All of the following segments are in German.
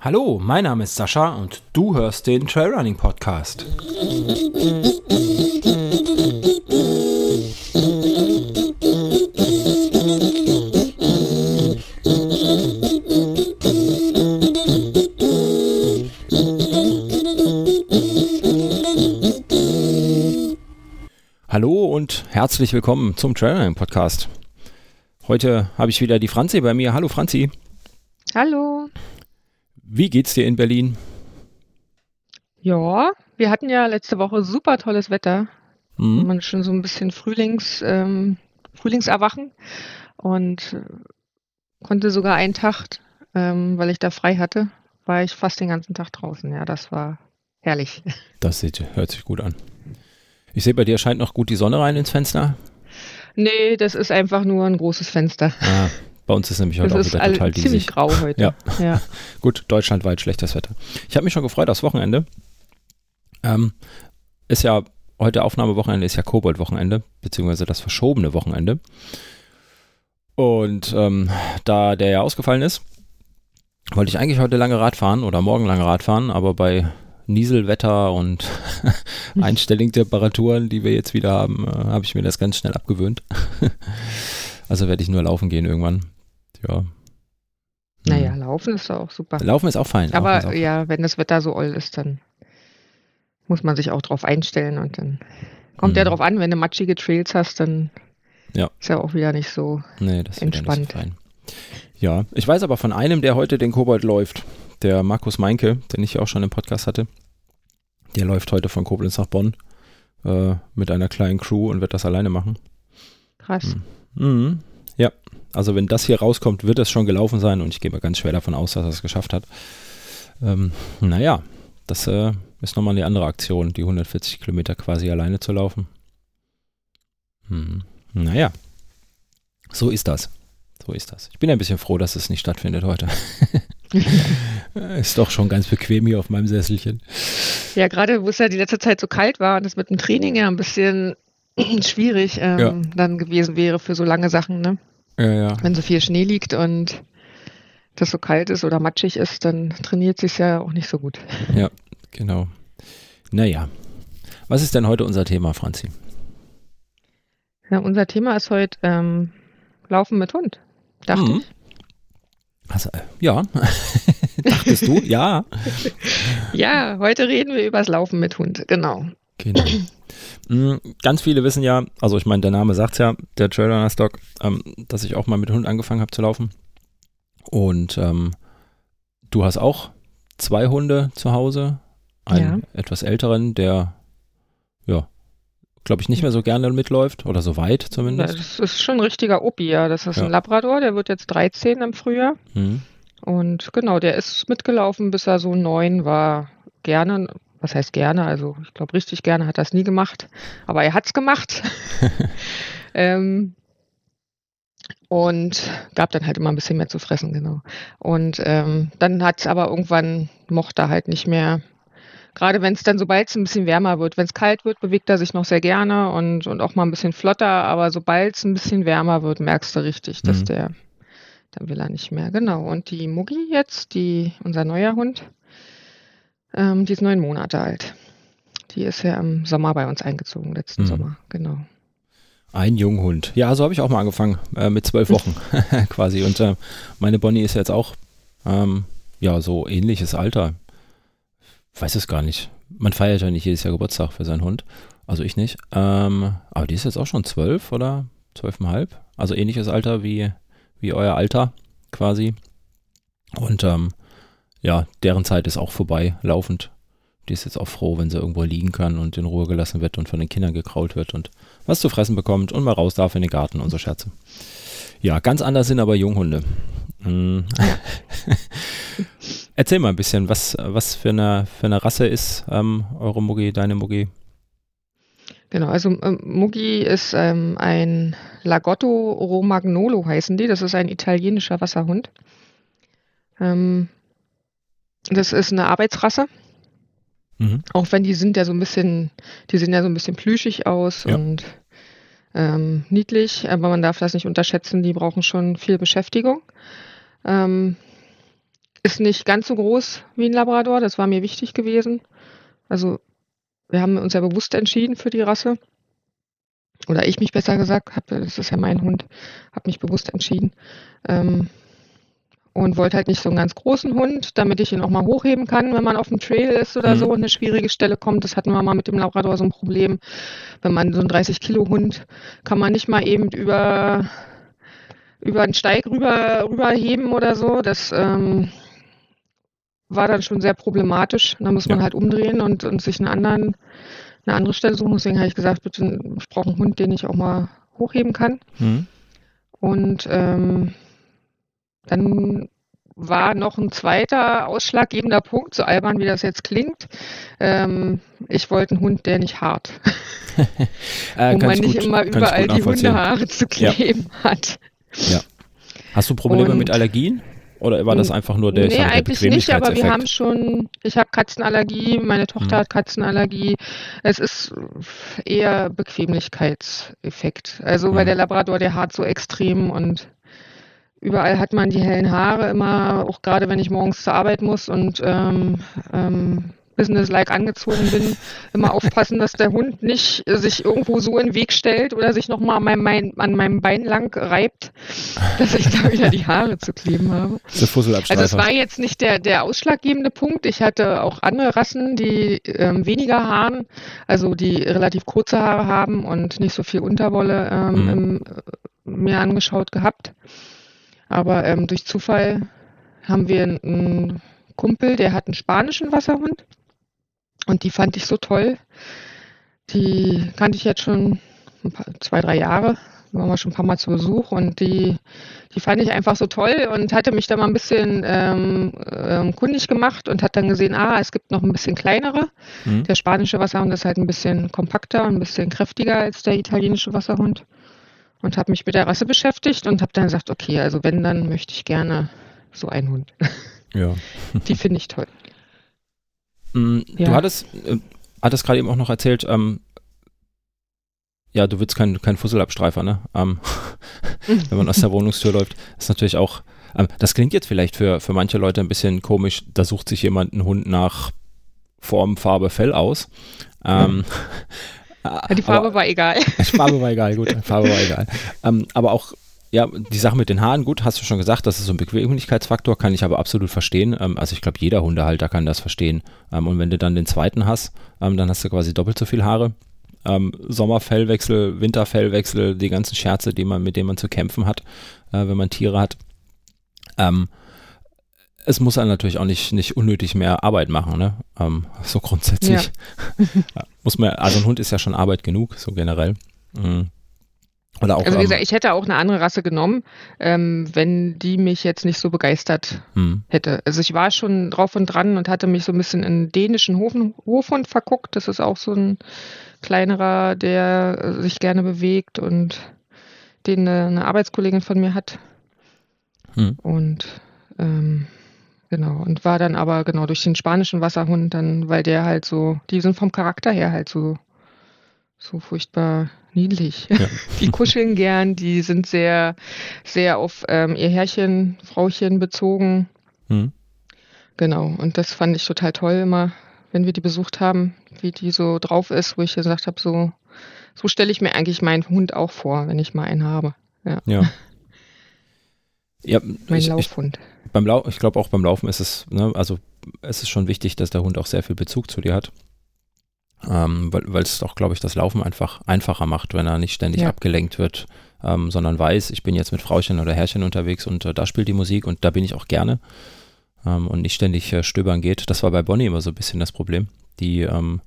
Hallo, mein Name ist Sascha und du hörst den Trailrunning Podcast. Hallo und herzlich willkommen zum Trailrunning Podcast. Heute habe ich wieder die Franzi bei mir. Hallo Franzi. Hallo. Wie geht's dir in Berlin? Ja, wir hatten ja letzte Woche super tolles Wetter. Mhm. Man schon so ein bisschen Frühlings, ähm, Frühlingserwachen und äh, konnte sogar einen Tag, ähm, weil ich da frei hatte, war ich fast den ganzen Tag draußen. Ja, das war herrlich. Das sieht, hört sich gut an. Ich sehe, bei dir scheint noch gut die Sonne rein ins Fenster. Nee, das ist einfach nur ein großes Fenster. Ah, bei uns ist nämlich heute Das auch wieder total ziemlich diesig. grau heute. Ja. ja. Gut, deutschlandweit schlechtes Wetter. Ich habe mich schon gefreut aufs Wochenende. Ähm, ist ja, heute Aufnahmewochenende ist ja Kobold-Wochenende, beziehungsweise das verschobene Wochenende. Und ähm, da der ja ausgefallen ist, wollte ich eigentlich heute lange Rad fahren oder morgen lange Rad fahren, aber bei Nieselwetter und einstelligen Temperaturen, die wir jetzt wieder haben, äh, habe ich mir das ganz schnell abgewöhnt. also werde ich nur laufen gehen irgendwann. Ja. Naja, Hm. laufen ist auch super. Laufen ist auch fein. Ist auch Aber ja, wenn das Wetter so oll ist, dann muss man sich auch drauf einstellen und dann kommt ja Mhm. drauf an, wenn du matschige Trails hast, dann Ja. ist ja auch wieder nicht so. Nee, das ja nicht so Entspannt. Ja, ich weiß aber von einem, der heute den Kobold läuft, der Markus Meinke, den ich ja auch schon im Podcast hatte. Der läuft heute von Koblenz nach Bonn äh, mit einer kleinen Crew und wird das alleine machen. Krass. Mhm. Mhm. Ja, also wenn das hier rauskommt, wird es schon gelaufen sein und ich gehe mal ganz schwer davon aus, dass er es geschafft hat. Ähm, naja, das äh, ist nochmal eine andere Aktion, die 140 Kilometer quasi alleine zu laufen. Hm. Naja, so ist das. So ist das. Ich bin ein bisschen froh, dass es nicht stattfindet heute. ist doch schon ganz bequem hier auf meinem Sesselchen. Ja, gerade wo es ja die letzte Zeit so kalt war und es mit dem Training ja ein bisschen schwierig ähm, Ja. dann gewesen wäre für so lange Sachen, ne? Ja, ja. Wenn so viel Schnee liegt und das so kalt ist oder matschig ist, dann trainiert sich ja auch nicht so gut. Genau. Naja. Was ist denn heute unser Thema, Franzi? Ja, unser Thema ist heute ähm, Laufen mit Hund. Dachte Mhm. ich. Also, äh, ja. Dachtest du? Ja. Ja, heute reden wir über das Laufen mit Hund, genau. Genau. Mm, Ganz viele wissen ja, also ich meine, der Name sagt ja, der Trailrunner Stock, ähm, dass ich auch mal mit Hund angefangen habe zu laufen. Und ähm, du hast auch zwei Hunde zu Hause. Einen etwas älteren, der, ja, glaube ich, nicht mehr so gerne mitläuft oder so weit zumindest. Das ist schon ein richtiger Opi, ja. Das ist Ja. ein Labrador, der wird jetzt 13 im Frühjahr. Mhm. Und genau, der ist mitgelaufen, bis er so neun war. Gerne, was heißt gerne? Also ich glaube, richtig gerne hat er es nie gemacht. Aber er hat es gemacht. ähm, und gab dann halt immer ein bisschen mehr zu fressen, genau. Und ähm, dann hat es aber irgendwann, mochte er halt nicht mehr. Gerade wenn es dann, sobald es ein bisschen wärmer wird, wenn es kalt wird, bewegt er sich noch sehr gerne und, und auch mal ein bisschen flotter, aber sobald es ein bisschen wärmer wird, merkst du richtig, dass Mhm. der, dann will er nicht mehr. Genau. Und die Muggi jetzt, die, unser neuer Hund, ähm, die ist neun Monate alt. Die ist ja im Sommer bei uns eingezogen, letzten Mhm. Sommer, genau. Ein Junghund. Ja, so habe ich auch mal angefangen, äh, mit zwölf Wochen quasi. Und äh, meine Bonnie ist jetzt auch, ähm, ja, so ähnliches Alter. Weiß es gar nicht. Man feiert ja nicht jedes Jahr Geburtstag für seinen Hund. Also ich nicht. Ähm, aber die ist jetzt auch schon zwölf oder zwölfeinhalb. Also ähnliches Alter wie, wie euer Alter quasi. Und ähm, ja, deren Zeit ist auch vorbei, laufend. Die ist jetzt auch froh, wenn sie irgendwo liegen kann und in Ruhe gelassen wird und von den Kindern gekrault wird und was zu fressen bekommt und mal raus darf in den Garten und so Scherze. Ja, ganz anders sind aber Junghunde. Mm. Erzähl mal ein bisschen, was, was für, eine, für eine Rasse ist ähm, eure Muggi, deine Muggi? Genau, also ähm, Muggi ist ähm, ein Lagotto Romagnolo heißen die. Das ist ein italienischer Wasserhund. Ähm, das ist eine Arbeitsrasse. Mhm. Auch wenn die sind ja so ein bisschen, die sehen ja so ein bisschen plüschig aus Ja. und ähm, niedlich, aber man darf das nicht unterschätzen, die brauchen schon viel Beschäftigung. Ähm, ist nicht ganz so groß wie ein Labrador, das war mir wichtig gewesen. Also wir haben uns ja bewusst entschieden für die Rasse. Oder ich mich besser gesagt, hab, das ist ja mein Hund, habe mich bewusst entschieden. Ähm, und wollte halt nicht so einen ganz großen Hund, damit ich ihn auch mal hochheben kann, wenn man auf dem Trail ist oder mhm. so und eine schwierige Stelle kommt. Das hatten wir mal mit dem Labrador so ein Problem. Wenn man so einen 30 Kilo Hund kann man nicht mal eben über über einen Steig rüber rüberheben oder so. Das ähm, war dann schon sehr problematisch. Da muss man ja. halt umdrehen und, und sich einen anderen, eine andere Stelle suchen. Deswegen habe ich gesagt, bitte, ich brauche einen Hund, den ich auch mal hochheben kann. Mhm. Und ähm, dann war noch ein zweiter ausschlaggebender Punkt, so albern wie das jetzt klingt. Ähm, ich wollte einen Hund, der nicht hart. äh, Wo man nicht gut, immer überall die Hundehaare zu kleben ja. hat. Ja. Hast du Probleme Und, mit Allergien? Oder war das einfach nur der, nee, der eigentlich nicht, aber wir haben schon, ich habe Katzenallergie, meine Tochter mhm. hat Katzenallergie. Es ist eher Bequemlichkeitseffekt. Also mhm. weil der Labrador, der hart so extrem und Überall hat man die hellen Haare immer, auch gerade wenn ich morgens zur Arbeit muss und ähm, ähm, businesslike angezogen bin, immer aufpassen, dass der Hund nicht sich irgendwo so in den Weg stellt oder sich nochmal an meinem, an meinem Bein lang reibt, dass ich da wieder die Haare zu kleben habe. Also es war jetzt nicht der, der ausschlaggebende Punkt. Ich hatte auch andere Rassen, die ähm, weniger Haaren, also die relativ kurze Haare haben und nicht so viel Unterwolle ähm, mhm. im, mir angeschaut gehabt. Aber ähm, durch Zufall haben wir einen Kumpel, der hat einen spanischen Wasserhund. Und die fand ich so toll. Die kannte ich jetzt schon paar, zwei, drei Jahre. Da waren wir schon ein paar Mal zu Besuch und die, die fand ich einfach so toll und hatte mich da mal ein bisschen ähm, ähm, kundig gemacht und hat dann gesehen, ah, es gibt noch ein bisschen kleinere. Mhm. Der spanische Wasserhund ist halt ein bisschen kompakter und ein bisschen kräftiger als der italienische Wasserhund und habe mich mit der Rasse beschäftigt und habe dann gesagt, okay, also wenn, dann möchte ich gerne so einen Hund. Ja. Die finde ich toll. Mm, du ja. hattest, äh, hattest gerade eben auch noch erzählt, ähm, ja, du willst kein, kein Fusselabstreifer, ne? Ähm, wenn man aus der Wohnungstür läuft. Das ist natürlich auch, ähm, das klingt jetzt vielleicht für, für manche Leute ein bisschen komisch, da sucht sich jemand einen Hund nach Form, Farbe, Fell aus. Ähm, die Farbe aber, war egal. Die Farbe war egal, gut. Farbe war egal. Ähm, aber auch, ja, die Sache mit den Haaren, gut, hast du schon gesagt, das ist so ein Bequemlichkeitsfaktor, kann ich aber absolut verstehen. Ähm, also ich glaube, jeder Hundehalter kann das verstehen. Ähm, und wenn du dann den zweiten hast, ähm, dann hast du quasi doppelt so viel Haare. Sommerfellwechsel, Winterfellwechsel, die ganzen Scherze, die man, mit denen man zu kämpfen hat, äh, wenn man Tiere hat. Es muss dann natürlich auch nicht, nicht unnötig mehr Arbeit machen, ne? So grundsätzlich. Ja. muss man, also ein Hund ist ja schon Arbeit genug, so generell. Mhm. Oder auch, also wie gesagt, ich hätte auch eine andere Rasse genommen, ähm, wenn die mich jetzt nicht so begeistert hm. hätte. Also ich war schon drauf und dran und hatte mich so ein bisschen in dänischen Hofen, Hofhund verguckt. Das ist auch so ein kleinerer, der sich gerne bewegt und den eine, eine Arbeitskollegin von mir hat. Hm. Und ähm, Genau, und war dann aber genau durch den spanischen Wasserhund dann, weil der halt so, die sind vom Charakter her halt so, so furchtbar niedlich. Ja. Die kuscheln gern, die sind sehr, sehr auf ähm, ihr Herrchen, Frauchen bezogen. Mhm. Genau, und das fand ich total toll immer, wenn wir die besucht haben, wie die so drauf ist, wo ich gesagt habe, so, so stelle ich mir eigentlich meinen Hund auch vor, wenn ich mal einen habe. Ja. ja. ja mein ich, Laufhund. Ich, beim Lau ich glaube auch beim Laufen ist es, ne, also es ist schon wichtig, dass der Hund auch sehr viel Bezug zu dir hat. Ähm, weil es doch, glaube ich, das Laufen einfach einfacher macht, wenn er nicht ständig ja. abgelenkt wird, ähm, sondern weiß, ich bin jetzt mit Frauchen oder Herrchen unterwegs und äh, da spielt die Musik und da bin ich auch gerne ähm, und nicht ständig äh, stöbern geht. Das war bei Bonnie immer so ein bisschen das Problem. Die ähm,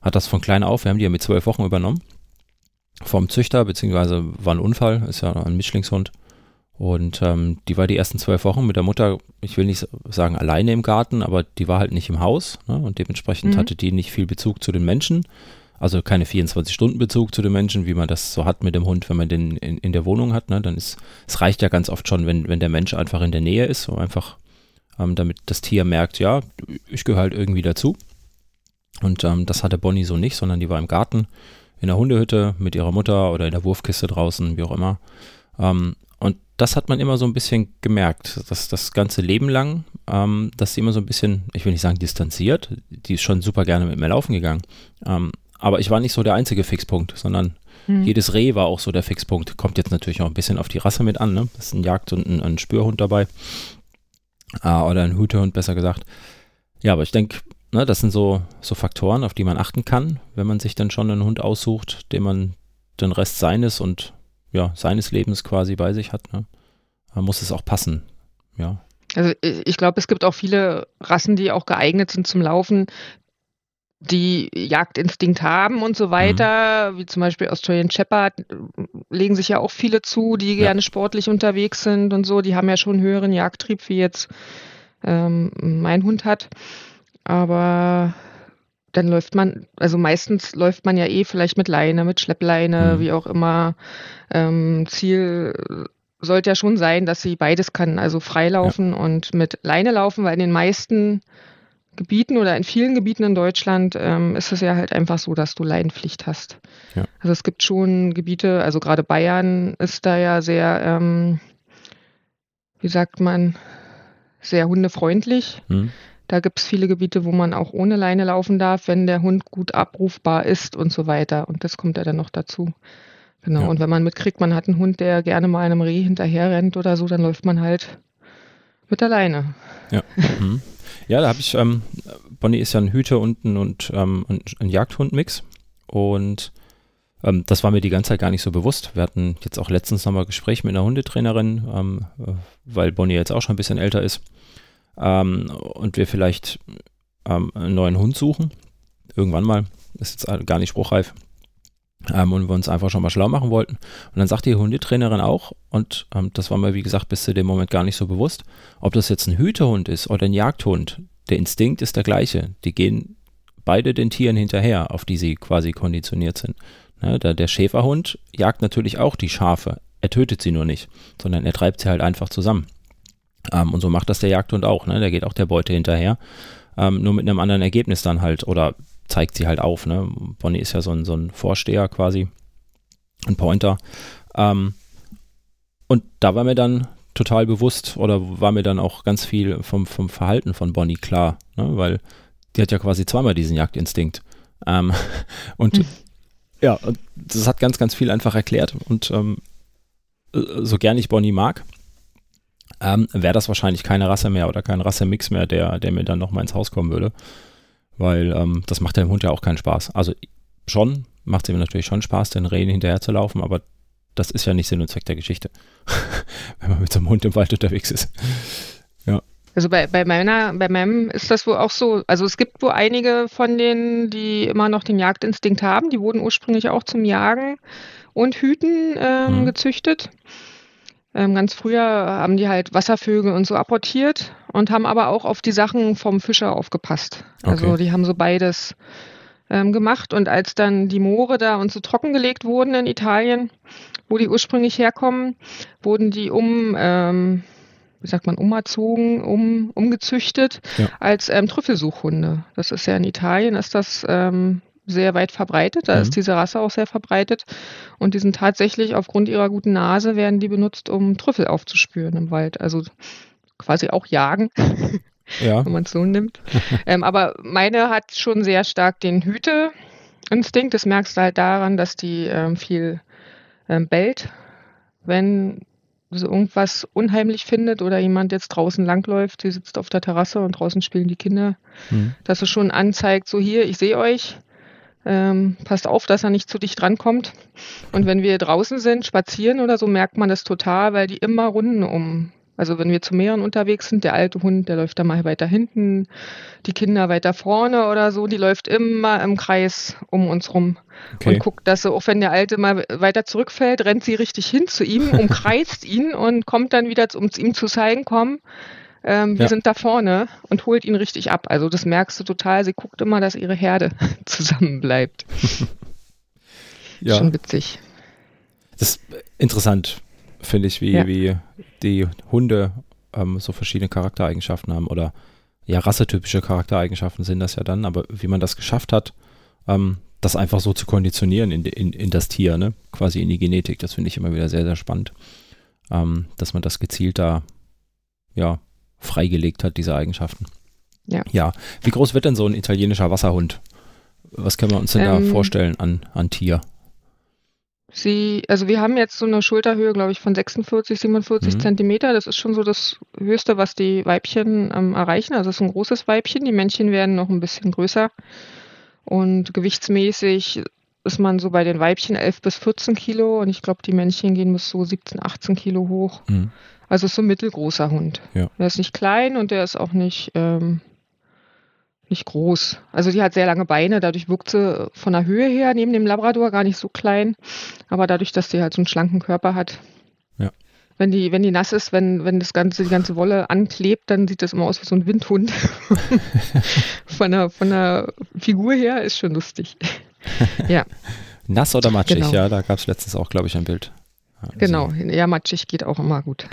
hat das von klein auf, wir haben die ja mit zwölf Wochen übernommen vom Züchter, beziehungsweise war ein Unfall, ist ja ein Mischlingshund. Und ähm, die war die ersten zwölf Wochen mit der Mutter, ich will nicht sagen alleine im Garten, aber die war halt nicht im Haus. Ne? Und dementsprechend mhm. hatte die nicht viel Bezug zu den Menschen. Also keine 24-Stunden-Bezug zu den Menschen, wie man das so hat mit dem Hund, wenn man den in, in der Wohnung hat. Ne? Dann ist, es reicht ja ganz oft schon, wenn, wenn der Mensch einfach in der Nähe ist, so einfach, ähm, damit das Tier merkt, ja, ich gehöre halt irgendwie dazu. Und ähm, das hatte Bonnie so nicht, sondern die war im Garten in der Hundehütte mit ihrer Mutter oder in der Wurfkiste draußen, wie auch immer. Ähm, und das hat man immer so ein bisschen gemerkt, dass das ganze Leben lang, ähm, dass sie immer so ein bisschen, ich will nicht sagen distanziert, die ist schon super gerne mit mir laufen gegangen. Ähm, aber ich war nicht so der einzige Fixpunkt, sondern hm. jedes Reh war auch so der Fixpunkt. Kommt jetzt natürlich auch ein bisschen auf die Rasse mit an. Ne? Das ist ein Jagd- und ein, ein Spürhund dabei. Ah, oder ein Hütehund, besser gesagt. Ja, aber ich denke, ne, das sind so, so Faktoren, auf die man achten kann, wenn man sich dann schon einen Hund aussucht, den man den Rest seines und ja, seines Lebens quasi bei sich hat. Ne? Da muss es auch passen. Ja. Also ich glaube, es gibt auch viele Rassen, die auch geeignet sind zum Laufen, die Jagdinstinkt haben und so weiter, mhm. wie zum Beispiel Australian Shepherd, legen sich ja auch viele zu, die ja. gerne sportlich unterwegs sind und so. Die haben ja schon einen höheren Jagdtrieb, wie jetzt ähm, mein Hund hat. Aber dann läuft man, also meistens läuft man ja eh vielleicht mit Leine, mit Schleppleine, mhm. wie auch immer. Ähm, Ziel sollte ja schon sein, dass sie beides kann, also freilaufen ja. und mit Leine laufen, weil in den meisten Gebieten oder in vielen Gebieten in Deutschland ähm, ist es ja halt einfach so, dass du Leinenpflicht hast. Ja. Also es gibt schon Gebiete, also gerade Bayern ist da ja sehr, ähm, wie sagt man, sehr hundefreundlich. Mhm. Da gibt es viele Gebiete, wo man auch ohne Leine laufen darf, wenn der Hund gut abrufbar ist und so weiter. Und das kommt ja dann noch dazu. Genau. Ja. Und wenn man mitkriegt, man hat einen Hund, der gerne mal einem Reh hinterher rennt oder so, dann läuft man halt mit der Leine. Ja. Mhm. Ja, da habe ich, ähm, Bonnie ist ja ein Hüter und ein, und, ähm, ein Jagdhund-Mix. Und ähm, das war mir die ganze Zeit gar nicht so bewusst. Wir hatten jetzt auch letztens nochmal Gespräch mit einer Hundetrainerin, ähm, äh, weil Bonnie jetzt auch schon ein bisschen älter ist. Ähm, und wir vielleicht ähm, einen neuen Hund suchen. Irgendwann mal. Ist jetzt gar nicht spruchreif ähm, und wir uns einfach schon mal schlau machen wollten. Und dann sagt die Hundetrainerin auch, und ähm, das war mir wie gesagt bis zu dem Moment gar nicht so bewusst, ob das jetzt ein Hütehund ist oder ein Jagdhund, der Instinkt ist der gleiche. Die gehen beide den Tieren hinterher, auf die sie quasi konditioniert sind. Ne, der, der Schäferhund jagt natürlich auch die Schafe. Er tötet sie nur nicht, sondern er treibt sie halt einfach zusammen. Ähm, und so macht das der Jagdhund auch. Ne? Der geht auch der Beute hinterher. Ähm, nur mit einem anderen Ergebnis dann halt. Oder zeigt sie halt auf. Ne? Bonnie ist ja so ein, so ein Vorsteher quasi, ein Pointer. Ähm, und da war mir dann total bewusst oder war mir dann auch ganz viel vom, vom Verhalten von Bonnie klar, ne? weil die hat ja quasi zweimal diesen Jagdinstinkt. Ähm, und hm. ja, das hat ganz, ganz viel einfach erklärt und ähm, so gern ich Bonnie mag, ähm, wäre das wahrscheinlich keine Rasse mehr oder kein Rassemix mehr, der, der mir dann nochmal ins Haus kommen würde weil ähm, das macht dem Hund ja auch keinen Spaß. Also schon, macht es ihm natürlich schon Spaß, den Rehen hinterher zu laufen, aber das ist ja nicht Sinn und Zweck der Geschichte, wenn man mit so einem Hund im Wald unterwegs ist. Ja. Also bei, bei meiner, bei meinem ist das wohl auch so, also es gibt wohl einige von denen, die immer noch den Jagdinstinkt haben, die wurden ursprünglich auch zum Jagen und Hüten ähm, mhm. gezüchtet. Ähm, ganz früher haben die halt Wasservögel und so apportiert und haben aber auch auf die Sachen vom Fischer aufgepasst. Also okay. die haben so beides ähm, gemacht. Und als dann die Moore da und so trockengelegt wurden in Italien, wo die ursprünglich herkommen, wurden die um, ähm, wie sagt man, umerzogen, um, umgezüchtet ja. als ähm, Trüffelsuchhunde. Das ist ja in Italien, ist das ähm, sehr weit verbreitet. Da mhm. ist diese Rasse auch sehr verbreitet. Und die sind tatsächlich aufgrund ihrer guten Nase werden die benutzt, um Trüffel aufzuspüren im Wald. Also quasi auch jagen. Ja. wenn man es so nimmt. ähm, aber meine hat schon sehr stark den Hüteinstinkt. Das merkst du halt daran, dass die ähm, viel ähm, bellt, wenn sie irgendwas unheimlich findet oder jemand jetzt draußen langläuft, die sitzt auf der Terrasse und draußen spielen die Kinder, mhm. dass es schon anzeigt, so hier, ich sehe euch, ähm, passt auf, dass er nicht zu dicht rankommt. Und wenn wir draußen sind, spazieren oder so, merkt man das total, weil die immer Runden um. Also wenn wir zu mehreren unterwegs sind, der alte Hund, der läuft da mal weiter hinten, die Kinder weiter vorne oder so, die läuft immer im Kreis um uns rum okay. und guckt, dass sie, auch wenn der alte mal weiter zurückfällt, rennt sie richtig hin zu ihm, umkreist ihn und kommt dann wieder, um ihm zu zeigen, komm, ähm, wir ja. sind da vorne und holt ihn richtig ab. Also das merkst du total. Sie guckt immer, dass ihre Herde zusammenbleibt. ja. Schon witzig. Das ist interessant, finde ich, wie, ja. wie die Hunde ähm, so verschiedene Charaktereigenschaften haben oder ja, rassetypische Charaktereigenschaften sind das ja dann, aber wie man das geschafft hat, ähm, das einfach so zu konditionieren in, in, in das Tier, ne? quasi in die Genetik. Das finde ich immer wieder sehr, sehr spannend, ähm, dass man das gezielt da ja, freigelegt hat, diese Eigenschaften. Ja. ja. Wie groß wird denn so ein italienischer Wasserhund? Was können wir uns denn ähm, da vorstellen an, an Tier? Sie, also wir haben jetzt so eine Schulterhöhe, glaube ich, von 46, 47 mhm. Zentimeter. Das ist schon so das Höchste, was die Weibchen ähm, erreichen. Also es ist ein großes Weibchen. Die Männchen werden noch ein bisschen größer. Und gewichtsmäßig ist man so bei den Weibchen 11 bis 14 Kilo und ich glaube, die Männchen gehen bis so 17, 18 Kilo hoch. Mhm. Also ist so ein mittelgroßer Hund. Ja. Der ist nicht klein und der ist auch nicht, ähm, nicht groß. Also die hat sehr lange Beine, dadurch wirkt sie von der Höhe her neben dem Labrador gar nicht so klein. Aber dadurch, dass die halt so einen schlanken Körper hat, ja. wenn die, wenn die nass ist, wenn, wenn das ganze, die ganze Wolle anklebt, dann sieht das immer aus wie so ein Windhund. von, der, von der Figur her ist schon lustig. Ja. Nass oder matschig, genau. ja, da gab es letztens auch, glaube ich, ein Bild. Also. Genau, ja, matschig geht auch immer gut.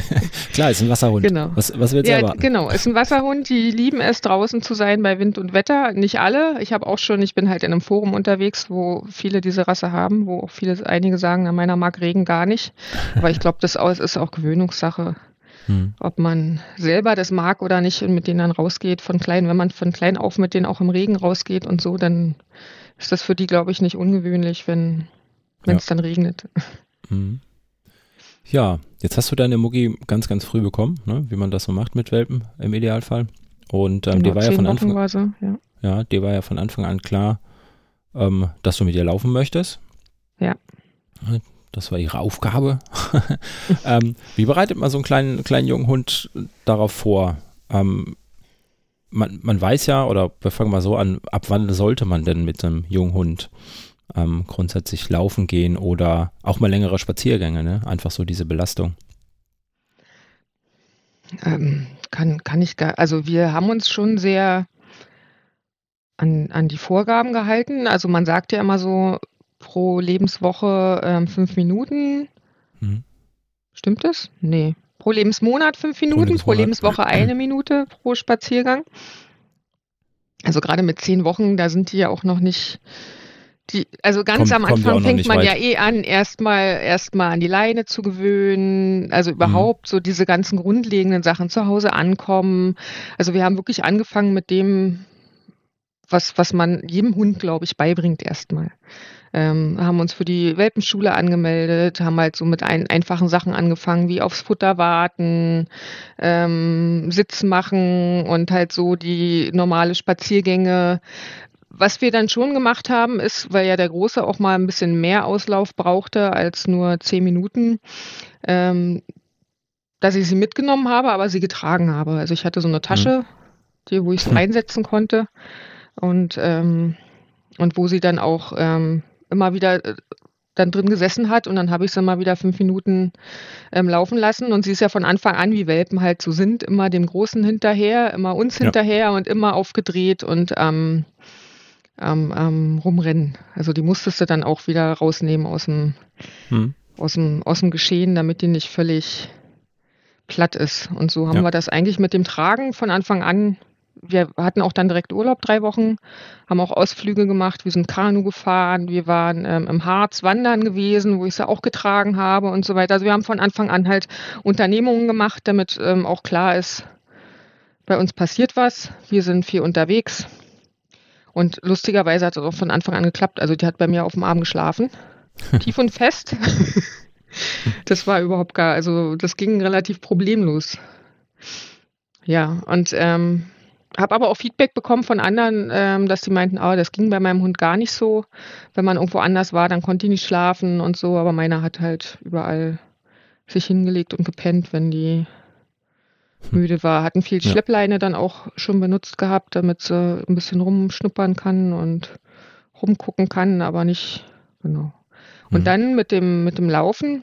Klar, ist ein Wasserhund. Genau. Was, was willst du ja, erwarten? Genau, ist ein Wasserhund, die lieben es, draußen zu sein bei Wind und Wetter. Nicht alle. Ich habe auch schon, ich bin halt in einem Forum unterwegs, wo viele diese Rasse haben, wo auch viele, einige sagen, na, meiner mag Regen gar nicht. Aber ich glaube, das ist auch Gewöhnungssache. Hm. Ob man selber das mag oder nicht und mit denen dann rausgeht von klein, wenn man von klein auf mit denen auch im Regen rausgeht und so, dann ist das für die, glaube ich, nicht ungewöhnlich, wenn es ja. dann regnet. Mhm. Ja, jetzt hast du deine Mucki ganz, ganz früh bekommen, ne? wie man das so macht mit Welpen im Idealfall. Und ähm, genau, dir war ja von Anfang an, so, ja. ja, dir war ja von Anfang an klar, ähm, dass du mit ihr laufen möchtest. Ja. Das war ihre Aufgabe. ähm, wie bereitet man so einen kleinen, kleinen jungen Hund darauf vor? Man, man weiß ja, oder wir fangen mal so an, ab wann sollte man denn mit einem jungen Hund ähm, grundsätzlich laufen gehen oder auch mal längere Spaziergänge, ne? Einfach so diese Belastung. Ähm, kann, kann ich gar, also wir haben uns schon sehr an, an die Vorgaben gehalten. Also man sagt ja immer so pro Lebenswoche ähm, fünf Minuten. Mhm. Stimmt das? Nee. Pro Lebensmonat fünf Minuten, pro, pro Lebenswoche eine Minute pro Spaziergang. Also gerade mit zehn Wochen, da sind die ja auch noch nicht die, also ganz kommt, am Anfang fängt man weit. ja eh an, erstmal erstmal an die Leine zu gewöhnen, also mhm. überhaupt mhm. so diese ganzen grundlegenden Sachen zu Hause ankommen. Also wir haben wirklich angefangen mit dem, was, was man jedem Hund, glaube ich, beibringt erstmal. Ähm, haben uns für die Welpenschule angemeldet, haben halt so mit ein, einfachen Sachen angefangen, wie aufs Futter warten, ähm, Sitz machen und halt so die normale Spaziergänge was wir dann schon gemacht haben, ist, weil ja der Große auch mal ein bisschen mehr Auslauf brauchte als nur zehn Minuten, ähm, dass ich sie mitgenommen habe, aber sie getragen habe. Also ich hatte so eine Tasche, mhm. die, wo ich es einsetzen konnte und, ähm, und wo sie dann auch ähm, immer wieder äh, dann drin gesessen hat und dann habe ich sie mal wieder fünf Minuten ähm, laufen lassen und sie ist ja von Anfang an, wie Welpen halt so sind, immer dem Großen hinterher, immer uns ja. hinterher und immer aufgedreht und ähm, am Rumrennen. Also die musstest du dann auch wieder rausnehmen aus dem, hm. aus dem, aus dem Geschehen, damit die nicht völlig platt ist. Und so haben ja. wir das eigentlich mit dem Tragen von Anfang an. Wir hatten auch dann direkt Urlaub drei Wochen, haben auch Ausflüge gemacht, wir sind Kanu gefahren, wir waren ähm, im Harz wandern gewesen, wo ich sie auch getragen habe und so weiter. Also wir haben von Anfang an halt Unternehmungen gemacht, damit ähm, auch klar ist, bei uns passiert was, wir sind viel unterwegs, und lustigerweise hat es auch von Anfang an geklappt. Also die hat bei mir auf dem Arm geschlafen. Tief und fest. das war überhaupt gar, also das ging relativ problemlos. Ja, und ähm, habe aber auch Feedback bekommen von anderen, ähm, dass sie meinten, oh, das ging bei meinem Hund gar nicht so. Wenn man irgendwo anders war, dann konnte die nicht schlafen und so, aber meiner hat halt überall sich hingelegt und gepennt, wenn die müde war. Hatten viel Schleppleine dann auch schon benutzt gehabt, damit sie ein bisschen rumschnuppern kann und rumgucken kann, aber nicht, genau. Und mhm. dann mit dem, mit dem Laufen,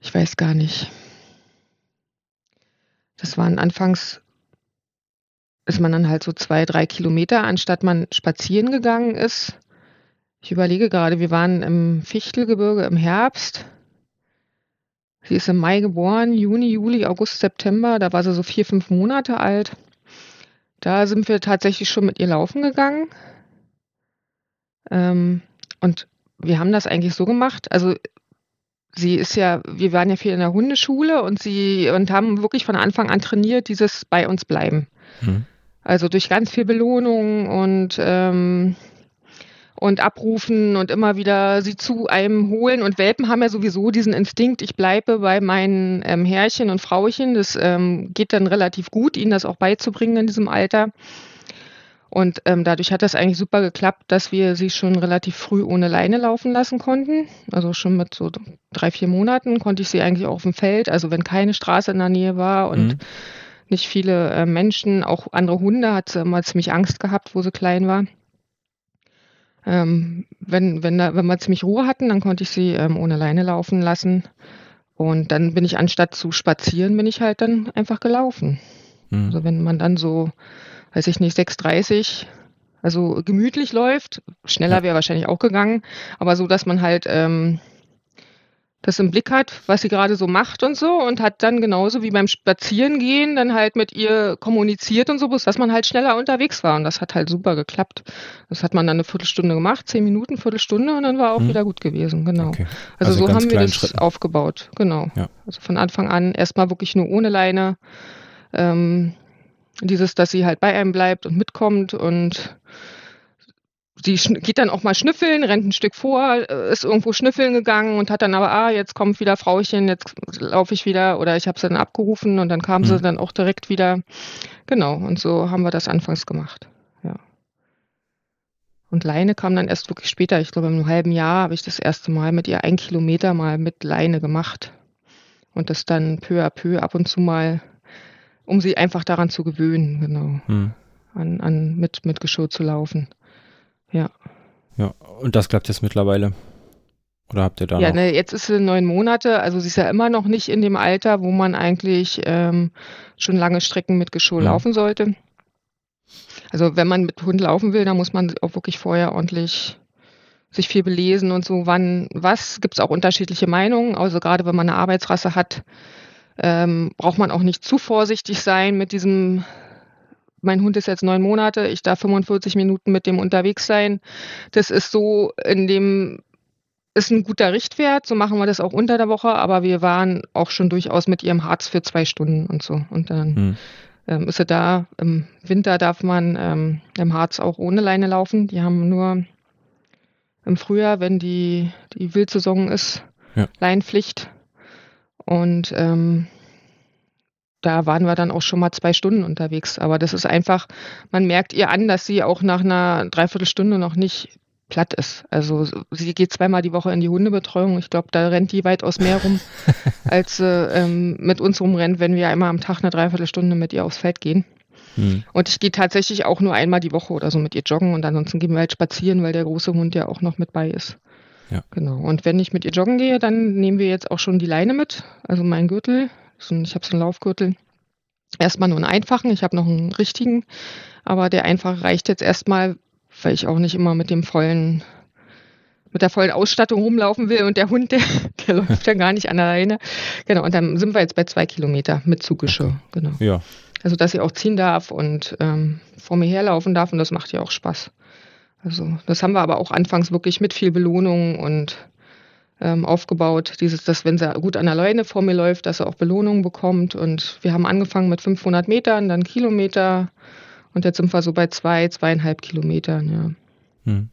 ich weiß gar nicht. Das waren anfangs, ist man dann halt so zwei, drei Kilometer, anstatt man spazieren gegangen ist. Ich überlege gerade, wir waren im Fichtelgebirge im Herbst Sie ist im Mai geboren, Juni, Juli, August, September. Da war sie so vier, fünf Monate alt. Da sind wir tatsächlich schon mit ihr laufen gegangen. Ähm, und wir haben das eigentlich so gemacht. Also sie ist ja, wir waren ja viel in der Hundeschule und sie und haben wirklich von Anfang an trainiert, dieses bei uns bleiben. Mhm. Also durch ganz viel Belohnung und ähm, und abrufen und immer wieder sie zu einem holen. Und Welpen haben ja sowieso diesen Instinkt, ich bleibe bei meinen ähm, Herrchen und Frauchen. Das ähm, geht dann relativ gut, ihnen das auch beizubringen in diesem Alter. Und ähm, dadurch hat das eigentlich super geklappt, dass wir sie schon relativ früh ohne Leine laufen lassen konnten. Also schon mit so drei, vier Monaten konnte ich sie eigentlich auch auf dem Feld, also wenn keine Straße in der Nähe war und mhm. Nicht viele äh, Menschen, auch andere Hunde, hat sie immer ziemlich Angst gehabt, wo sie klein war. Ähm, wenn, wenn, da, wenn wir ziemlich Ruhe hatten, dann konnte ich sie ähm, ohne Leine laufen lassen. Und dann bin ich anstatt zu spazieren, bin ich halt dann einfach gelaufen. Mhm. Also wenn man dann so weiß ich nicht, 6,30, also gemütlich läuft. Schneller wäre wahrscheinlich auch gegangen, aber so, dass man halt ähm, das im Blick hat, was sie gerade so macht und so und hat dann genauso wie beim Spazierengehen dann halt mit ihr kommuniziert und so, dass man halt schneller unterwegs war und das hat halt super geklappt. Das hat man dann eine Viertelstunde gemacht, zehn Minuten, Viertelstunde und dann war auch hm. wieder gut gewesen, genau. Okay. Also, also, so haben wir das Schritten. aufgebaut, genau. Ja. Also von Anfang an erstmal wirklich nur ohne Leine. Ähm, dieses, dass sie halt bei einem bleibt und mitkommt und sie geht dann auch mal schnüffeln, rennt ein Stück vor, äh, ist irgendwo schnüffeln gegangen und hat dann aber, ah, jetzt kommt wieder Frauchen, jetzt laufe ich wieder oder ich habe sie dann abgerufen und dann kam mhm. sie dann auch direkt wieder. Genau, und so haben wir das anfangs gemacht. Ja. Und Leine kam dann erst wirklich später, ich glaube im halben Jahr habe ich das erste Mal mit ihr ein Kilometer mal mit Leine gemacht und das dann peu à peu ab und zu mal um sie einfach daran zu gewöhnen, genau. Hm. An, an mit, mit Geschirr zu laufen. Ja. Ja, und das klappt jetzt mittlerweile. Oder habt ihr da Ja, noch? ne, jetzt ist sie neun Monate, also sie ist ja immer noch nicht in dem Alter, wo man eigentlich ähm, schon lange Strecken mit Geschirr hm. laufen sollte. Also wenn man mit Hund laufen will, dann muss man auch wirklich vorher ordentlich sich viel belesen und so, wann, was, gibt es auch unterschiedliche Meinungen. Also gerade wenn man eine Arbeitsrasse hat, ähm, braucht man auch nicht zu vorsichtig sein mit diesem, mein Hund ist jetzt neun Monate, ich darf 45 Minuten mit dem unterwegs sein. Das ist so in dem, ist ein guter Richtwert, so machen wir das auch unter der Woche, aber wir waren auch schon durchaus mit ihrem Harz für zwei Stunden und so. Und dann hm. ähm, ist er da. Im Winter darf man ähm, im Harz auch ohne Leine laufen. Die haben nur im Frühjahr, wenn die, die Wildsaison ist, ja. Leinpflicht. Und ähm, da waren wir dann auch schon mal zwei Stunden unterwegs. Aber das ist einfach, man merkt ihr an, dass sie auch nach einer Dreiviertelstunde noch nicht platt ist. Also sie geht zweimal die Woche in die Hundebetreuung. Ich glaube, da rennt die weitaus mehr rum, als äh, ähm, mit uns rumrennt, wenn wir einmal am Tag eine Dreiviertelstunde mit ihr aufs Feld gehen. Hm. Und ich gehe tatsächlich auch nur einmal die Woche oder so mit ihr joggen und ansonsten gehen wir halt spazieren, weil der große Hund ja auch noch mit bei ist. Ja. Genau. Und wenn ich mit ihr joggen gehe, dann nehmen wir jetzt auch schon die Leine mit, also meinen Gürtel. Ich habe so einen Laufgürtel. Erstmal nur einen einfachen, ich habe noch einen richtigen, aber der einfache reicht jetzt erstmal, weil ich auch nicht immer mit dem vollen, mit der vollen Ausstattung rumlaufen will und der Hund, der, der läuft ja gar nicht an der Leine. Genau, und dann sind wir jetzt bei zwei Kilometer mit Zugeschirr. Genau. Ja. Also, dass sie auch ziehen darf und ähm, vor mir herlaufen darf und das macht ja auch Spaß. Also das haben wir aber auch anfangs wirklich mit viel Belohnung und aufgebaut. Dieses, dass wenn sie gut an der Leine vor mir läuft, dass sie auch Belohnung bekommt. Und wir haben angefangen mit 500 Metern, dann Kilometer und jetzt sind wir so bei zwei, zweieinhalb Kilometern. Ja. Hm.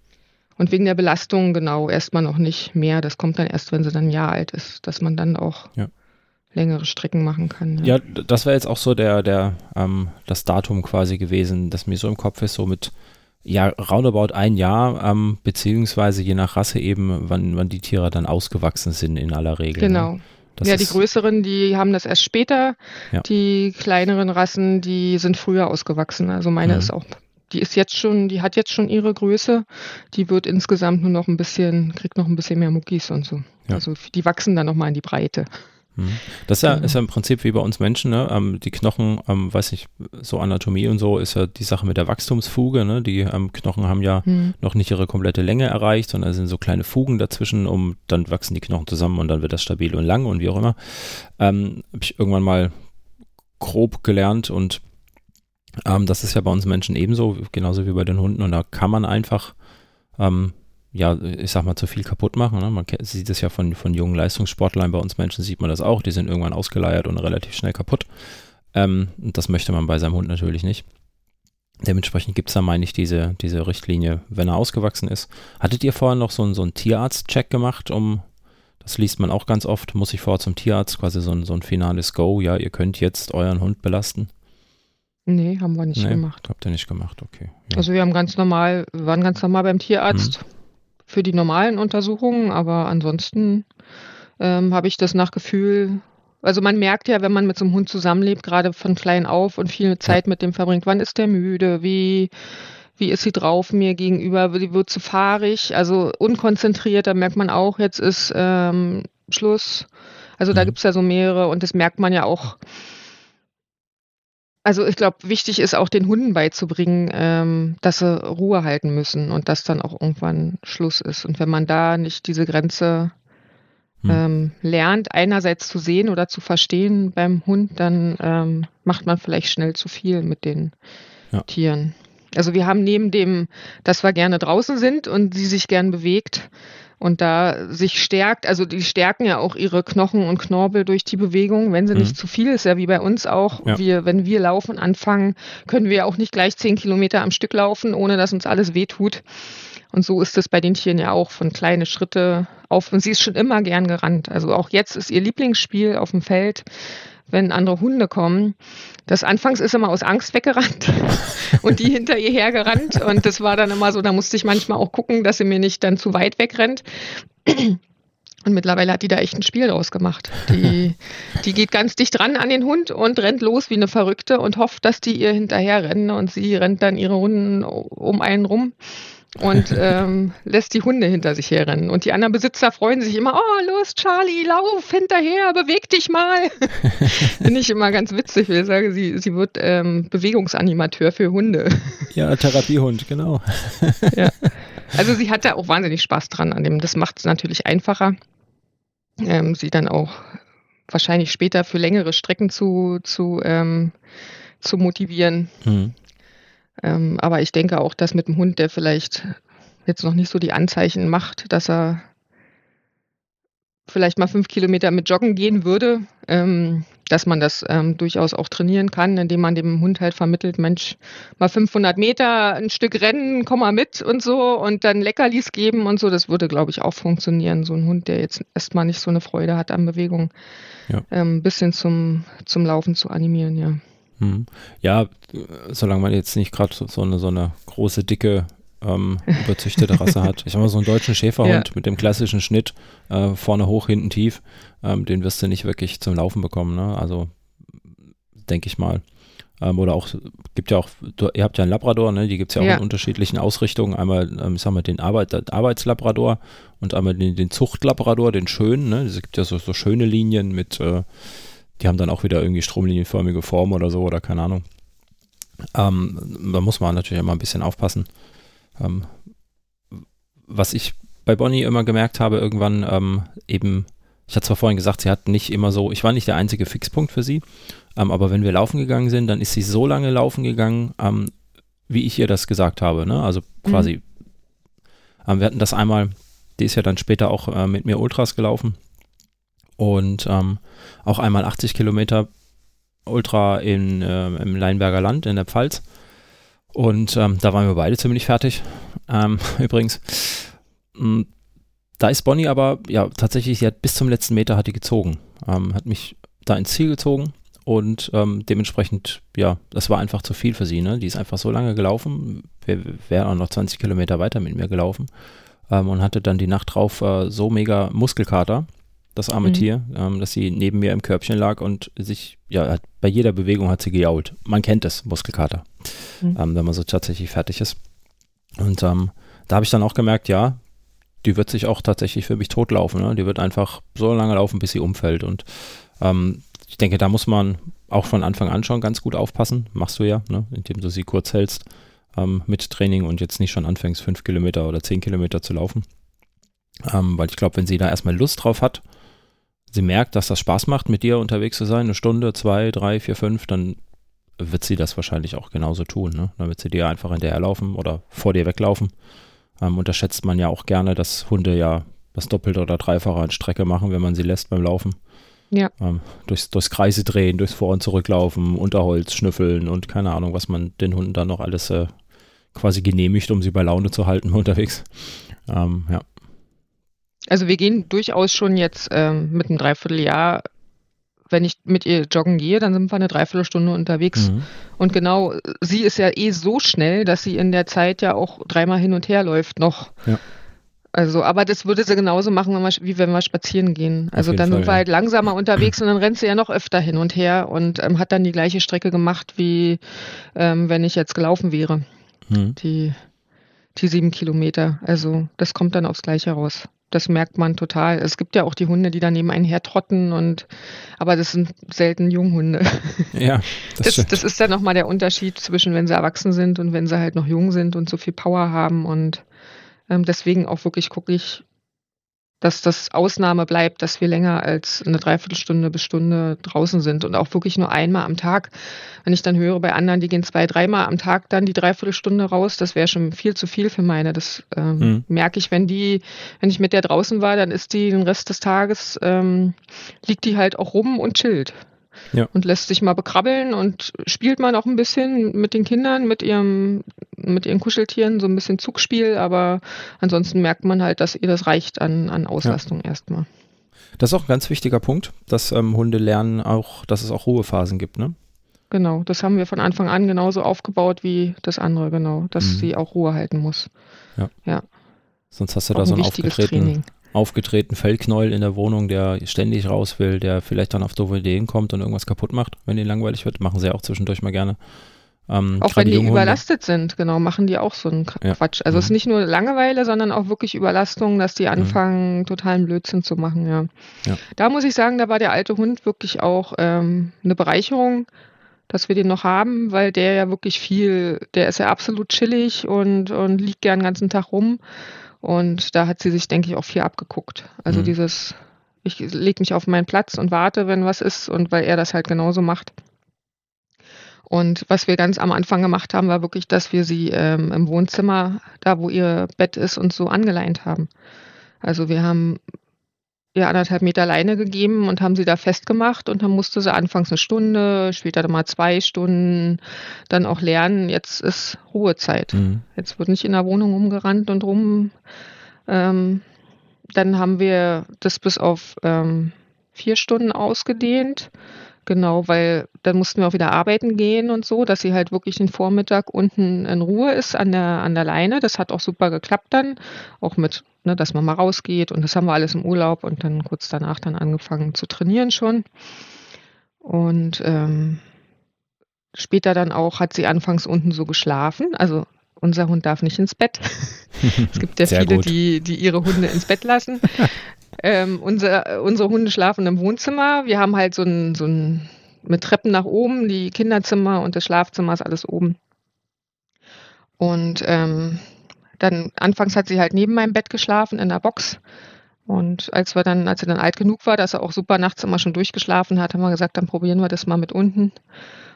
Und wegen der Belastung genau erstmal noch nicht mehr. Das kommt dann erst, wenn sie dann ein Jahr alt ist, dass man dann auch ja. längere Strecken machen kann. Ja, ja das wäre jetzt auch so der, der, ähm, das Datum quasi gewesen, das mir so im Kopf ist, so mit ja, roundabout ein Jahr, ähm, beziehungsweise je nach Rasse eben, wann, wann die Tiere dann ausgewachsen sind in aller Regel. Ne? Genau. Ne? ja, die größeren, die haben das erst später. Ja. Die kleineren Rassen, die sind früher ausgewachsen. Also meine mhm. ist auch, die ist jetzt schon, die hat jetzt schon ihre Größe. Die wird insgesamt nur noch ein bisschen, kriegt noch ein bisschen mehr Muckis und so. Ja. Also die wachsen dann nochmal in die Breite. Mhm. Das ist ja, genau. ist ja im Prinzip wie bei uns Menschen, ne? Ähm, die Knochen, ähm, weiß ich, so Anatomie und so ist ja die Sache mit der Wachstumsfuge, ne? Die ähm, Knochen haben ja mhm. noch nicht ihre komplette Länge erreicht, sondern sind so kleine Fugen dazwischen, um dann wachsen die Knochen zusammen und dann wird das stabil und lang und wie auch immer. Ähm, Habe ich irgendwann mal grob gelernt und ähm, das ist ja bei uns Menschen ebenso, genauso wie bei den Hunden und da kann man einfach ähm, ja, ich sag mal, zu viel kaputt machen. Ne? Man sieht es ja von, von jungen Leistungssportlern, bei uns Menschen sieht man das auch, die sind irgendwann ausgeleiert und relativ schnell kaputt. Ähm, und das möchte man bei seinem Hund natürlich nicht. Dementsprechend gibt es da, meine ich, diese, diese Richtlinie, wenn er ausgewachsen ist. Hattet ihr vorher noch so, einen, so einen Tierarzt-Check gemacht, um, das liest man auch ganz oft, muss ich vorher zum Tierarzt, quasi so ein, so ein finales Go, ja, ihr könnt jetzt euren Hund belasten? Nee, haben wir nicht nee, gemacht. Habt ihr nicht gemacht, okay. Ja. Also wir haben ganz normal, waren ganz normal beim Tierarzt hm. Für die normalen Untersuchungen, aber ansonsten ähm, habe ich das nach Gefühl also man merkt ja, wenn man mit so einem Hund zusammenlebt, gerade von klein auf und viel Zeit mit dem verbringt, wann ist der müde, wie, wie ist sie drauf mir gegenüber, wie wird sie fahrig, also unkonzentriert, da merkt man auch, jetzt ist ähm, Schluss. Also da mhm. gibt es ja so mehrere und das merkt man ja auch. Also ich glaube, wichtig ist auch den Hunden beizubringen, ähm, dass sie Ruhe halten müssen und dass dann auch irgendwann Schluss ist. Und wenn man da nicht diese Grenze hm. ähm, lernt, einerseits zu sehen oder zu verstehen beim Hund, dann ähm, macht man vielleicht schnell zu viel mit den ja. Tieren. Also wir haben neben dem, dass wir gerne draußen sind und sie sich gern bewegt und da sich stärkt, also die stärken ja auch ihre Knochen und Knorpel durch die Bewegung, wenn sie mhm. nicht zu viel ist, ja wie bei uns auch. Ja. Wir, wenn wir laufen anfangen, können wir auch nicht gleich zehn Kilometer am Stück laufen, ohne dass uns alles wehtut. Und so ist es bei den Tieren ja auch von kleine Schritte auf. Und sie ist schon immer gern gerannt. Also auch jetzt ist ihr Lieblingsspiel auf dem Feld, wenn andere Hunde kommen. Das anfangs ist immer aus Angst weggerannt und die hinter ihr hergerannt. Und das war dann immer so, da musste ich manchmal auch gucken, dass sie mir nicht dann zu weit wegrennt. Und mittlerweile hat die da echt ein Spiel draus gemacht. Die, die geht ganz dicht ran an den Hund und rennt los wie eine Verrückte und hofft, dass die ihr hinterher rennen und sie rennt dann ihre Runden um einen rum und ähm, lässt die Hunde hinter sich herrennen. Und die anderen Besitzer freuen sich immer, oh, los, Charlie, lauf hinterher, beweg dich mal. Finde ich immer ganz witzig, weil ich sage, sie, sie wird ähm, Bewegungsanimateur für Hunde. Ja, Therapiehund, genau. ja. Also sie hat da auch wahnsinnig Spaß dran an dem. Das macht es natürlich einfacher, ähm, sie dann auch wahrscheinlich später für längere Strecken zu, zu, ähm, zu motivieren. Mhm. Ähm, aber ich denke auch, dass mit dem Hund, der vielleicht jetzt noch nicht so die Anzeichen macht, dass er vielleicht mal fünf Kilometer mit Joggen gehen würde, ähm, dass man das ähm, durchaus auch trainieren kann, indem man dem Hund halt vermittelt, Mensch, mal 500 Meter ein Stück rennen, komm mal mit und so und dann Leckerlis geben und so. Das würde, glaube ich, auch funktionieren. So ein Hund, der jetzt erstmal nicht so eine Freude hat an Bewegung, ja. ähm, ein bisschen zum, zum Laufen zu animieren, ja. Hm. Ja, solange man jetzt nicht gerade so, so, eine, so eine große, dicke, ähm, überzüchtete Rasse hat. Ich habe mal so einen deutschen Schäferhund ja. mit dem klassischen Schnitt, äh, vorne hoch, hinten tief, ähm, den wirst du nicht wirklich zum Laufen bekommen. Ne? Also denke ich mal. Ähm, oder auch, gibt ja auch, du, ihr habt ja einen Labrador, ne? die gibt es ja auch ja. in unterschiedlichen Ausrichtungen. Einmal, ähm, sagen wir, den Arbeit, Arbeitslabrador und einmal den, den Zuchtlabrador, den schönen. Ne? Es gibt ja so, so schöne Linien mit äh, die haben dann auch wieder irgendwie stromlinienförmige Form oder so oder keine Ahnung. Ähm, da muss man natürlich immer ein bisschen aufpassen. Ähm, was ich bei Bonnie immer gemerkt habe, irgendwann ähm, eben, ich hatte zwar vorhin gesagt, sie hat nicht immer so, ich war nicht der einzige Fixpunkt für sie, ähm, aber wenn wir laufen gegangen sind, dann ist sie so lange laufen gegangen, ähm, wie ich ihr das gesagt habe. Ne? Also quasi, mhm. wir hatten das einmal, die ist ja dann später auch äh, mit mir Ultras gelaufen und ähm, auch einmal 80 Kilometer Ultra in, äh, im Leinberger Land in der Pfalz. Und ähm, da waren wir beide ziemlich fertig. Ähm, übrigens, mh, mm, da ist Bonnie aber, ja, tatsächlich, sie hat bis zum letzten Meter hat die gezogen. Ähm, hat mich da ins Ziel gezogen und ähm, dementsprechend, ja, das war einfach zu viel für sie. Ne? Die ist einfach so lange gelaufen, wäre auch noch 20 Kilometer weiter mit mir gelaufen ähm, und hatte dann die Nacht drauf äh, so mega Muskelkater, das arme mhm. Tier, ähm, dass sie neben mir im Körbchen lag und sich, ja, hat, bei jeder Bewegung hat sie gejault. Man kennt es, Muskelkater, mhm. ähm, wenn man so tatsächlich fertig ist. Und ähm, da habe ich dann auch gemerkt, ja, die wird sich auch tatsächlich für mich totlaufen. Ne? Die wird einfach so lange laufen, bis sie umfällt. Und ähm, ich denke, da muss man auch von Anfang an schon ganz gut aufpassen. Machst du ja, ne? indem du sie kurz hältst ähm, mit Training und jetzt nicht schon anfängst, fünf Kilometer oder zehn Kilometer zu laufen. Ähm, weil ich glaube, wenn sie da erstmal Lust drauf hat, sie merkt, dass das Spaß macht, mit dir unterwegs zu sein, eine Stunde, zwei, drei, vier, fünf, dann wird sie das wahrscheinlich auch genauso tun. Ne? Dann wird sie dir einfach hinterherlaufen oder vor dir weglaufen. ähm, unterschätzt man ja auch gerne, dass Hunde ja das Doppelte oder Dreifache an Strecke machen, wenn man sie lässt beim Laufen. Ja. Ähm, durchs, durchs Kreise drehen, durchs Vor- und Zurücklaufen, Unterholz schnüffeln und keine Ahnung, was man den Hunden dann noch alles äh, quasi genehmigt, um sie bei Laune zu halten unterwegs. Ähm, ja. Also wir gehen durchaus schon jetzt ähm, mit einem Dreivierteljahr, wenn ich mit ihr joggen gehe, dann sind wir eine Dreiviertelstunde unterwegs. Mhm. Und genau, sie ist ja eh so schnell, dass sie in der Zeit ja auch dreimal hin und her läuft noch. Ja. Also, aber das würde sie genauso machen, wenn wir, wie wenn wir spazieren gehen. Also dann Fall, sind wir ja. halt langsamer unterwegs und dann rennt sie ja noch öfter hin und her und ähm, hat dann die gleiche Strecke gemacht, wie ähm, wenn ich jetzt gelaufen wäre, Mhm. die, die sieben Kilometer. Also das kommt dann aufs Gleiche raus. Das merkt man total. Es gibt ja auch die Hunde, die dann neben einen hertrotten und aber das sind selten Junghunde. Ja, das, Das, das ist dann nochmal der Unterschied zwischen, wenn sie erwachsen sind und wenn sie halt noch jung sind und so viel Power haben. Und ähm, deswegen auch wirklich gucke ich, dass das Ausnahme bleibt, dass wir länger als eine Dreiviertelstunde bis Stunde draußen sind und auch wirklich nur einmal am Tag. Wenn ich dann höre bei anderen, die gehen zwei, dreimal am Tag dann die Dreiviertelstunde raus, das wäre schon viel zu viel für meine. Das ähm, Mhm. merke ich, wenn die, wenn ich mit der draußen war, dann ist die den Rest des Tages, ähm, liegt die halt auch rum und chillt Ja. und lässt sich mal bekrabbeln und spielt man auch ein bisschen mit den Kindern, mit ihrem, mit ihren Kuscheltieren, so ein bisschen Zugspiel, aber ansonsten merkt man halt, dass ihr das reicht an, an Auslastung erstmal. das ist auch ein ganz wichtiger Punkt, dass ähm, Hunde lernen auch, dass es auch Ruhephasen gibt, ne? Genau, das haben wir von Anfang an genauso aufgebaut wie das andere, genau, dass Mhm. sie auch Ruhe halten muss. Sonst hast du Auch da so ein aufgetretenen, Training. Aufgetretenen Fellknäuel in der Wohnung, der ständig raus will, der vielleicht dann auf doofe Ideen kommt und irgendwas kaputt macht, wenn ihnen langweilig wird. Machen sie ja auch zwischendurch mal gerne. Ähm, Auch wenn die Junghunde. überlastet sind, genau, machen die auch so einen Qu- Ja. Quatsch. Also es ist Mhm. nicht nur Langeweile, sondern auch wirklich Überlastung, dass die anfangen, totalen Blödsinn zu machen, ja. Ja. Da muss ich sagen, da war der alte Hund wirklich auch ähm, eine Bereicherung, dass wir den noch haben, weil der ja wirklich viel, der ist ja absolut chillig und, und liegt gern den ganzen Tag rum. Und da hat sie sich, denke ich, auch viel abgeguckt. Also Mhm. dieses, ich lege mich auf meinen Platz und warte, wenn was ist und weil er das halt genauso macht. Und was wir ganz am Anfang gemacht haben, war wirklich, dass wir sie ähm, im Wohnzimmer, da wo ihr Bett ist, und so angeleint haben. Also wir haben ihr anderthalb Meter Leine gegeben und haben sie da festgemacht und dann musste sie anfangs eine Stunde, später dann mal zwei Stunden, dann auch lernen, jetzt ist Ruhezeit. Mhm. Jetzt wird nicht in der Wohnung rumgerannt und rum. Ähm, dann haben wir das bis auf ähm, vier Stunden ausgedehnt. Genau, weil dann mussten wir auch wieder arbeiten gehen und so, dass sie halt wirklich den Vormittag unten in Ruhe ist an der, an der Leine. Das hat auch super geklappt dann. Auch mit, ne, dass man mal rausgeht und das haben wir alles im Urlaub und dann kurz danach dann angefangen zu trainieren schon. Und ähm, später dann auch hat sie anfangs unten so geschlafen. Also unser Hund darf nicht ins Bett. es gibt ja Sehr viele, gut. die, die ihre Hunde ins Bett lassen. ähm, unser, unsere Hunde schlafen im Wohnzimmer. Wir haben halt so ein, so ein mit Treppen nach oben, die Kinderzimmer und das Schlafzimmer ist alles oben. Und ähm, dann anfangs hat sie halt neben meinem Bett geschlafen in der Box. Und als wir dann, als sie dann alt genug war, dass er auch super nachts immer schon durchgeschlafen hat, haben wir gesagt, dann probieren wir das mal mit unten.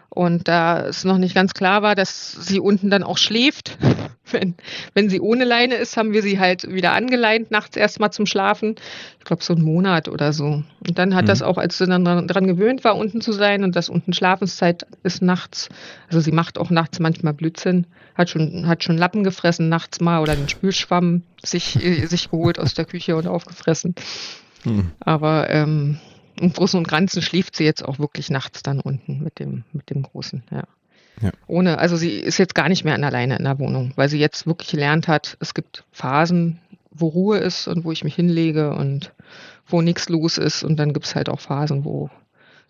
Und da es noch nicht ganz klar war, dass sie unten dann auch schläft, wenn, wenn sie ohne Leine ist, haben wir sie halt wieder angeleint, nachts erstmal zum Schlafen. Ich glaube, so einen Monat oder so. Und dann hat Mhm. das auch, als sie dann dran, dran gewöhnt war, unten zu sein und dass unten Schlafenszeit ist nachts. Also sie macht auch nachts manchmal Blödsinn. Hat schon, hat schon Lappen gefressen nachts mal oder den Spülschwamm sich, äh, sich geholt aus der Küche und aufgefressen. Mhm. Aber ähm, im Großen und Ganzen schläft sie jetzt auch wirklich nachts dann unten mit dem, mit dem Großen, ja. Ja. Ohne, also sie ist jetzt gar nicht mehr alleine in der Wohnung, weil sie jetzt wirklich gelernt hat, es gibt Phasen, wo Ruhe ist und wo ich mich hinlege und wo nichts los ist. Und dann gibt es halt auch Phasen, wo,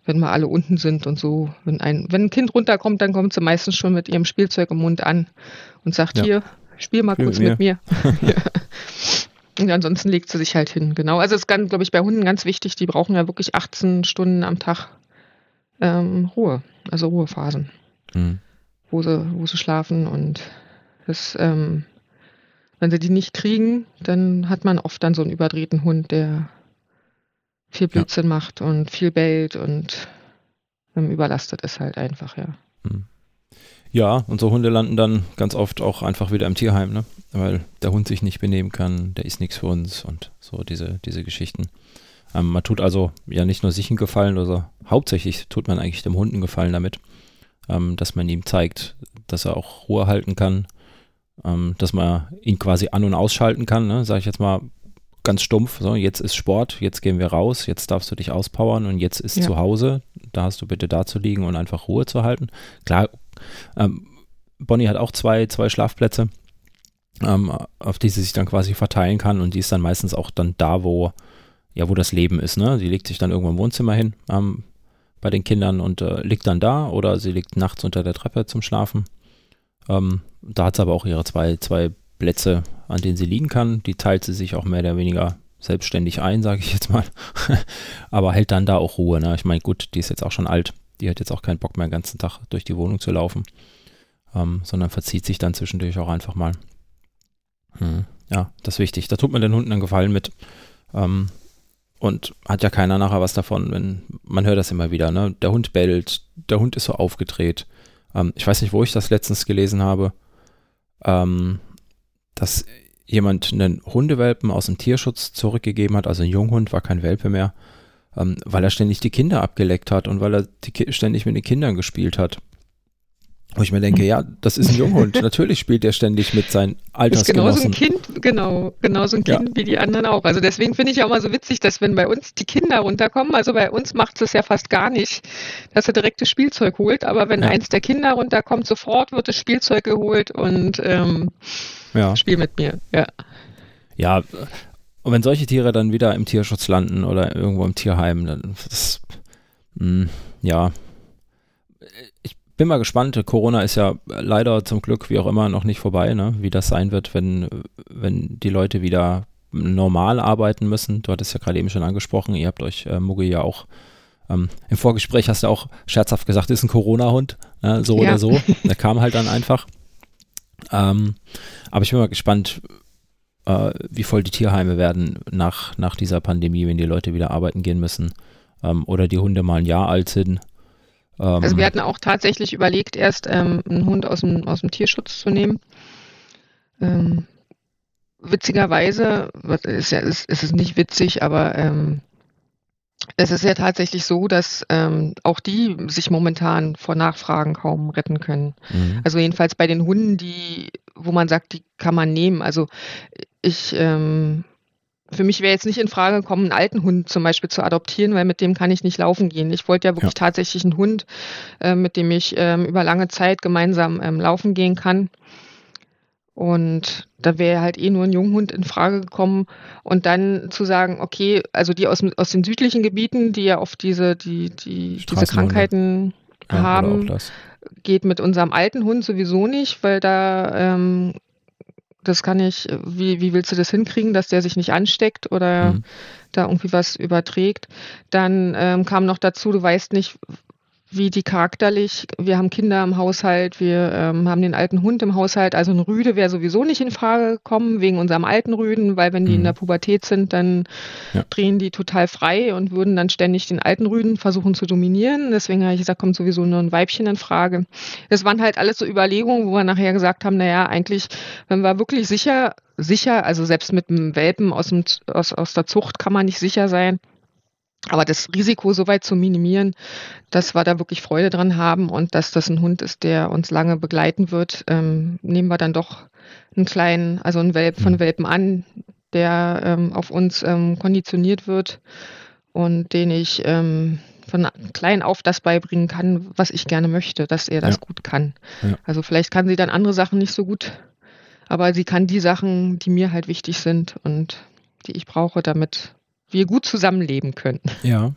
wenn wir alle unten sind und so, wenn ein, wenn ein Kind runterkommt, dann kommt sie meistens schon mit ihrem Spielzeug im Mund an und sagt, Ja. hier, spiel mal Spiel kurz mit mit mir. ja. Und ansonsten legt sie sich halt hin. Genau. Also es ist, glaube ich, bei Hunden ganz wichtig, die brauchen ja wirklich 18 Stunden am Tag ähm, Ruhe, also Ruhephasen, Mhm. wo sie, wo sie schlafen. Und das, ähm, wenn sie die nicht kriegen, dann hat man oft dann so einen überdrehten Hund, der viel Blödsinn macht und viel bellt und ähm, überlastet ist halt einfach, ja. Ja, unsere Hunde landen dann ganz oft auch einfach wieder im Tierheim, ne? Weil der Hund sich nicht benehmen kann, der ist nichts für uns und so diese, diese Geschichten. Ähm, man tut also ja nicht nur sich einen Gefallen, also hauptsächlich tut man eigentlich dem Hund einen Gefallen damit, ähm, dass man ihm zeigt, dass er auch Ruhe halten kann, ähm, dass man ihn quasi an- und ausschalten kann, ne? sage ich jetzt mal ganz stumpf, so jetzt ist Sport, jetzt gehen wir raus, jetzt darfst du dich auspowern und jetzt ist ja. zu Hause, da hast du bitte da zu liegen und einfach Ruhe zu halten. Klar, ähm, Bonnie hat auch zwei, zwei Schlafplätze, ähm, auf die sie sich dann quasi verteilen kann und die ist dann meistens auch dann da, wo ja, wo das Leben ist, ne? Sie legt sich dann irgendwo im Wohnzimmer hin ähm, bei den Kindern und äh, liegt dann da oder sie liegt nachts unter der Treppe zum Schlafen. Ähm, da hat sie aber auch ihre zwei, zwei Plätze, an denen sie liegen kann. Die teilt sie sich auch mehr oder weniger selbstständig ein, sage ich jetzt mal. aber hält dann da auch Ruhe. Ne? Ich meine, gut, die ist jetzt auch schon alt. Die hat jetzt auch keinen Bock mehr, den ganzen Tag durch die Wohnung zu laufen. Ähm, sondern verzieht sich dann zwischendurch auch einfach mal. Hm. Ja, das ist wichtig. Da tut man den Hunden einen Gefallen mit. Ähm, und hat ja keiner nachher was davon, wenn man hört das immer wieder, ne? Der Hund bellt, der Hund ist so aufgedreht. Ähm, ich weiß nicht, wo ich das letztens gelesen habe, ähm, dass jemand einen Hundewelpen aus dem Tierschutz zurückgegeben hat, also ein Junghund, war kein Welpe mehr, ähm, weil er ständig die Kinder abgeleckt hat und weil er die, ständig mit den Kindern gespielt hat. Wo ich mir denke, ja, das ist ein Junghund. Natürlich spielt er ständig mit seinen Altersgenossen. Ist genauso ein Kind, genau, genauso ein Kind ja. wie die anderen auch. Also deswegen finde ich auch mal so witzig, dass wenn bei uns die Kinder runterkommen, also bei uns macht es ja fast gar nicht, dass er direkt das Spielzeug holt, aber wenn ja. eins der Kinder runterkommt, sofort wird das Spielzeug geholt und ähm, ja. Spiel mit mir, ja. Ja, und wenn solche Tiere dann wieder im Tierschutz landen oder irgendwo im Tierheim, dann das, mh, hm, ja, bin mal gespannt. Corona ist ja leider zum Glück, wie auch immer, noch nicht vorbei, ne? wie das sein wird, wenn, wenn die Leute wieder normal arbeiten müssen. Du hattest ja gerade eben schon angesprochen, ihr habt euch äh, Mugi ja auch ähm, im Vorgespräch hast du auch scherzhaft gesagt, ist ein Corona-Hund, ne? so ja. oder so. Der kam halt dann einfach. Ähm, aber ich bin mal gespannt, äh, wie voll die Tierheime werden nach, nach dieser Pandemie, wenn die Leute wieder arbeiten gehen müssen ähm, oder die Hunde mal ein Jahr alt sind ähm, also wir hatten auch tatsächlich überlegt, erst ähm, einen Hund aus dem, aus dem Tierschutz zu nehmen. Ähm, witzigerweise, ist ja, ist, ist es nicht witzig, aber ähm, es ist ja tatsächlich so, dass ähm, auch die sich momentan vor Nachfragen kaum retten können. Mhm. Also jedenfalls bei den Hunden, die, wo man sagt, die kann man nehmen. Also ich ähm, für mich wäre jetzt nicht in Frage gekommen, einen alten Hund zum Beispiel zu adoptieren, weil mit dem kann ich nicht laufen gehen. Ich wollte ja wirklich ja. tatsächlich einen Hund, äh, mit dem ich ähm, über lange Zeit gemeinsam ähm, laufen gehen kann. Und da wäre halt eh nur ein Junghund in Frage gekommen. Und dann zu sagen, okay, also die aus, aus den südlichen Gebieten, die ja oft diese, die, die, diese Krankheiten ja, haben, geht mit unserem alten Hund sowieso nicht, weil da ähm, das kann ich, wie, wie willst du das hinkriegen, dass der sich nicht ansteckt oder mhm. da irgendwie was überträgt? Dann ähm, kam noch dazu, du weißt nicht, wie die charakterlich, wir haben Kinder im Haushalt, wir ähm, haben den alten Hund im Haushalt, also ein Rüde wäre sowieso nicht in Frage gekommen, wegen unserem alten Rüden, weil wenn die mhm. in der Pubertät sind, dann ja. drehen die total frei und würden dann ständig den alten Rüden versuchen zu dominieren. Deswegen habe ich gesagt, kommt sowieso nur ein Weibchen in Frage. Das waren halt alles so Überlegungen, wo wir nachher gesagt haben, naja, eigentlich, wenn wir wirklich sicher, sicher, also selbst mit einem Welpen aus, dem, aus, aus der Zucht kann man nicht sicher sein, aber das Risiko so weit zu minimieren, dass wir da wirklich Freude dran haben und dass das ein Hund ist, der uns lange begleiten wird, ähm, nehmen wir dann doch einen kleinen, also einen Welp von mhm. Welpen an, der ähm, auf uns ähm, konditioniert wird und den ich ähm, von klein auf das beibringen kann, was ich gerne möchte, dass er das ja. gut kann. Ja. Also vielleicht kann sie dann andere Sachen nicht so gut, aber sie kann die Sachen, die mir halt wichtig sind und die ich brauche, damit wir gut zusammenleben können. Ja,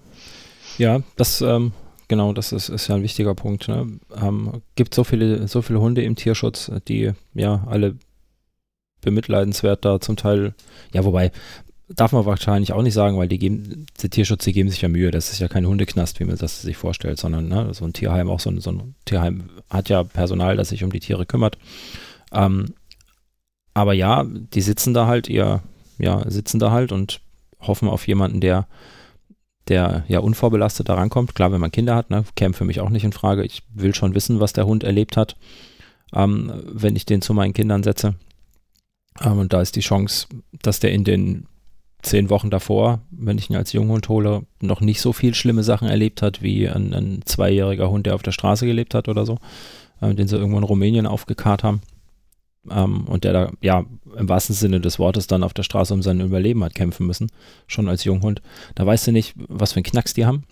ja, das ähm, genau, das ist, ist ja ein wichtiger Punkt. Ne? Ähm, gibt so viele, so viele Hunde im Tierschutz, die ja alle bemitleidenswert da zum Teil, ja, wobei darf man wahrscheinlich auch nicht sagen, weil die geben, die Tierschutz, die geben sich ja Mühe. Das ist ja kein Hundeknast, wie man das sich vorstellt, sondern ne, so ein Tierheim, auch so ein, so ein Tierheim hat ja Personal, das sich um die Tiere kümmert. Ähm, aber ja, die sitzen da halt, ihr, ja, sitzen da halt und hoffen auf jemanden, der der ja unvorbelastet da rankommt. Klar, wenn man Kinder hat, ne, käme für mich auch nicht in Frage. Ich will schon wissen, was der Hund erlebt hat, ähm, wenn ich den zu meinen Kindern setze. Ähm, und da ist die Chance, dass der in den zehn Wochen davor, wenn ich ihn als Junghund hole, noch nicht so viel schlimme Sachen erlebt hat wie ein, ein zweijähriger Hund, der auf der Straße gelebt hat oder so, äh, den sie irgendwo in Rumänien aufgekarrt haben. Ähm, und der da, ja, im wahrsten Sinne des Wortes dann auf der Straße um sein Überleben hat kämpfen müssen, schon als Junghund. Da weißt du nicht, was für einen Knacks die haben.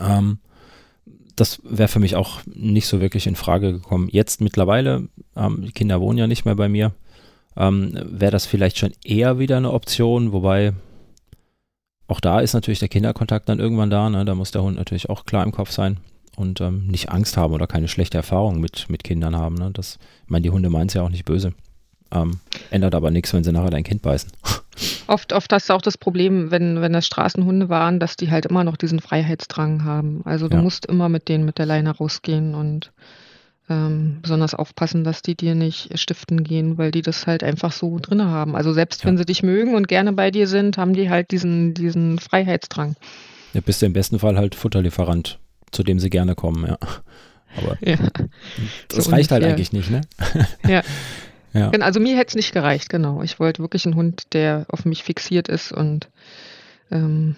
Ähm, das wäre für mich auch nicht so wirklich in Frage gekommen. Jetzt mittlerweile, ähm, die Kinder wohnen ja nicht mehr bei mir, ähm, wäre das vielleicht schon eher wieder eine Option, wobei auch da ist natürlich der Kinderkontakt dann irgendwann da, ne? da muss der Hund natürlich auch klar im Kopf sein und ähm, nicht Angst haben oder keine schlechte Erfahrung mit, mit Kindern haben. Ne? Das, ich meine, die Hunde meinen es ja auch nicht böse. Ähm, ändert aber nichts, wenn sie nachher dein Kind beißen. Oft, oft hast du auch das Problem, wenn, wenn das Straßenhunde waren, dass die halt immer noch diesen Freiheitsdrang haben. Also du ja. musst immer mit denen mit der Leine rausgehen und ähm, besonders aufpassen, dass die dir nicht stiften gehen, weil die das halt einfach so drin haben. Also selbst ja. wenn sie dich mögen und gerne bei dir sind, haben die halt diesen, diesen Freiheitsdrang. Ja, bist du im besten Fall halt Futterlieferant, zu dem sie gerne kommen, ja. Aber ja. das so reicht halt eigentlich nicht, ne? Ja. ja. Also mir hätte es nicht gereicht, genau. Ich wollte wirklich einen Hund, der auf mich fixiert ist und ähm,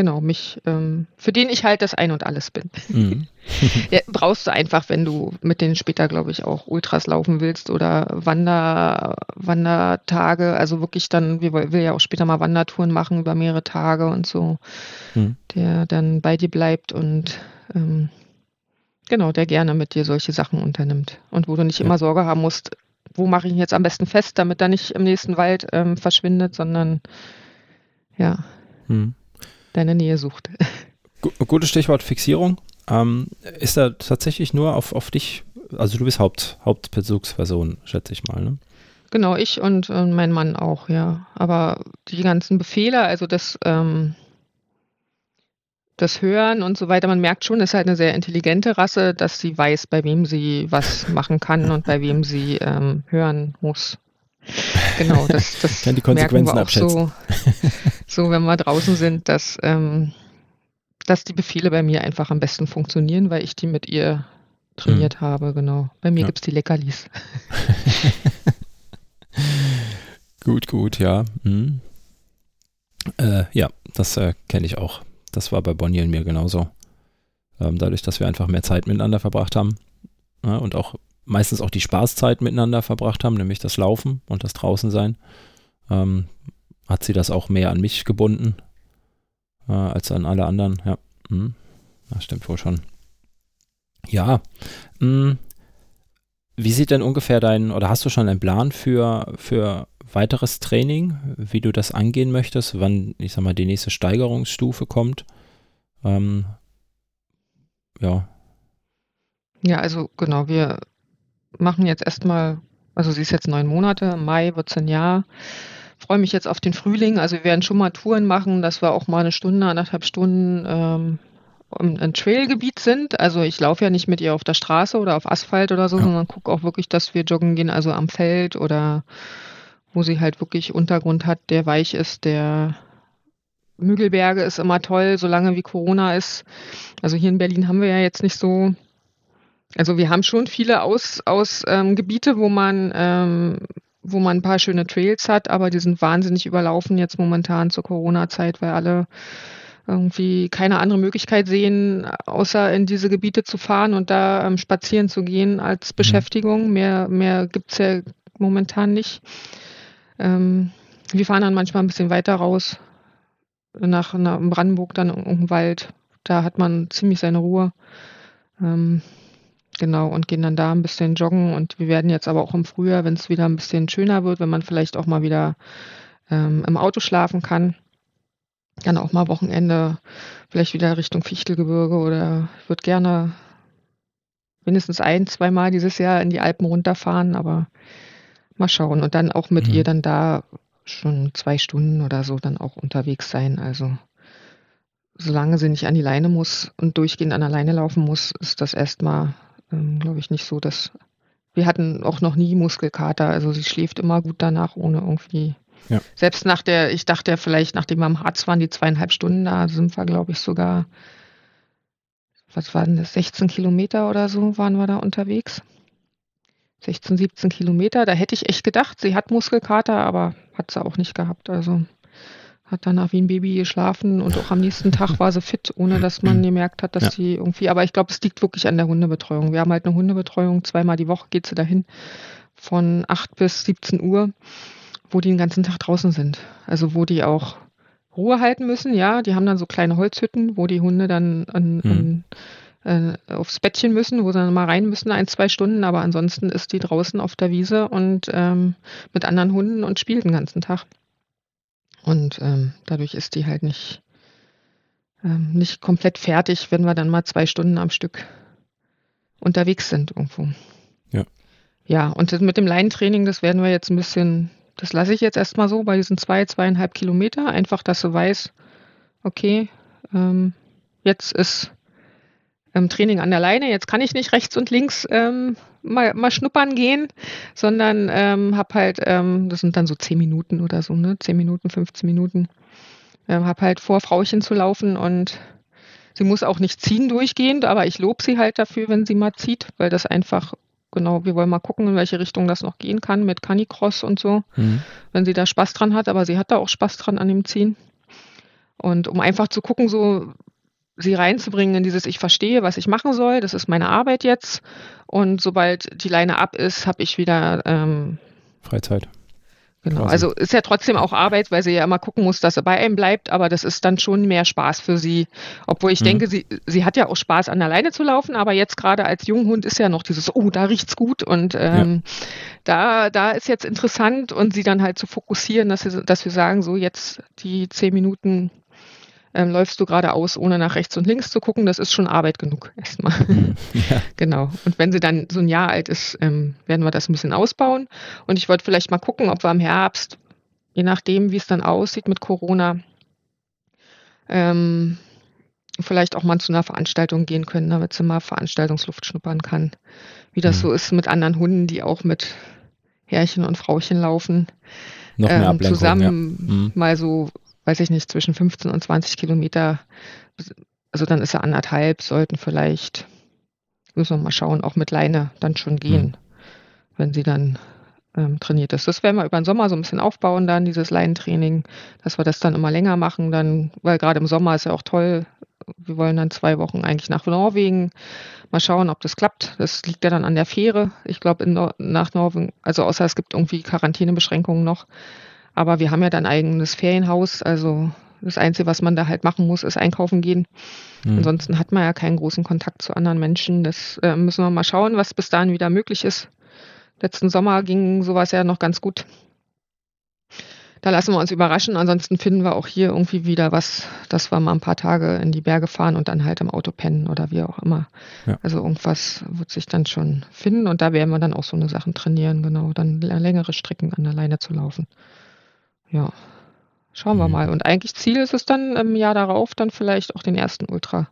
Genau, mich, ähm, für den ich halt das Ein und Alles bin. Mhm. ja, brauchst du einfach, wenn du mit denen später, glaube ich, auch Ultras laufen willst oder Wander, Wandertage, also wirklich dann, wir will ja auch später mal Wandertouren machen über mehrere Tage und so, mhm. der dann bei dir bleibt und ähm, genau, der gerne mit dir solche Sachen unternimmt und wo du nicht ja. immer Sorge haben musst, wo mache ich ihn jetzt am besten fest, damit er nicht im nächsten Wald ähm, verschwindet, sondern ja. Mhm deine Nähe sucht. Gutes Stichwort Fixierung. Ähm, ist er tatsächlich nur auf, auf dich, also du bist Haupt, Hauptbezugsperson, schätze ich mal, ne? Genau, ich und, und mein Mann auch, ja. Aber die ganzen Befehle, also das, ähm, das Hören und so weiter, man merkt schon, es ist halt eine sehr intelligente Rasse, dass sie weiß, bei wem sie was machen kann und bei wem sie ähm, hören muss. Genau, das, das kann die Konsequenzen merken wir auch so, so, wenn wir draußen sind, dass, ähm, dass die Befehle bei mir einfach am besten funktionieren, weil ich die mit ihr trainiert mhm. habe, genau. Bei mir ja. gibt es die Leckerlis. gut, gut, ja. Mhm. Äh, ja, das äh, kenne ich auch. Das war bei Bonnie und mir genauso. Ähm, dadurch, dass wir einfach mehr Zeit miteinander verbracht haben ja, und auch meistens auch die Spaßzeit miteinander verbracht haben, nämlich das Laufen und das Draußensein, ähm, hat sie das auch mehr an mich gebunden äh, als an alle anderen. Ja, hm. das stimmt wohl schon. Ja, hm. wie sieht denn ungefähr dein, oder hast du schon einen Plan für, für weiteres Training, wie du das angehen möchtest, wann, ich sag mal, die nächste Steigerungsstufe kommt? Ähm, ja. Ja, also genau, wir machen jetzt erstmal, also sie ist jetzt neun Monate, im Mai wird es ein Jahr. Freue mich jetzt auf den Frühling. Also wir werden schon mal Touren machen, dass wir auch mal eine Stunde, anderthalb Stunden ähm, ein Trailgebiet sind. Also ich laufe ja nicht mit ihr auf der Straße oder auf Asphalt oder so, ja. sondern gucke auch wirklich, dass wir joggen gehen, also am Feld oder wo sie halt wirklich Untergrund hat, der weich ist, der Mügelberge ist immer toll, solange wie Corona ist. Also hier in Berlin haben wir ja jetzt nicht so also wir haben schon viele Aus, aus ähm, Gebiete, wo man, ähm, wo man ein paar schöne Trails hat, aber die sind wahnsinnig überlaufen jetzt momentan zur Corona-Zeit, weil alle irgendwie keine andere Möglichkeit sehen, außer in diese Gebiete zu fahren und da ähm, spazieren zu gehen als mhm. Beschäftigung. Mehr, mehr gibt's ja momentan nicht. Ähm, wir fahren dann manchmal ein bisschen weiter raus, nach, nach Brandenburg, dann in irgendein Wald. Da hat man ziemlich seine Ruhe. Ähm, Genau, und gehen dann da ein bisschen joggen. Und wir werden jetzt aber auch im Frühjahr, wenn es wieder ein bisschen schöner wird, wenn man vielleicht auch mal wieder ähm, im Auto schlafen kann, dann auch mal Wochenende vielleicht wieder Richtung Fichtelgebirge oder ich würde gerne mindestens ein, zweimal dieses Jahr in die Alpen runterfahren, aber mal schauen. Und dann auch mit mhm. ihr dann da schon zwei Stunden oder so dann auch unterwegs sein. Also solange sie nicht an die Leine muss und durchgehend an der Leine laufen muss, ist das erstmal ähm, glaube ich, nicht so, dass wir hatten auch noch nie Muskelkater. Also sie schläft immer gut danach, ohne irgendwie Ja. Selbst nach der, ich dachte ja vielleicht, nachdem wir am Harz waren, die zweieinhalb Stunden, da sind wir, glaube ich, sogar, was waren das, 16 Kilometer oder so waren wir da unterwegs. 16, 17 Kilometer, da hätte ich echt gedacht, sie hat Muskelkater, aber hat sie auch nicht gehabt. Also hat danach wie ein Baby geschlafen und auch am nächsten Tag war sie fit, ohne dass man gemerkt hat, dass ja. sie irgendwie, aber ich glaube, es liegt wirklich an der Hundebetreuung. Wir haben halt eine Hundebetreuung, zweimal die Woche geht sie dahin von 8 bis 17 Uhr, wo die den ganzen Tag draußen sind. Also wo die auch Ruhe halten müssen, ja, die haben dann so kleine Holzhütten, wo die Hunde dann an, mhm. an, äh, aufs Bettchen müssen, wo sie dann mal rein müssen, ein, zwei Stunden, aber ansonsten ist die draußen auf der Wiese und ähm, mit anderen Hunden und spielt den ganzen Tag. Und ähm, dadurch ist die halt nicht, ähm, nicht komplett fertig, wenn wir dann mal zwei Stunden am Stück unterwegs sind irgendwo. Ja. Ja, und mit dem Leinentraining, das werden wir jetzt ein bisschen, das lasse ich jetzt erstmal so bei diesen zwei, zweieinhalb Kilometer. Einfach, dass du weißt, okay, ähm, jetzt ist ähm, Training an der Leine. Jetzt kann ich nicht rechts und links ähm, mal, mal schnuppern gehen, sondern ähm, habe halt, ähm, das sind dann so zehn Minuten oder so, ne? Zehn Minuten, 15 Minuten. Ähm, habe halt vor, Frauchen zu laufen und sie muss auch nicht ziehen durchgehend, aber ich lobe sie halt dafür, wenn sie mal zieht, weil das einfach genau, wir wollen mal gucken, in welche Richtung das noch gehen kann mit Canicross und so, mhm. wenn sie da Spaß dran hat, aber sie hat da auch Spaß dran an dem Ziehen. Und um einfach zu gucken, so sie reinzubringen in dieses, ich verstehe, was ich machen soll, das ist meine Arbeit jetzt. Und sobald die Leine ab ist, habe ich wieder ähm, Freizeit. Genau, quasi. also ist ja trotzdem auch Arbeit, weil sie ja immer gucken muss, dass er bei einem bleibt, aber das ist dann schon mehr Spaß für sie. Obwohl ich mhm. denke, sie, sie hat ja auch Spaß, an der Leine zu laufen, aber jetzt gerade als Junghund ist ja noch dieses, oh, da riecht's gut und ähm, ja. da, da ist jetzt interessant und sie dann halt zu fokussieren, dass, sie, dass wir sagen, so jetzt die zehn Minuten ähm, läufst du geradeaus, ohne nach rechts und links zu gucken. Das ist schon Arbeit genug erstmal. Ja. genau. Und wenn sie dann so ein Jahr alt ist, ähm, werden wir das ein bisschen ausbauen. Und ich wollte vielleicht mal gucken, ob wir im Herbst, je nachdem, wie es dann aussieht mit Corona, ähm, vielleicht auch mal zu einer Veranstaltung gehen können, damit sie mal Veranstaltungsluft schnuppern kann. Wie das mhm. so ist mit anderen Hunden, die auch mit Herrchen und Frauchen laufen. Noch mehr ähm, zusammen ja. mhm. mal so weiß ich nicht, zwischen 15 und 20 Kilometer. Also dann ist er anderthalb, sollten vielleicht, müssen wir mal schauen, auch mit Leine dann schon gehen, mhm. wenn sie dann ähm, trainiert ist. Das werden wir über den Sommer so ein bisschen aufbauen, dann dieses Leinentraining, dass wir das dann immer länger machen, dann, weil gerade im Sommer ist ja auch toll. Wir wollen dann zwei Wochen eigentlich nach Norwegen. Mal schauen, ob das klappt. Das liegt ja dann an der Fähre. Ich glaube, Nor nach Norwegen, also außer es gibt irgendwie Quarantänebeschränkungen noch, aber wir haben ja dann ein eigenes Ferienhaus, also das Einzige, was man da halt machen muss, ist einkaufen gehen. Mhm. Ansonsten hat man ja keinen großen Kontakt zu anderen Menschen. Das äh, müssen wir mal schauen, was bis dahin wieder möglich ist. Letzten Sommer ging sowas ja noch ganz gut. Da lassen wir uns überraschen. Ansonsten finden wir auch hier irgendwie wieder was, dass wir mal ein paar Tage in die Berge fahren und dann halt im Auto pennen oder wie auch immer. Ja. Also irgendwas wird sich dann schon finden und da werden wir dann auch so eine Sachen trainieren, genau. Dann längere Strecken an der Leine zu laufen. Ja, schauen wir mhm. mal. Und eigentlich Ziel ist es dann im Jahr darauf dann vielleicht auch den ersten Ultra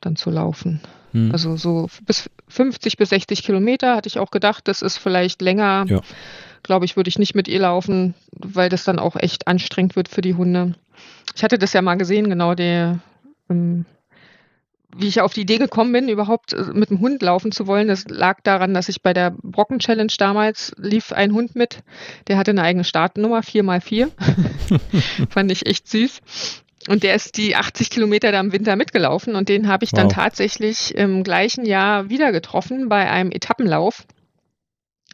dann zu laufen. Mhm. Also so bis 50 bis 60 Kilometer hatte ich auch gedacht, das ist vielleicht länger. Ja. Glaube ich, würde ich nicht mit ihr laufen, weil das dann auch echt anstrengend wird für die Hunde. Ich hatte das ja mal gesehen, genau, der ähm, wie ich auf die Idee gekommen bin, überhaupt äh, mit dem Hund laufen zu wollen, das lag daran, dass ich bei der Brocken Challenge damals lief ein Hund mit, der hatte eine eigene Startnummer, 4x4. Fand ich echt süß. Und der ist die 80 Kilometer da im Winter mitgelaufen und den habe ich wow. dann tatsächlich im gleichen Jahr wieder getroffen bei einem Etappenlauf.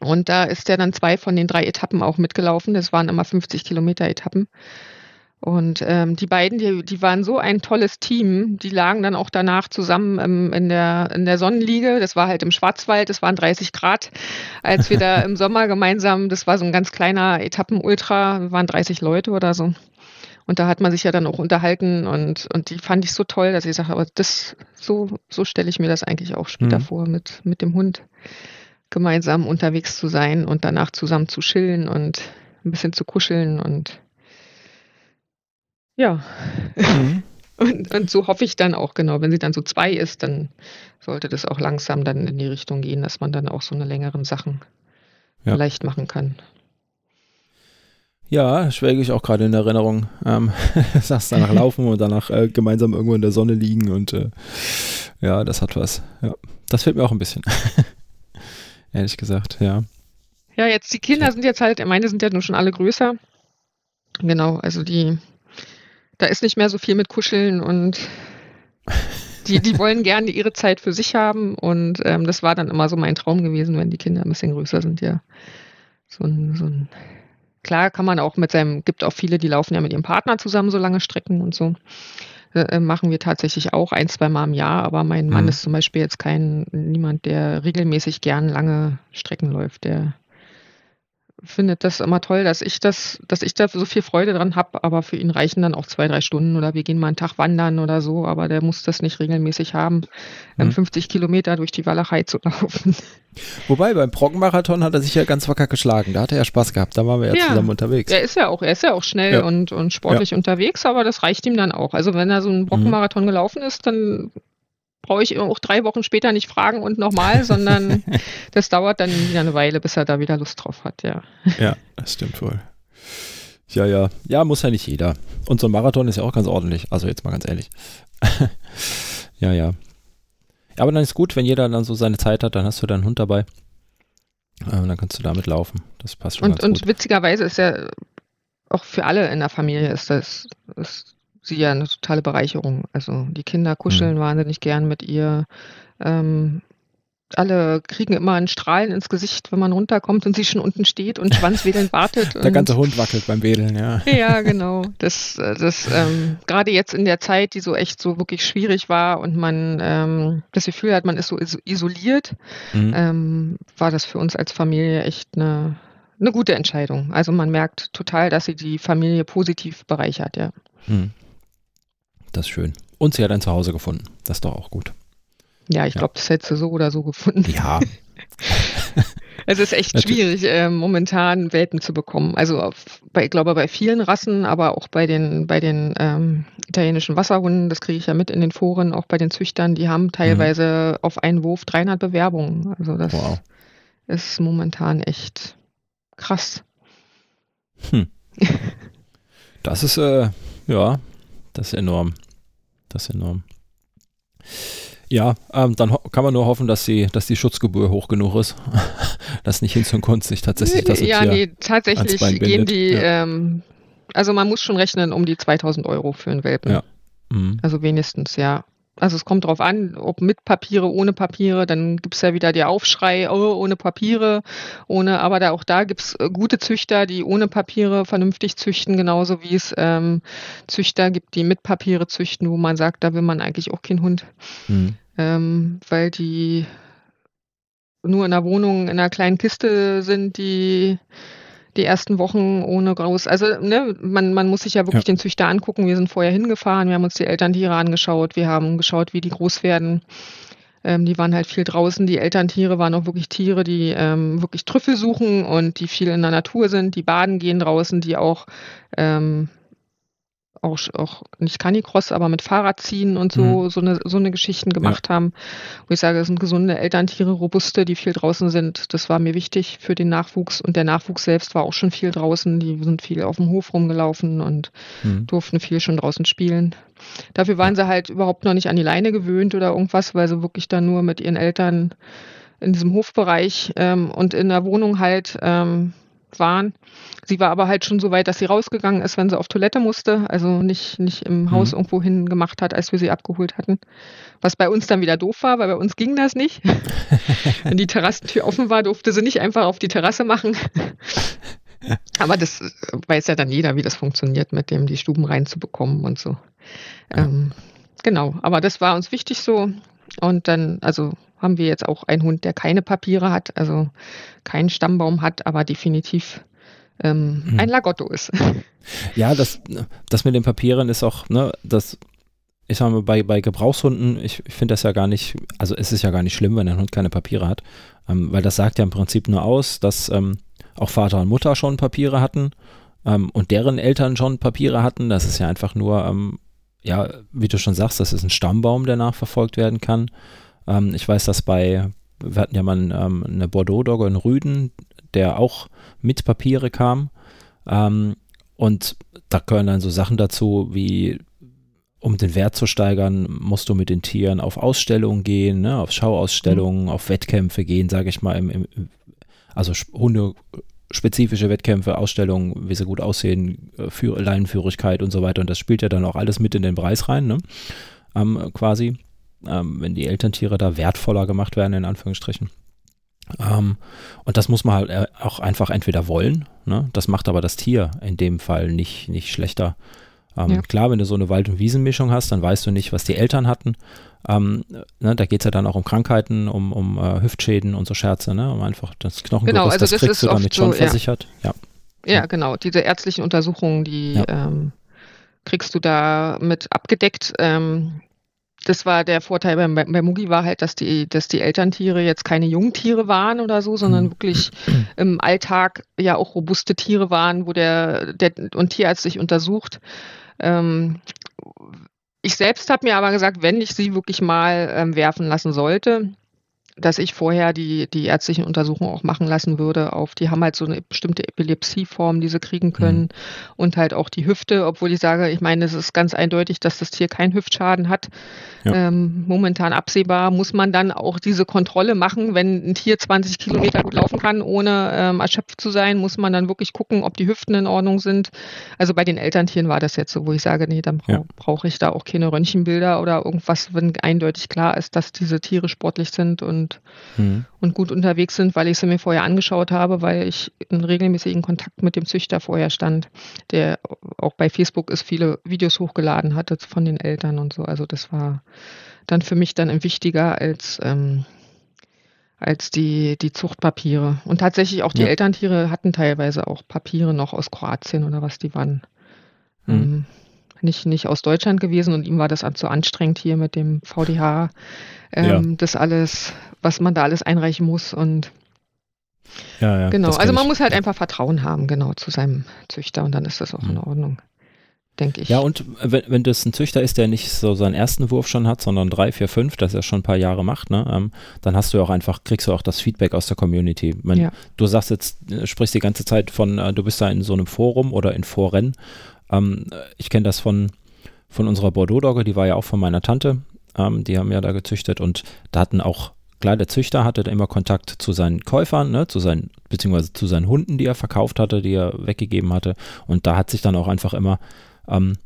Und da ist der dann zwei von den drei Etappen auch mitgelaufen. Das waren immer 50 Kilometer Etappen. Und ähm, die beiden, die, die waren so ein tolles Team. Die lagen dann auch danach zusammen ähm, in, der, in der Sonnenliege. Das war halt im Schwarzwald, es waren 30 Grad, als wir da im Sommer gemeinsam, das war so ein ganz kleiner Etappenultra, wir waren 30 Leute oder so. Und da hat man sich ja dann auch unterhalten und, und die fand ich so toll, dass ich sage, aber das, so, so stelle ich mir das eigentlich auch später mhm. vor, mit, mit dem Hund gemeinsam unterwegs zu sein und danach zusammen zu chillen und ein bisschen zu kuscheln und ja. Mhm. Und, und, so hoffe ich dann auch, genau, wenn sie dann so zwei ist, dann sollte das auch langsam dann in die Richtung gehen, dass man dann auch so eine längeren Sachen ja. leicht machen kann. Ja, schwelge ich auch gerade in Erinnerung. Ähm, sagst danach laufen und danach äh, gemeinsam irgendwo in der Sonne liegen und äh, ja, das hat was. Ja, das fehlt mir auch ein bisschen. Ehrlich gesagt, ja. Ja, jetzt die Kinder sind jetzt halt, meine sind ja nun schon alle größer. Genau, also die, da ist nicht mehr so viel mit Kuscheln und die, die wollen gerne ihre Zeit für sich haben und ähm, das war dann immer so mein Traum gewesen, wenn die Kinder ein bisschen größer sind, ja. So ein, so ein, klar kann man auch mit seinem, gibt auch viele, die laufen ja mit ihrem Partner zusammen so lange Strecken und so. Äh, äh machen wir tatsächlich auch ein, zwei Mal im Jahr, aber mein Mann mhm. ist zum Beispiel jetzt kein, niemand, der regelmäßig gern lange Strecken läuft. Der findet das immer toll, dass ich das, dass ich da so viel Freude dran habe, aber für ihn reichen dann auch zwei, drei Stunden oder wir gehen mal einen Tag wandern oder so, aber der muss das nicht regelmäßig haben, mhm. 50 Kilometer durch die Walachei zu laufen. Wobei beim Brockenmarathon hat er sich ja ganz wacker geschlagen, da hat er ja Spaß gehabt, da waren wir ja, ja zusammen unterwegs. Er ist ja auch, er ist ja auch schnell ja. Und, und sportlich ja. unterwegs, aber das reicht ihm dann auch. Also wenn er so einen Brockenmarathon mhm. gelaufen ist, dann brauche ich auch drei Wochen später nicht fragen und nochmal, sondern das dauert dann wieder eine Weile, bis er da wieder Lust drauf hat, ja. Ja, das stimmt wohl. Ja, ja. Ja, muss ja nicht jeder. Und so ein Marathon ist ja auch ganz ordentlich. Also jetzt mal ganz ehrlich. ja, ja. Aber dann ist gut, wenn jeder dann so seine Zeit hat, dann hast du deinen Hund dabei. Und dann kannst du damit laufen. Das passt schon. Und, und witzigerweise ist ja auch für alle in der Familie ist das ist sie ja eine totale Bereicherung. Also die Kinder kuscheln mhm. wahnsinnig gern mit ihr. Ähm, alle kriegen immer ein Strahlen ins Gesicht, wenn man runterkommt und sie schon unten steht und schwanzwedelnd wartet. der ganze Hund wackelt beim Wedeln, ja. Ja, genau. Das, das ähm, gerade jetzt in der Zeit, die so echt so wirklich schwierig war und man ähm, das Gefühl hat, man ist so isoliert, mhm. ähm, war das für uns als Familie echt eine, eine gute Entscheidung. Also man merkt total, dass sie die Familie positiv bereichert, ja. Mhm. Das ist schön. Und sie hat ein Zuhause gefunden. Das ist doch auch gut. Ja, ich ja. glaube, das hättest du so oder so gefunden. Ja. es ist echt schwierig, äh, momentan Welpen zu bekommen. Also auf, bei, ich glaube bei vielen Rassen, aber auch bei den, bei den ähm, italienischen Wasserhunden, das kriege ich ja mit in den Foren, auch bei den Züchtern, die haben teilweise mhm. auf einen Wurf 300 Bewerbungen. Also das wow. ist momentan echt krass. Hm. Das ist, äh, ja, das ist enorm. Das ist enorm. Ja, ähm, dann kann man nur hoffen, dass die, dass die Schutzgebühr hoch genug ist, dass nicht hin und Kunst sich tatsächlich das Ja, nee, tatsächlich gehen die, ja. ähm, also man muss schon rechnen um die 2000 Euro für einen Welpen. Ja. Mhm. Also wenigstens, ja. Also es kommt darauf an, ob mit Papiere, ohne Papiere, dann gibt es ja wieder der Aufschrei, oh, ohne Papiere, ohne, aber da, auch da gibt es äh, gute Züchter, die ohne Papiere vernünftig züchten, genauso wie es ähm, Züchter gibt, die mit Papiere züchten, wo man sagt, da will man eigentlich auch keinen Hund. Mhm. Ähm, weil die nur in der Wohnung in einer kleinen Kiste sind, die die ersten Wochen ohne groß. Also ne, man, man muss sich ja wirklich ja. den Züchter angucken. Wir sind vorher hingefahren, wir haben uns die Elterntiere angeschaut, wir haben geschaut, wie die groß werden. Ähm, die waren halt viel draußen. Die Elterntiere waren auch wirklich Tiere, die ähm, wirklich Trüffel suchen und die viel in der Natur sind, die baden gehen draußen, die auch ähm, auch, auch nicht Canicross, aber mit Fahrrad ziehen und so, mhm. so, eine, so eine Geschichten gemacht ja. haben. Wo ich sage, es sind gesunde Elterntiere, robuste, die viel draußen sind. Das war mir wichtig für den Nachwuchs. Und der Nachwuchs selbst war auch schon viel draußen. Die sind viel auf dem Hof rumgelaufen und mhm. durften viel schon draußen spielen. Dafür waren sie halt überhaupt noch nicht an die Leine gewöhnt oder irgendwas, weil sie wirklich dann nur mit ihren Eltern in diesem Hofbereich ähm, und in der Wohnung halt ähm, waren. Sie war aber halt schon so weit, dass sie rausgegangen ist, wenn sie auf Toilette musste, also nicht, nicht im mhm. Haus irgendwo hin gemacht hat, als wir sie abgeholt hatten. Was bei uns dann wieder doof war, weil bei uns ging das nicht. wenn die Terrassentür offen war, durfte sie nicht einfach auf die Terrasse machen. aber das weiß ja dann jeder, wie das funktioniert, mit dem die Stuben reinzubekommen und so. Ja. Ähm, genau, aber das war uns wichtig so. Und dann, also haben wir jetzt auch einen Hund, der keine Papiere hat, also keinen Stammbaum hat, aber definitiv ähm, hm. ein Lagotto ist. Ja, das, das mit den Papieren ist auch, ne, das, ich sag mal, bei, bei Gebrauchshunden, ich, ich finde das ja gar nicht, also es ist ja gar nicht schlimm, wenn ein Hund keine Papiere hat, ähm, weil das sagt ja im Prinzip nur aus, dass ähm, auch Vater und Mutter schon Papiere hatten ähm, und deren Eltern schon Papiere hatten. Das ist ja einfach nur, ähm, ja, wie du schon sagst, das ist ein Stammbaum, der nachverfolgt werden kann. Ähm, ich weiß, dass bei, wir hatten ja mal ähm, eine Bordeaux-Dogge in Rüden, der auch mit Papiere kam. Ähm, und da gehören dann so Sachen dazu, wie um den Wert zu steigern, musst du mit den Tieren auf Ausstellungen gehen, ne, auf Schauausstellungen, mhm. auf Wettkämpfe gehen, sage ich mal, im, im, also Hunde spezifische Wettkämpfe, Ausstellungen, wie sie gut aussehen, äh, für Leinenführigkeit und so weiter. Und das spielt ja dann auch alles mit in den Preis rein, ne? Ähm, quasi, ähm, wenn die Elterntiere da wertvoller gemacht werden, in Anführungsstrichen. Ähm, und das muss man halt äh, auch einfach entweder wollen, ne? das macht aber das Tier in dem Fall nicht, nicht schlechter. Ähm, ja. Klar, wenn du so eine Wald- und Wiesenmischung hast, dann weißt du nicht, was die Eltern hatten. Ähm, ne, da geht es ja dann auch um Krankheiten, um, um uh, Hüftschäden und so Scherze, ne? um einfach das Knochengerüst, genau, also das, das kriegst du damit schon so, versichert. Ja. ja. ja. genau. Diese ärztlichen Untersuchungen, die ähm, kriegst du da mit abgedeckt. Ähm, das war der Vorteil beim, bei Mugi war halt, dass die, dass die Elterntiere jetzt keine Jungtiere waren oder so, sondern mhm. wirklich im Alltag ja auch robuste Tiere waren, wo der, der und Tierarzt sich untersucht. Ähm, ich selbst habe mir aber gesagt, wenn ich sie wirklich mal ähm, werfen lassen sollte, dass ich vorher die, die ärztlichen Untersuchungen auch machen lassen würde. Auf, die haben halt so eine bestimmte Epilepsieform, die sie kriegen können mhm. und halt auch die Hüfte, obwohl ich sage, ich meine, es ist ganz eindeutig, dass das Tier keinen Hüftschaden hat. Ja. Ähm, momentan absehbar muss man dann auch diese Kontrolle machen, wenn ein Tier 20 Kilometer gut laufen kann, ohne ähm, erschöpft zu sein, muss man dann wirklich gucken, ob die Hüften in Ordnung sind. Also bei den Elterntieren war das jetzt so, wo ich sage, nee, dann bra ja. brauche ich da auch keine Röntgenbilder oder irgendwas, wenn eindeutig klar ist, dass diese Tiere sportlich sind und und, mhm. und gut unterwegs sind, weil ich sie mir vorher angeschaut habe, weil ich in regelmäßigen Kontakt mit dem Züchter vorher stand, der auch bei Facebook ist, viele Videos hochgeladen hatte von den Eltern und so. Also das war dann für mich dann wichtiger als ähm, als die, die Zuchtpapiere. Und tatsächlich auch die ja. Elterntiere hatten teilweise auch Papiere noch aus Kroatien oder was die waren. Mhm. Nicht, nicht aus Deutschland gewesen und ihm war das zu anstrengend hier mit dem VDH, ähm, ja. das alles, was man da alles einreichen muss und ja, ja, genau. Also man ich. muss halt einfach Vertrauen haben, genau, zu seinem Züchter und dann ist das auch mhm. in Ordnung denke ich. Ja, und wenn, wenn das ein Züchter ist, der nicht so seinen ersten Wurf schon hat, sondern drei, vier, fünf, das er schon ein paar Jahre macht, ne, ähm, dann hast du auch einfach, kriegst du auch das Feedback aus der Community. Man, ja. Du sagst jetzt, äh, sprichst die ganze Zeit von, äh, du bist da in so einem Forum oder in Foren. Ähm, ich kenne das von von unserer Bordeaux-Dogge, die war ja auch von meiner Tante. Ähm, die haben ja da gezüchtet und da hatten auch, klar, der Züchter hatte da immer Kontakt zu seinen Käufern, ne, zu seinen, beziehungsweise zu seinen Hunden, die er verkauft hatte, die er weggegeben hatte. Und da hat sich dann auch einfach immer, ähm,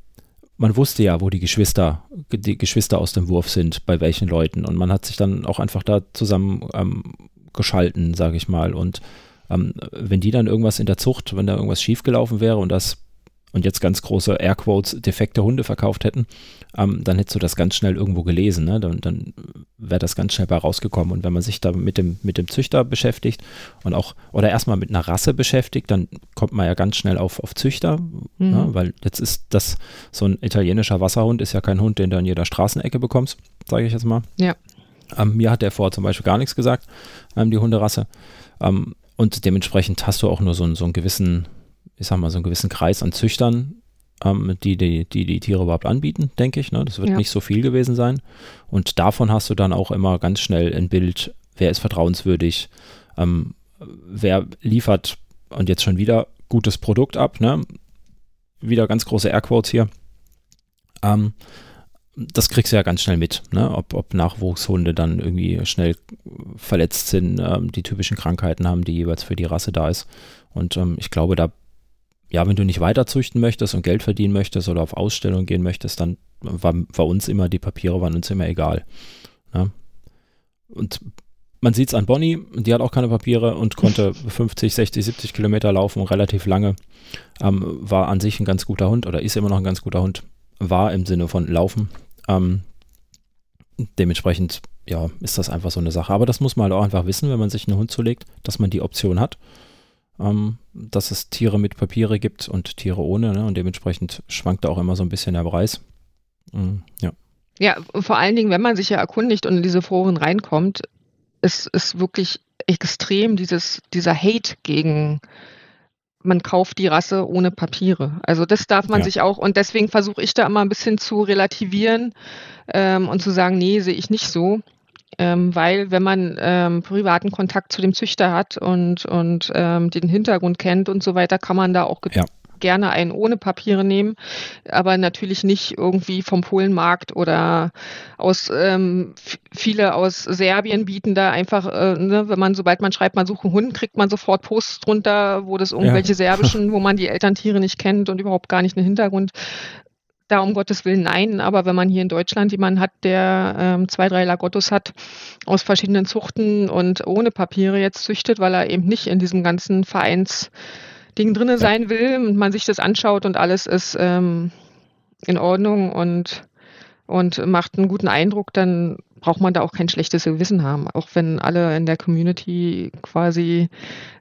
man wusste ja, wo die Geschwister, die Geschwister aus dem Wurf sind, bei welchen Leuten. Und man hat sich dann auch einfach da zusammen ähm, geschalten, sage ich mal. Und ähm, wenn die dann irgendwas in der Zucht, wenn da irgendwas schiefgelaufen wäre und das und jetzt ganz große Airquotes defekte Hunde verkauft hätten, ähm, dann hättest du das ganz schnell irgendwo gelesen. Ne? Dann, dann wäre das ganz schnell bei rausgekommen. Und wenn man sich da mit dem, mit dem Züchter beschäftigt und auch, oder erstmal mit einer Rasse beschäftigt, dann kommt man ja ganz schnell auf, auf Züchter, mhm. ne? weil jetzt ist das, so ein italienischer Wasserhund ist ja kein Hund, den du in jeder Straßenecke bekommst, sage ich jetzt mal. Ja. Ähm, mir hat der vorher zum Beispiel gar nichts gesagt, ähm, die Hunderasse. Ähm, und dementsprechend hast du auch nur so, so einen gewissen ich sag mal, so einen gewissen Kreis an Züchtern, ähm, die, die, die, die Tiere überhaupt anbieten, denke ich. Ne? Das wird ja. nicht so viel gewesen sein. Und davon hast du dann auch immer ganz schnell ein Bild, wer ist vertrauenswürdig, ähm, wer liefert und jetzt schon wieder gutes Produkt ab. Ne? Wieder ganz große Airquotes hier. Ähm, das kriegst du ja ganz schnell mit, ne? ob, ob Nachwuchshunde dann irgendwie schnell verletzt sind, ähm, die typischen Krankheiten haben, die jeweils für die Rasse da ist. Und ähm, ich glaube, da ja, wenn du nicht weiter züchten möchtest und Geld verdienen möchtest oder auf Ausstellung gehen möchtest, dann war, war uns immer, die Papiere waren uns immer egal. Ja. Und man sieht es an Bonnie, die hat auch keine Papiere und konnte 50, 60, 70 Kilometer laufen, relativ lange. Ähm, war an sich ein ganz guter Hund oder ist immer noch ein ganz guter Hund. War im Sinne von Laufen. Ähm, dementsprechend, ja, ist das einfach so eine Sache. Aber das muss man halt auch einfach wissen, wenn man sich einen Hund zulegt, dass man die Option hat ähm, dass es Tiere mit Papiere gibt und Tiere ohne. Ne? Und dementsprechend schwankt da auch immer so ein bisschen der Preis. Mhm, ja. Ja, vor allen Dingen, wenn man sich ja erkundigt und in diese Foren reinkommt, ist, ist wirklich extrem dieses, dieser Hate gegen man kauft die Rasse ohne Papiere. Also das darf man ja. sich auch und deswegen versuche ich da immer ein bisschen zu relativieren ähm, und zu sagen, nee, sehe ich nicht so ähm, weil wenn man ähm, privaten Kontakt zu dem Züchter hat und, und ähm, den Hintergrund kennt und so weiter, kann man da auch Ja. gerne einen ohne Papiere nehmen, aber natürlich nicht irgendwie vom Polenmarkt oder aus ähm, viele aus Serbien bieten da einfach, äh, ne, wenn man sobald man schreibt, man sucht einen Hund, kriegt man sofort Posts drunter, wo das irgendwelche serbischen, wo man die Elterntiere nicht kennt und überhaupt gar nicht einen Hintergrund. Da um Gottes Willen nein, aber wenn man hier in Deutschland jemanden hat, der ähm, zwei, drei Lagottos hat aus verschiedenen Zuchten und ohne Papiere jetzt züchtet, weil er eben nicht in diesem ganzen Vereinsding drinne sein will und man sich das anschaut und alles ist ähm, in Ordnung und, und macht einen guten Eindruck, dann braucht man da auch kein schlechtes Gewissen haben. Auch wenn alle in der Community quasi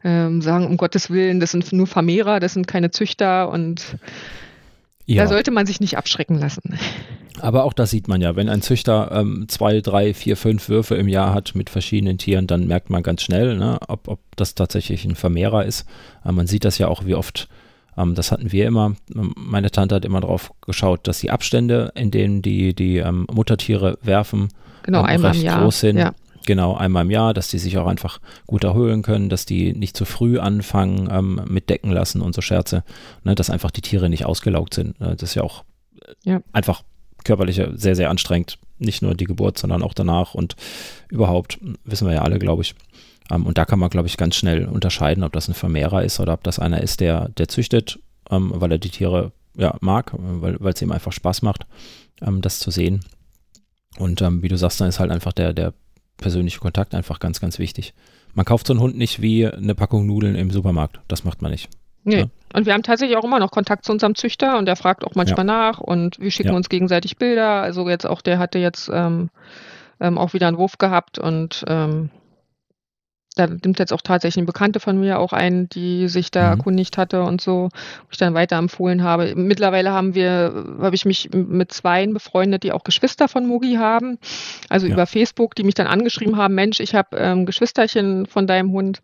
ähm, sagen, um Gottes Willen, das sind nur Vermehrer, das sind keine Züchter und Ja. da sollte man sich nicht abschrecken lassen. Aber auch das sieht man ja, wenn ein Züchter ähm, zwei, drei, vier, fünf Würfe im Jahr hat mit verschiedenen Tieren, dann merkt man ganz schnell, ne, ob, ob das tatsächlich ein Vermehrer ist. Äh, man sieht das ja auch, wie oft, ähm, das hatten wir immer, ähm, meine Tante hat immer drauf geschaut, dass die Abstände, in denen die, die ähm, Muttertiere werfen, Genau, ähm, einmal recht groß sind. Ja. Genau, einmal im Jahr, dass die sich auch einfach gut erholen können, dass die nicht zu früh anfangen ähm, mit Decken lassen und so Scherze, ne, dass einfach die Tiere nicht ausgelaugt sind. Äh, das ist ja auch äh, Ja. einfach körperlich sehr, sehr anstrengend. Nicht nur die Geburt, sondern auch danach und überhaupt, wissen wir ja alle, glaube ich. Ähm, und da kann man, glaube ich, ganz schnell unterscheiden, ob das ein Vermehrer ist oder ob das einer ist, der, der züchtet, ähm, weil er die Tiere ja, mag, äh, weil weil es ihm einfach Spaß macht, ähm, das zu sehen. Und ähm, wie du sagst, dann ist halt einfach der, der persönliche Kontakt einfach ganz, ganz wichtig. Man kauft so einen Hund nicht wie eine Packung Nudeln im Supermarkt. Das macht man nicht. Nee. Ja. Und wir haben tatsächlich auch immer noch Kontakt zu unserem Züchter und der fragt auch manchmal nach und wir schicken Ja. uns gegenseitig Bilder. Also jetzt auch, der hatte jetzt ähm, ähm, auch wieder einen Wurf gehabt und ähm, da nimmt jetzt auch tatsächlich eine Bekannte von mir auch ein, die sich da Mhm. erkundigt hatte und so, wo ich dann weiterempfohlen habe. Mittlerweile haben wir, habe ich mich mit zweien befreundet, die auch Geschwister von Mugi haben. Also Ja. über Facebook, die mich dann angeschrieben haben, Mensch, ich habe ähm, Geschwisterchen von deinem Hund,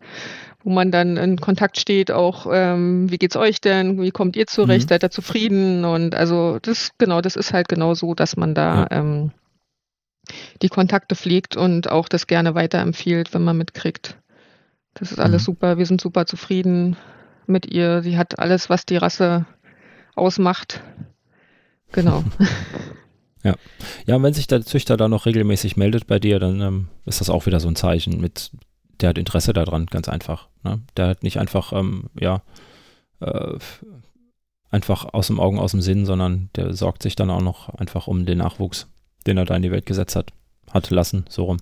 wo man dann in Kontakt steht, auch ähm, wie geht's euch denn, wie kommt ihr zurecht, Mhm. seid ihr zufrieden? Und also das, genau, das ist halt genau so, dass man da ähm, die Kontakte pflegt und auch das gerne weiterempfiehlt, wenn man mitkriegt. Das ist alles Mhm. super, wir sind super zufrieden mit ihr. Sie hat alles, was die Rasse ausmacht. Genau. Ja, und wenn sich der Züchter da noch regelmäßig meldet bei dir, dann ähm, ist das auch wieder so ein Zeichen mit, der hat Interesse daran, ganz einfach. Ne? Der hat nicht einfach, ähm, ja, äh, einfach aus dem Augen, aus dem Sinn, sondern der sorgt sich dann auch noch einfach um den Nachwuchs, den er da in die Welt gesetzt hat, hat lassen, so rum.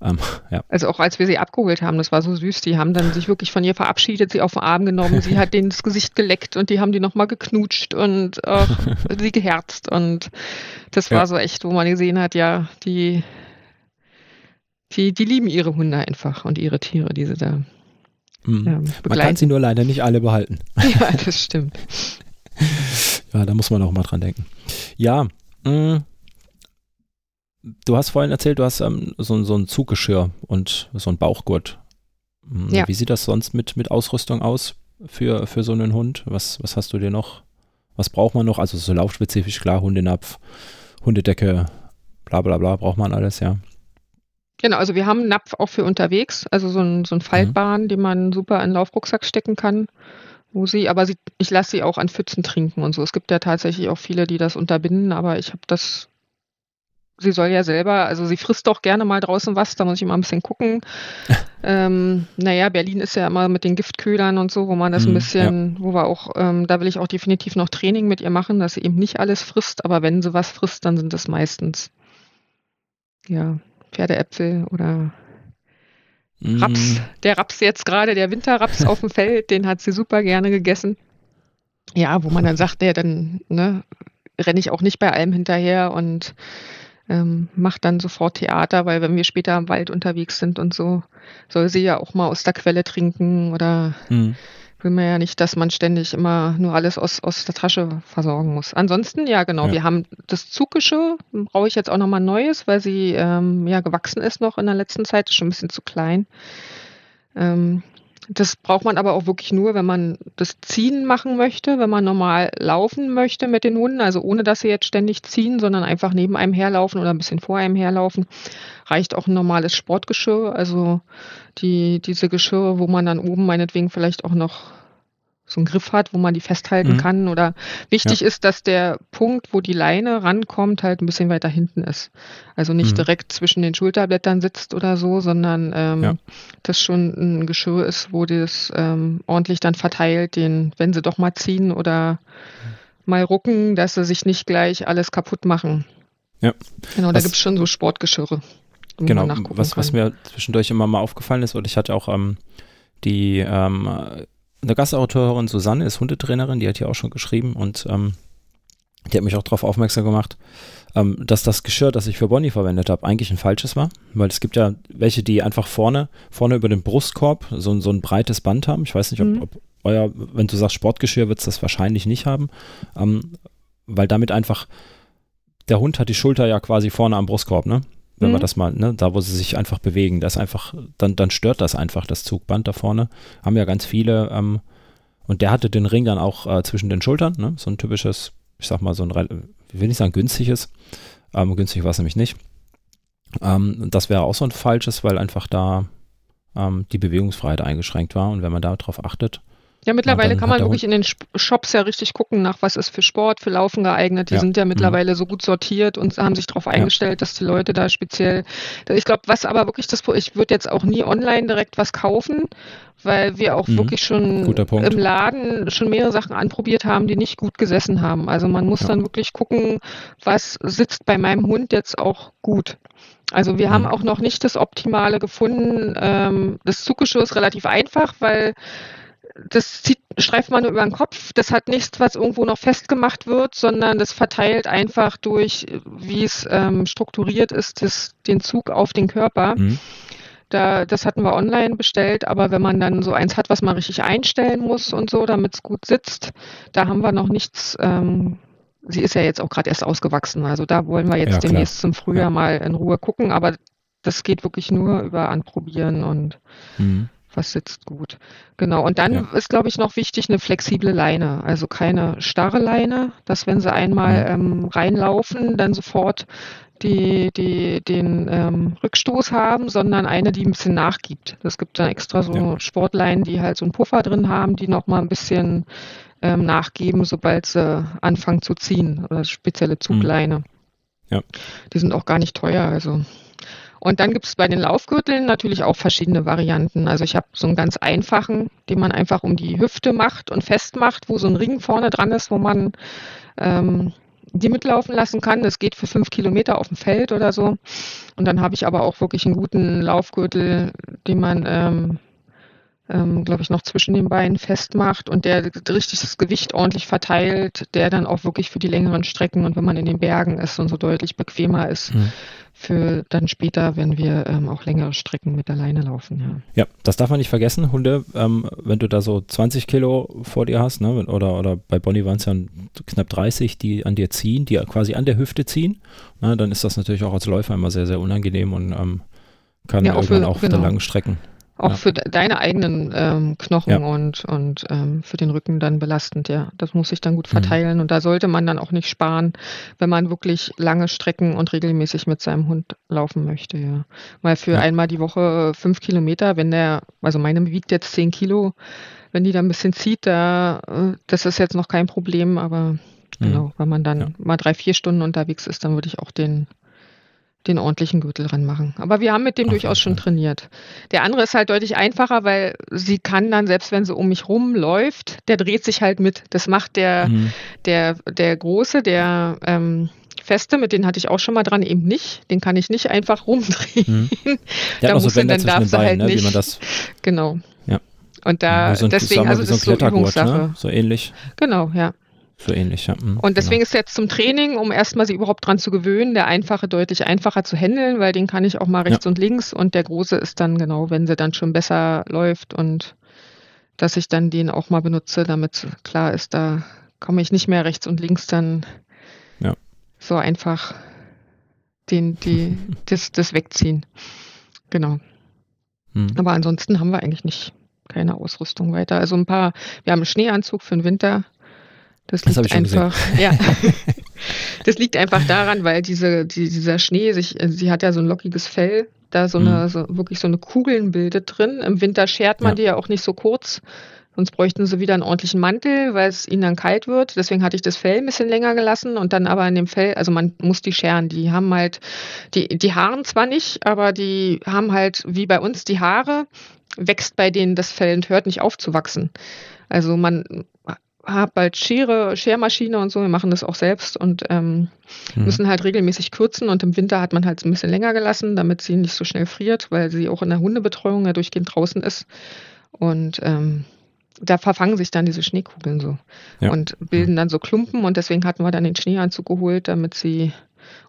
Ähm, ja, Also auch als wir sie abgeholt haben, das war so süß. Die haben dann sich wirklich von ihr verabschiedet, sie auf den Arm genommen. Sie hat denen das Gesicht geleckt und die haben die nochmal geknutscht und ach, sie geherzt. Und das war Ja. so echt, wo man gesehen hat, ja, die, die, die lieben ihre Hunde einfach und ihre Tiere, die sie da Mhm. ja, Man kann sie nur leider nicht alle behalten. Ja, das stimmt. Ja, da muss man auch mal dran denken. Ja, mh, du hast vorhin erzählt, du hast ähm, so, so ein Zuggeschirr und so ein Bauchgurt. Mh, Ja. Wie sieht das sonst mit, mit Ausrüstung aus für, für so einen Hund? Was, was hast du dir noch? Was braucht man noch? Also so laufspezifisch, klar, Hundenapf, Hundedecke, bla bla bla, braucht man alles, ja. Genau, also wir haben einen Napf auch für unterwegs, also so ein, so ein Faltbahn, den man super in den Laufrucksack stecken kann. Wo sie, aber sie, ich lasse sie auch an Pfützen trinken und so. Es gibt ja tatsächlich auch viele, die das unterbinden, aber ich habe das. Sie soll ja selber, also sie frisst doch gerne mal draußen was, da muss ich immer ein bisschen gucken. ähm, naja, Berlin ist ja immer mit den Giftködern und so, wo man das ein Mhm, bisschen, wo wir auch, ähm, da will ich auch definitiv noch Training mit ihr machen, dass sie eben nicht alles frisst, aber wenn sie was frisst, dann sind es meistens ja, Pferdeäpfel oder Raps. Mm, Der Raps jetzt gerade, der Winterraps auf dem Feld, den hat sie super gerne gegessen. Ja, wo man dann sagt, ja, dann ne, renne ich auch nicht bei allem hinterher und ähm, mache dann sofort Theater, weil wenn wir später im Wald unterwegs sind und so, soll sie ja auch mal aus der Quelle trinken oder mm, will man ja nicht, dass man ständig immer nur alles aus, aus der Tasche versorgen muss. Ansonsten, ja genau, Ja. wir haben das Zuggeschirr, brauche ich jetzt auch nochmal neues, weil sie ähm, ja gewachsen ist noch in der letzten Zeit, ist schon ein bisschen zu klein. Ähm, Das braucht man aber auch wirklich nur, wenn man das Ziehen machen möchte, wenn man normal laufen möchte mit den Hunden, also ohne dass sie jetzt ständig ziehen, sondern einfach neben einem herlaufen oder ein bisschen vor einem herlaufen, reicht auch ein normales Sportgeschirr, also die, diese Geschirre, wo man dann oben meinetwegen vielleicht auch noch so einen Griff hat, wo man die festhalten mhm. kann. Oder wichtig ja. ist, dass der Punkt, wo die Leine rankommt, halt ein bisschen weiter hinten ist. Also nicht mhm. direkt zwischen den Schulterblättern sitzt oder so, sondern ähm, ja. das schon ein Geschirr ist, wo das ähm, ordentlich dann verteilt, den, wenn sie doch mal ziehen oder mal rucken, dass sie sich nicht gleich alles kaputt machen. Ja. Genau, da gibt es schon so Sportgeschirre. Genau, was, was mir zwischendurch immer mal aufgefallen ist, und ich hatte auch ähm, die ähm, eine Gastautorin Susanne ist Hundetrainerin, die hat ja auch schon geschrieben und ähm, die hat mich auch darauf aufmerksam gemacht, ähm, dass das Geschirr, das ich für Bonnie verwendet habe, eigentlich ein falsches war, weil es gibt ja welche, die einfach vorne, vorne über den Brustkorb so, so ein breites Band haben. Ich weiß nicht, ob, mhm. ob euer, wenn du sagst Sportgeschirr, wird es das wahrscheinlich nicht haben, ähm, weil damit einfach der Hund hat die Schulter ja quasi vorne am Brustkorb, ne? Wenn mhm. wir das mal, ne, da wo sie sich einfach bewegen, das einfach, dann, dann stört das einfach, das Zugband da vorne. Haben ja ganz viele, ähm, und der hatte den Ring dann auch äh, zwischen den Schultern, ne, so ein typisches, ich sag mal, so ein, ich will nicht sagen günstiges, ähm, günstig war es nämlich nicht. Ähm, das wäre auch so ein falsches, weil einfach da ähm, die Bewegungsfreiheit eingeschränkt war und wenn man darauf achtet, ja, mittlerweile kann man wirklich in den Shops ja richtig gucken, nach was ist für Sport, für Laufen geeignet. Die ja. sind ja mhm. mittlerweile mhm. so gut sortiert und haben sich darauf eingestellt, ja. dass die Leute da speziell. Ich glaube, was aber wirklich das, ich würde jetzt auch nie online direkt was kaufen, weil wir auch mhm. wirklich schon im Laden schon mehrere Sachen anprobiert haben, die nicht gut gesessen haben. Also man muss ja. dann wirklich gucken, was sitzt bei meinem Hund jetzt auch gut. Also wir mhm. haben auch noch nicht das Optimale gefunden. Ähm, das Zuggeschirr ist relativ einfach, weil das zieht, streift man nur über den Kopf. Das hat nichts, was irgendwo noch festgemacht wird, sondern das verteilt einfach durch, wie es ähm, strukturiert ist, das, den Zug auf den Körper. Mhm. Da, das hatten wir online bestellt, aber wenn man dann so eins hat, was man richtig einstellen muss und so, damit es gut sitzt, da haben wir noch nichts. Ähm, sie ist ja jetzt auch gerade erst ausgewachsen, also da wollen wir jetzt ja, demnächst zum Frühjahr ja. mal in Ruhe gucken, aber das geht wirklich nur über Anprobieren und mhm was sitzt gut. Genau. Und dann ja. ist, glaube ich, noch wichtig eine flexible Leine. Also keine starre Leine, dass wenn sie einmal mhm. ähm, reinlaufen, dann sofort die, die, den ähm, Rückstoß haben, sondern eine, die ein bisschen nachgibt. Es gibt dann extra so ja. Sportleinen, die halt so einen Puffer drin haben, die noch mal ein bisschen ähm, nachgeben, sobald sie anfangen zu ziehen. Oder spezielle Zugleine. Mhm. Ja. Die sind auch gar nicht teuer. Also und dann gibt es bei den Laufgürteln natürlich auch verschiedene Varianten. Also ich habe so einen ganz einfachen, den man einfach um die Hüfte macht und festmacht, wo so ein Ring vorne dran ist, wo man ähm, die mitlaufen lassen kann. Das geht für fünf Kilometer auf dem Feld oder so. Und dann habe ich aber auch wirklich einen guten Laufgürtel, den man ähm, ähm, glaube ich, noch zwischen den Beinen festmacht und der richtig das Gewicht ordentlich verteilt, der dann auch wirklich für die längeren Strecken und wenn man in den Bergen ist und so deutlich bequemer ist. Mhm. Für dann später, wenn wir ähm, auch längere Strecken mit alleine laufen, ja. Ja, das darf man nicht vergessen, Hunde, ähm, wenn du da so 20 Kilo vor dir hast, ne, oder, oder bei Bonnie waren es ja knapp 30, die an dir ziehen, die quasi an der Hüfte ziehen, ne, dann ist das natürlich auch als Läufer immer sehr, sehr unangenehm und ähm, kann ja, auch irgendwann für, auch genau. langen Strecken auch ja. für deine eigenen ähm, Knochen ja. und, und ähm, für den Rücken dann belastend, ja. Das muss sich dann gut mhm. verteilen. Mhm. Und da sollte man dann auch nicht sparen, wenn man wirklich lange Strecken und regelmäßig mit seinem Hund laufen möchte, ja. Weil für ja. einmal die Woche fünf Kilometer, wenn der, also meine wiegt jetzt zehn Kilo, wenn die da ein bisschen zieht, da, äh, das ist jetzt noch kein Problem, aber mhm. genau, wenn man dann mal drei, vier Stunden unterwegs ist, dann würde ich auch den den ordentlichen Gürtel ranmachen. Aber wir haben mit dem Ach, durchaus schon trainiert. Der andere ist halt deutlich einfacher, weil sie kann dann, selbst wenn sie um mich rumläuft, der dreht sich halt mit. Das macht der, mhm. der, der Große, der ähm, Feste, mit denen hatte ich auch schon mal dran, eben nicht. Den kann ich nicht einfach rumdrehen. Mhm. da muss so dann darf sie halt ne, nicht. Wie man das genau. Ja. Und da, so ein, deswegen, also das ist so Übungssache. Ne? So ähnlich. Genau, ja. So ähnlich, ja. Mhm, und deswegen genau. ist jetzt zum Training, um erstmal sich überhaupt dran zu gewöhnen, der einfache deutlich einfacher zu handeln, weil den kann ich auch mal rechts ja. und links und der große ist dann genau, wenn sie dann schon besser läuft und dass ich dann den auch mal benutze, damit klar ist, da komme ich nicht mehr rechts und links dann ja. so einfach den, die, das, das wegziehen. Genau. Hm. Aber ansonsten haben wir eigentlich nicht keine Ausrüstung weiter. Also ein paar, wir haben einen Schneeanzug für den Winter. Das, das liegt einfach, ja. das liegt einfach daran, weil diese, die, dieser Schnee sich, also sie hat ja so ein lockiges Fell, da so eine, mhm. so, wirklich so eine Kugeln bildet drin. Im Winter schert man ja. die ja auch nicht so kurz. Sonst bräuchten sie wieder einen ordentlichen Mantel, weil es ihnen dann kalt wird. Deswegen hatte ich das Fell ein bisschen länger gelassen und dann aber in dem Fell, also man muss die scheren. Die haben halt, die, die Haaren zwar nicht, aber die haben halt, wie bei uns die Haare, wächst bei denen das Fell und hört nicht auf zu wachsen. Also man hat bald Schere, Schermaschine und so, wir machen das auch selbst und ähm, mhm. müssen halt regelmäßig kürzen und im Winter hat man halt ein bisschen länger gelassen, damit sie nicht so schnell friert, weil sie auch in der Hundebetreuung ja durchgehend draußen ist. Und ähm, da verfangen sich dann diese Schneekugeln so ja. und bilden dann so Klumpen und deswegen hatten wir dann den Schneeanzug geholt, damit sie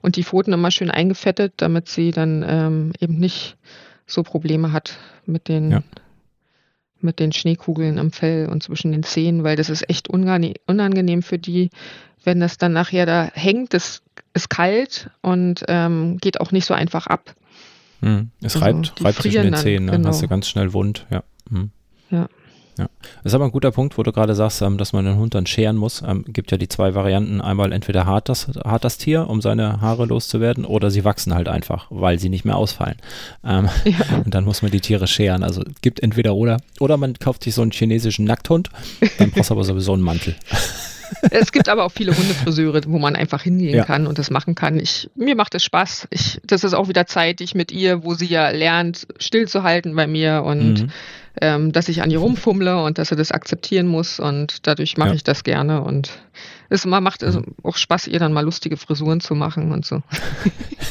und die Pfoten immer schön eingefettet, damit sie dann ähm, eben nicht so Probleme hat mit den ja. Mit den Schneekugeln am Fell und zwischen den Zehen, weil das ist echt unangenehm für die, wenn das dann nachher da hängt. Das ist kalt und ähm, geht auch nicht so einfach ab. Hm. Es also, reibt, reibt zwischen den Zehen, ne? genau. hast du ganz schnell wund, ja. Hm. Ja. Ja, das ist aber ein guter Punkt, wo du gerade sagst, ähm, dass man den Hund dann scheren muss. Ähm, gibt ja die zwei Varianten. Einmal entweder hart das, hart das Tier, um seine Haare loszuwerden, oder sie wachsen halt einfach, weil sie nicht mehr ausfallen. Ähm, ja. Und dann muss man die Tiere scheren. Also gibt entweder oder. Oder man kauft sich so einen chinesischen Nackthund, dann brauchst du aber sowieso einen Mantel. Es gibt aber auch viele Hundefriseure, wo man einfach hingehen ja. kann und das machen kann. Ich, mir macht es Spaß. Ich, das ist auch wieder Zeit, die ich mit ihr, wo sie ja lernt, stillzuhalten bei mir und mhm ähm, dass ich an ihr rumfummle und dass sie das akzeptieren muss und dadurch mache ja. ich das gerne und es macht also auch Spaß, ihr dann mal lustige Frisuren zu machen und so.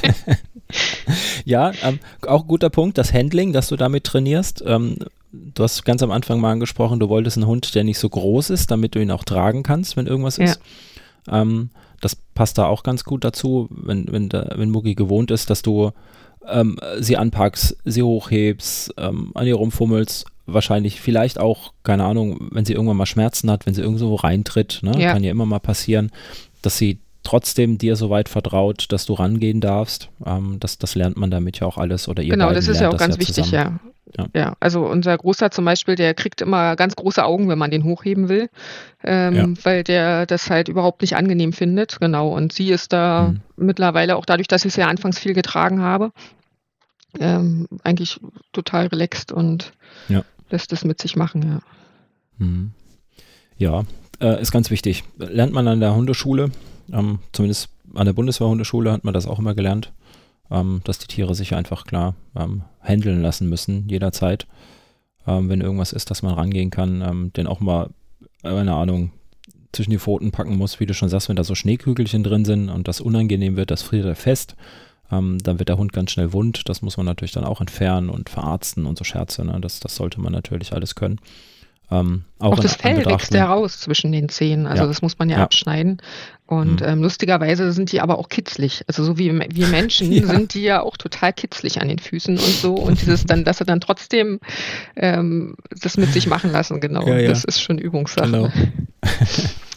ja, ähm, auch guter Punkt, das Handling, dass du damit trainierst. Ähm, du hast ganz am Anfang mal angesprochen, du wolltest einen Hund, der nicht so groß ist, damit du ihn auch tragen kannst, wenn irgendwas ja. ist. Ähm, das passt da auch ganz gut dazu, wenn, wenn, da, wenn Mugi gewohnt ist, dass du ähm, sie anpackst, sie hochhebst, ähm, an ihr rumfummelst wahrscheinlich vielleicht auch, keine Ahnung, wenn sie irgendwann mal Schmerzen hat, wenn sie irgendwo reintritt, ne, ja. kann ja immer mal passieren, dass sie trotzdem dir so weit vertraut, dass du rangehen darfst. Ähm, das, das lernt man damit ja auch alles oder ihr Genau, das ist ja auch ganz ja wichtig, ja. ja. ja. also unser Großer zum Beispiel, der kriegt immer ganz große Augen, wenn man den hochheben will, ähm, ja. weil der das halt überhaupt nicht angenehm findet. Genau, und sie ist da mhm. mittlerweile auch dadurch, dass ich sie ja anfangs viel getragen habe, ähm, eigentlich total relaxed und ja lässt es mit sich machen, ja. Mhm. Ja, äh, ist ganz wichtig. Lernt man an der Hundeschule, ähm, zumindest an der Bundeswehrhundeschule hat man das auch immer gelernt, ähm, dass die Tiere sich einfach klar ähm, handeln lassen müssen, jederzeit. Ähm, wenn irgendwas ist, dass man rangehen kann, ähm, den auch mal, keine Ahnung, zwischen die Pfoten packen muss, wie du schon sagst, wenn da so Schneekügelchen drin sind und das unangenehm wird, das friert er fest. Ähm, dann wird der Hund ganz schnell wund. Das muss man natürlich dann auch entfernen und verarzten und so Scherze. Ne? Das, das sollte man natürlich alles können. Ähm, auch, auch das Fell wächst ja raus zwischen den Zähnen. Also ja. das muss man ja, ja. abschneiden. Und mhm. ähm, lustigerweise sind die aber auch kitzlig. Also so wie wir Menschen ja. sind die ja auch total kitzlig an den Füßen und so. Und dieses dann, dass sie dann trotzdem ähm, das mit sich machen lassen, genau. Das ist schon Übungssache. Genau.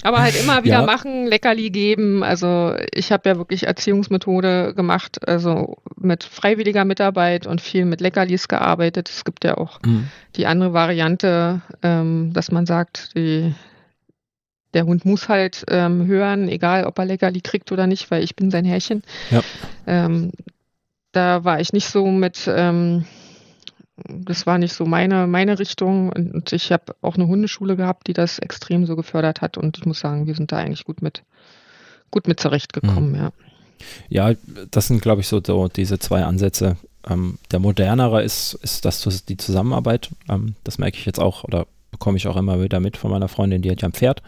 Aber halt immer wieder ja. machen, Leckerli geben. Also ich habe ja wirklich Erziehungsmethode gemacht, also mit freiwilliger Mitarbeit und viel mit Leckerlis gearbeitet. Es gibt ja auch mhm. die andere Variante, ähm, dass man sagt, die, der Hund muss halt ähm, hören, egal ob er Leckerli kriegt oder nicht, weil ich bin sein Herrchen. Ja. Ähm, da war ich nicht so mit ähm, das war nicht so meine, meine Richtung. Und ich habe auch eine Hundeschule gehabt, die das extrem so gefördert hat. Und ich muss sagen, wir sind da eigentlich gut mit, gut mit zurechtgekommen, mhm. ja. Ja, das sind, glaube ich, so, so, diese zwei Ansätze. Ähm, der modernere ist, ist das die Zusammenarbeit. Ähm, das merke ich jetzt auch oder bekomme ich auch immer wieder mit von meiner Freundin, die hat ja ein Pferd.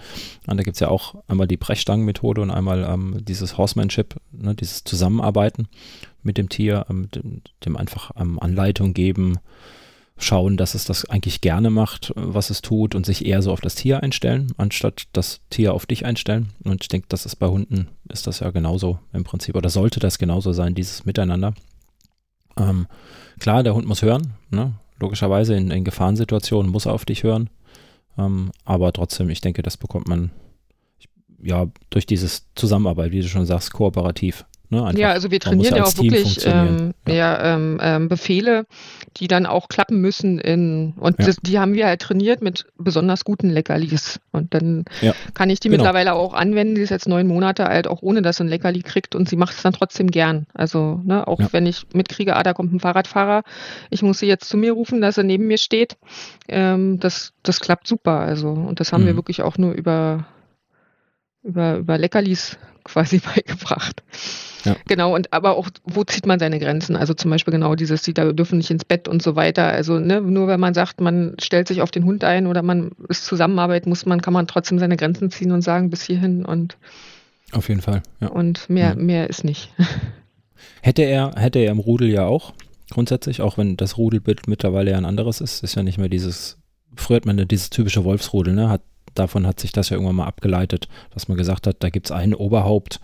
Und da gibt es ja auch einmal die Brechstangenmethode und einmal ähm, dieses Horsemanship, ne, dieses Zusammenarbeiten mit dem Tier, ähm, dem, dem, einfach ähm, Anleitung geben, schauen, dass es das eigentlich gerne macht, was es tut und sich eher so auf das Tier einstellen, anstatt das Tier auf dich einstellen. Und ich denke, das ist bei Hunden, ist das ja genauso im Prinzip oder sollte das genauso sein, dieses Miteinander. Ähm, klar, der Hund muss hören, ne? logischerweise in, in Gefahrensituationen muss er auf dich hören. Ähm, aber trotzdem, ich denke, das bekommt man ja durch dieses Zusammenarbeit, wie du schon sagst, kooperativ Ne? Einfach, ja, also wir trainieren ja, auch wirklich ähm, ja. ja ähm, ähm, Befehle, die dann auch klappen müssen in und ja. das, die haben wir halt trainiert mit besonders guten Leckerlis. Und dann ja. kann ich die genau. mittlerweile auch anwenden. Die ist jetzt neun Monate alt, auch ohne dass sie ein Leckerli kriegt und sie macht es dann trotzdem gern. Also, ne, auch wenn ich mitkriege, ah, da kommt ein Fahrradfahrer, ich muss sie jetzt zu mir rufen, dass er neben mir steht. Ähm, das, das klappt super. Also, und das haben mhm. wir wirklich auch nur über über, über Leckerlis quasi beigebracht. Ja. Genau, und aber auch, wo zieht man seine Grenzen? Also zum Beispiel genau dieses, die da dürfen nicht ins Bett und so weiter. Also ne, nur wenn man sagt, man stellt sich auf den Hund ein oder man ist Zusammenarbeit, muss man, kann man trotzdem seine Grenzen ziehen und sagen, bis hierhin und auf jeden Fall, ja. Und mehr, mhm. mehr ist nicht. Hätte er, hätte er im Rudel ja auch, grundsätzlich, auch wenn das Rudelbild mittlerweile ja ein anderes ist, ist ja nicht mehr dieses, früher hat man dieses typische Wolfsrudel, ne? Hat, davon hat sich das ja irgendwann mal abgeleitet, dass man gesagt hat, da gibt es einen Oberhaupt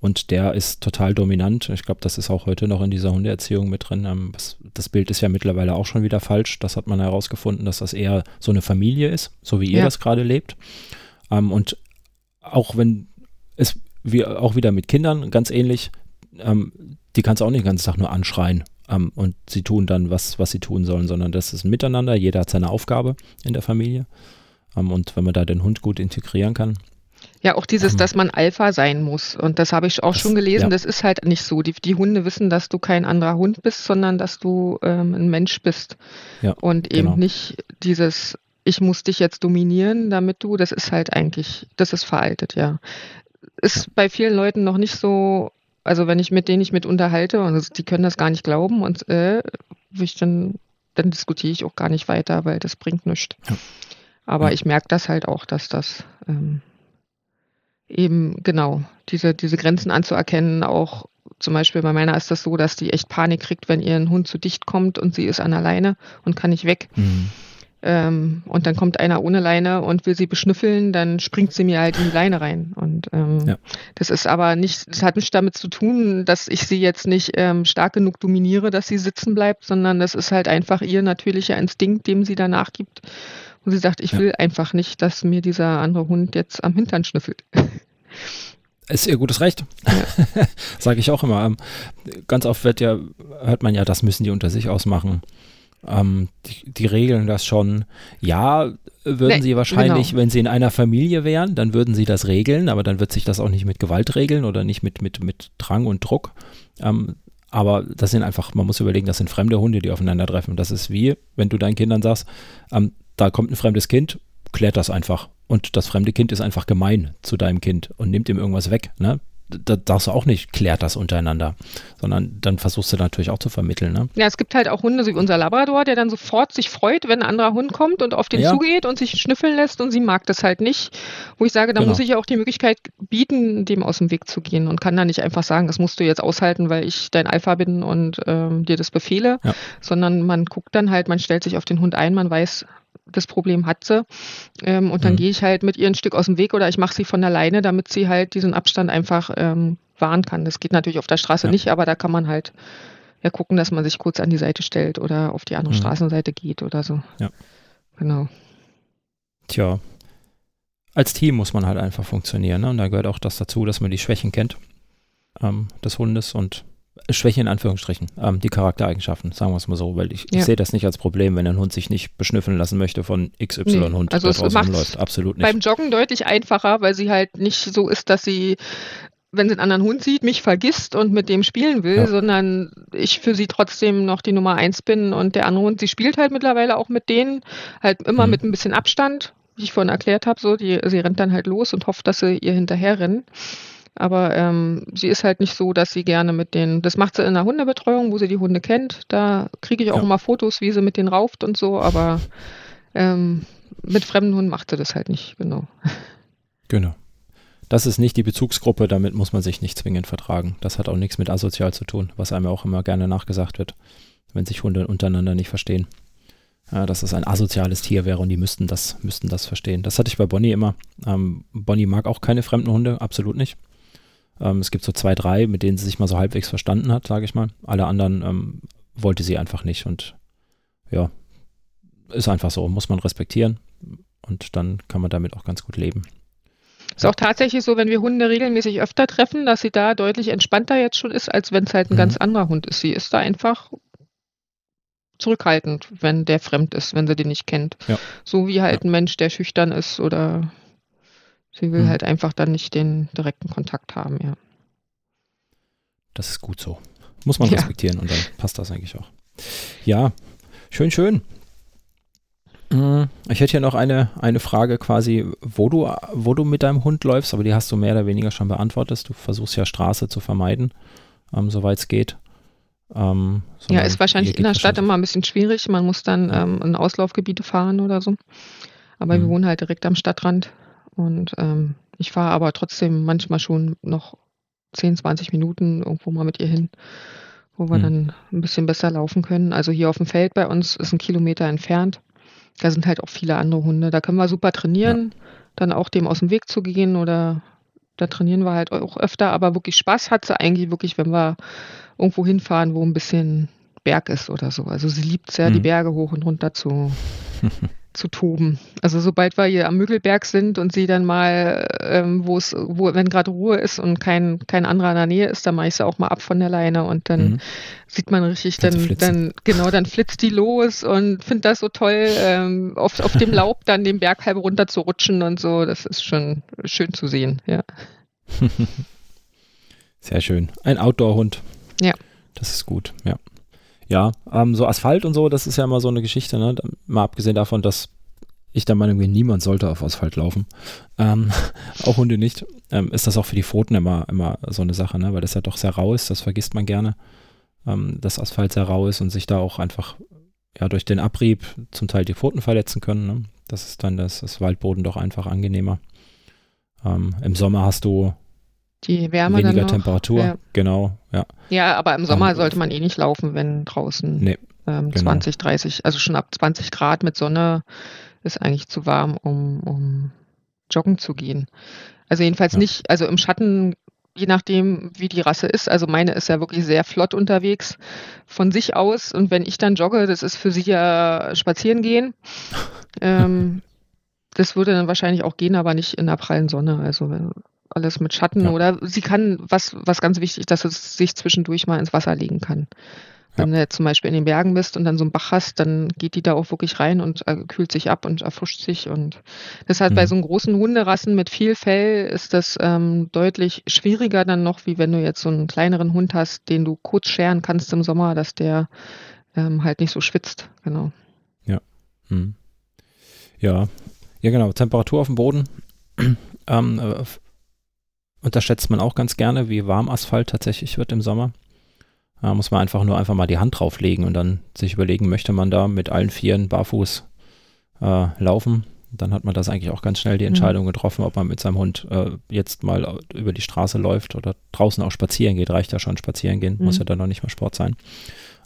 und der ist total dominant. Ich glaube, das ist auch heute noch in dieser Hundeerziehung mit drin. Ähm, das Bild ist ja mittlerweile auch schon wieder falsch. Das hat man herausgefunden, dass das eher so eine Familie ist, so wie ihr ja. das gerade lebt. Ähm, und auch wenn es wie auch wieder mit Kindern ganz ähnlich, ähm, die kannst du auch nicht den ganzen Tag nur anschreien und sie tun dann, was, was sie tun sollen, sondern das ist ein Miteinander. Jeder hat seine Aufgabe in der Familie. Und wenn man da den Hund gut integrieren kann, ja, auch dieses, hm. dass man Alpha sein muss. Und das habe ich auch das, schon gelesen. Ja. Das ist halt nicht so. Die, die, Hunde wissen, dass du kein anderer Hund bist, sondern dass du ähm, ein Mensch bist. Ja, und eben genau. nicht dieses, ich muss dich jetzt dominieren, damit du, das ist halt eigentlich, das ist veraltet, ja. Ist ja. bei vielen Leuten noch nicht so, also wenn ich mit denen ich mit unterhalte, und die können das gar nicht glauben und äh, ich dann, dann diskutiere ich auch gar nicht weiter, weil das bringt nichts. Aber ich merke das halt auch, dass das ähm, eben genau diese, diese Grenzen anzuerkennen. Auch zum Beispiel bei meiner ist das so, dass die echt Panik kriegt, wenn ihr ein Hund zu dicht kommt und sie ist an der Leine und kann nicht weg. Mhm. Ähm, und dann kommt einer ohne Leine und will sie beschnüffeln, dann springt sie mir halt in die Leine rein. Und ähm, ja. das ist aber nicht, das hat nichts damit zu tun, dass ich sie jetzt nicht ähm, stark genug dominiere, dass sie sitzen bleibt, sondern das ist halt einfach ihr natürlicher Instinkt, dem sie danach gibt. Und sie sagt, ich ja. will einfach nicht, dass mir dieser andere Hund jetzt am Hintern schnüffelt. Ist ihr gutes Recht, ja. sage ich auch immer. Ähm, ganz oft wird ja, hört man ja, das müssen die unter sich ausmachen. Ähm, die, die, regeln das schon. Ja, würden nee, sie wahrscheinlich, genau. wenn sie in einer Familie wären, dann würden sie das regeln, aber dann wird sich das auch nicht mit Gewalt regeln oder nicht mit, mit, mit Drang und Druck. Ähm, aber das sind einfach, man muss überlegen, das sind fremde Hunde, die aufeinandertreffen. Das ist wie, wenn du deinen Kindern sagst, ähm, da kommt ein fremdes Kind, klärt das einfach. Und das fremde Kind ist einfach gemein zu deinem Kind und nimmt ihm irgendwas weg. Ne? da darfst du auch nicht, klärt das untereinander, sondern dann versuchst du natürlich auch zu vermitteln. Ne? Ja, es gibt halt auch Hunde, so wie unser Labrador, der dann sofort sich freut, wenn ein anderer Hund kommt und auf den ja. zugeht und sich schnüffeln lässt und sie mag das halt nicht. Wo ich sage, da genau. muss ich ja auch die Möglichkeit bieten, dem aus dem Weg zu gehen und kann da nicht einfach sagen, das musst du jetzt aushalten, weil ich dein Alpha bin und ähm, dir das befehle, ja. sondern man guckt dann halt, man stellt sich auf den Hund ein, man weiß, das Problem hat sie. Ähm, und dann mhm. gehe ich halt mit ihr ein Stück aus dem Weg oder ich mache sie von alleine, damit sie halt diesen Abstand einfach ähm, wahren kann. Das geht natürlich auf der Straße ja. nicht, aber da kann man halt ja gucken, dass man sich kurz an die Seite stellt oder auf die andere mhm. Straßenseite geht oder so. Ja. Genau. Tja. Als Team muss man halt einfach funktionieren. Ne? Und da gehört auch das dazu, dass man die Schwächen kennt ähm, des Hundes und Schwäche in Anführungsstrichen, ähm, die Charaktereigenschaften, sagen wir es mal so, weil ich, ja. ich sehe das nicht als Problem, wenn ein Hund sich nicht beschnüffeln lassen möchte von XY-Hund, nee, also der draußen rumläuft. Absolut nicht. Beim Joggen deutlich einfacher, weil sie halt nicht so ist, dass sie, wenn sie einen anderen Hund sieht, mich vergisst und mit dem spielen will, ja. sondern ich für sie trotzdem noch die Nummer eins bin und der andere Hund, sie spielt halt mittlerweile auch mit denen, halt immer mhm. mit ein bisschen Abstand, wie ich vorhin erklärt habe, so, die, sie rennt dann halt los und hofft, dass sie ihr hinterher rennen. Aber ähm, sie ist halt nicht so, dass sie gerne mit den, das macht sie in der Hundebetreuung, wo sie die Hunde kennt. Da kriege ich auch ja. immer Fotos, wie sie mit denen rauft und so, aber ähm, mit fremden Hunden macht sie das halt nicht, genau. Genau. Das ist nicht die Bezugsgruppe, damit muss man sich nicht zwingend vertragen. Das hat auch nichts mit asozial zu tun, was einem auch immer gerne nachgesagt wird, wenn sich Hunde untereinander nicht verstehen. Ja, dass es ein asoziales Tier wäre und die müssten das, müssten das verstehen. Das hatte ich bei Bonnie immer. Ähm, Bonnie mag auch keine fremden Hunde, absolut nicht. Ähm, es gibt so zwei, drei, mit denen sie sich mal so halbwegs verstanden hat, sage ich mal. Alle anderen ähm, wollte sie einfach nicht und ja, ist einfach so, muss man respektieren und dann kann man damit auch ganz gut leben. Ist auch tatsächlich so, wenn wir Hunde regelmäßig öfter treffen, dass sie da deutlich entspannter jetzt schon ist, als wenn es halt ein Mhm. ganz anderer Hund ist. Sie ist da einfach zurückhaltend, wenn der fremd ist, wenn sie den nicht kennt. Ja. So wie halt ein Mensch, der schüchtern ist oder sie will Mhm. halt einfach dann nicht den direkten Kontakt haben, ja. Das ist gut so. Muss man Ja. respektieren und dann passt das eigentlich auch. Ja, schön, schön. Mm, Ich hätte hier noch eine, eine Frage quasi, wo du, wo du mit deinem Hund läufst, aber die hast du mehr oder weniger schon beantwortet. Du versuchst ja Straße zu vermeiden, ähm, soweit es geht. Ähm, Ja, ist wahrscheinlich in der Stadt immer ein bisschen schwierig. Man muss dann ähm, in Auslaufgebiete fahren oder so. Aber wir Mhm. wohnen halt direkt am Stadtrand und ähm, ich fahre aber trotzdem manchmal schon noch 10, 20 Minuten irgendwo mal mit ihr hin, wo wir Mhm. dann ein bisschen besser laufen können. Also hier auf dem Feld bei uns ist ein Kilometer entfernt. Da sind halt auch viele andere Hunde. Da können wir super trainieren, dann auch dem aus dem Weg zu gehen oder da trainieren wir halt auch öfter. Aber wirklich Spaß hat sie eigentlich wirklich, wenn wir irgendwo hinfahren, wo ein bisschen Berg ist oder so. Also sie liebt es ja, die Mhm. Berge hoch und runter zu, zu toben. Also sobald wir hier am Müggelberg sind und sie dann mal, ähm, wo es, wo, wenn gerade Ruhe ist und kein, kein anderer in der Nähe ist, dann mache ich sie auch mal ab von der Leine und dann Mhm. sieht man richtig, dann, dann, genau, dann flitzt die los und findet das so toll, ähm, auf, auf dem Laub dann den Berg halb runter zu rutschen und so. Das ist schon schön zu sehen, ja. Sehr schön. Ein Outdoor-Hund. Ja. Das ist gut, ja. Ja, ähm, so Asphalt und so, das ist ja immer so eine Geschichte, ne? Mal abgesehen davon, dass ich der Meinung bin, niemand sollte auf Asphalt laufen. Ähm, auch Hunde nicht. Ähm, ist das auch für die Pfoten immer, immer so eine Sache, ne? Weil das ja doch sehr rau ist, das vergisst man gerne. Ähm, dass Asphalt sehr rau ist und sich da auch einfach ja durch den Abrieb zum Teil die Pfoten verletzen können. Ne? Das ist dann das, das Waldboden doch einfach angenehmer. Ähm, Im Sommer hast du Die Wärme weniger. Temperatur. Ja. Genau, ja. Ja, aber im Sommer Ähm, sollte man eh nicht laufen, wenn draußen Nee, ähm, genau. 20, 30, also schon ab 20 Grad mit Sonne ist eigentlich zu warm, um, um joggen zu gehen. Also jedenfalls Ja. nicht, also im Schatten, je nachdem, wie die Rasse ist. Also meine ist ja wirklich sehr flott unterwegs von sich aus. Und wenn ich dann jogge, das ist für sie ja spazieren gehen. Ähm, das würde dann wahrscheinlich auch gehen, aber nicht in der prallen Sonne. Also wenn- alles mit Schatten Ja. oder sie kann, was, was ganz wichtig, dass es sich zwischendurch mal ins Wasser legen kann. Wenn du jetzt zum Beispiel in den Bergen bist und dann so einen Bach hast, dann geht die da auch wirklich rein und äh, kühlt sich ab und erfrischt sich. Und deshalb bei Mhm. so einem großen Hunderassen mit viel Fell ist das ähm, deutlich schwieriger dann noch, wie wenn du jetzt so einen kleineren Hund hast, den du kurz scheren kannst im Sommer, dass der ähm, halt nicht so schwitzt. Genau. Hm. Ja, ja genau. Temperatur auf dem Boden ähm, äh, unterschätzt man auch ganz gerne, wie warm Asphalt tatsächlich wird im Sommer. Da muss man einfach nur einfach mal die Hand drauflegen und dann sich überlegen, möchte man da mit allen Vieren barfuß äh, laufen. Dann hat man das eigentlich auch ganz schnell die Mhm. Entscheidung getroffen, ob man mit seinem Hund äh, jetzt mal über die Straße läuft oder draußen auch spazieren geht. Reicht ja schon spazieren gehen, muss Mhm. ja dann noch nicht mal Sport sein.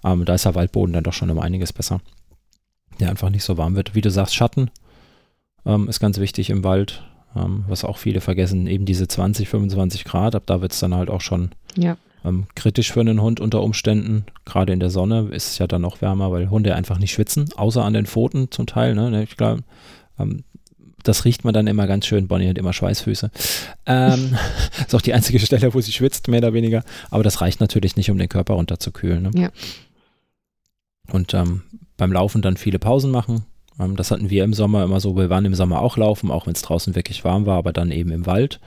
Ähm, da ist der Waldboden dann doch schon um einiges besser. Der einfach nicht so warm wird. Wie du sagst, Schatten ähm, ist ganz wichtig im Wald. Ähm, was auch viele vergessen, eben diese 20, 25 Grad. Ab da wird es dann halt auch schon Ja. ähm, kritisch für einen Hund unter Umständen. Gerade in der Sonne ist es ja dann noch wärmer, weil Hunde einfach nicht schwitzen, außer an den Pfoten zum Teil. Ne? Ich glaube, ähm, das riecht man dann immer ganz schön. Bonnie hat immer Schweißfüße. Ähm, ist auch die einzige Stelle, wo sie schwitzt, mehr oder weniger. Aber das reicht natürlich nicht, um den Körper runterzukühlen. Ne? Ja. Und ähm, beim Laufen dann viele Pausen machen. Ähm, das hatten wir im Sommer immer so. Wir waren im Sommer auch laufen, auch wenn es draußen wirklich warm war, aber dann eben im Wald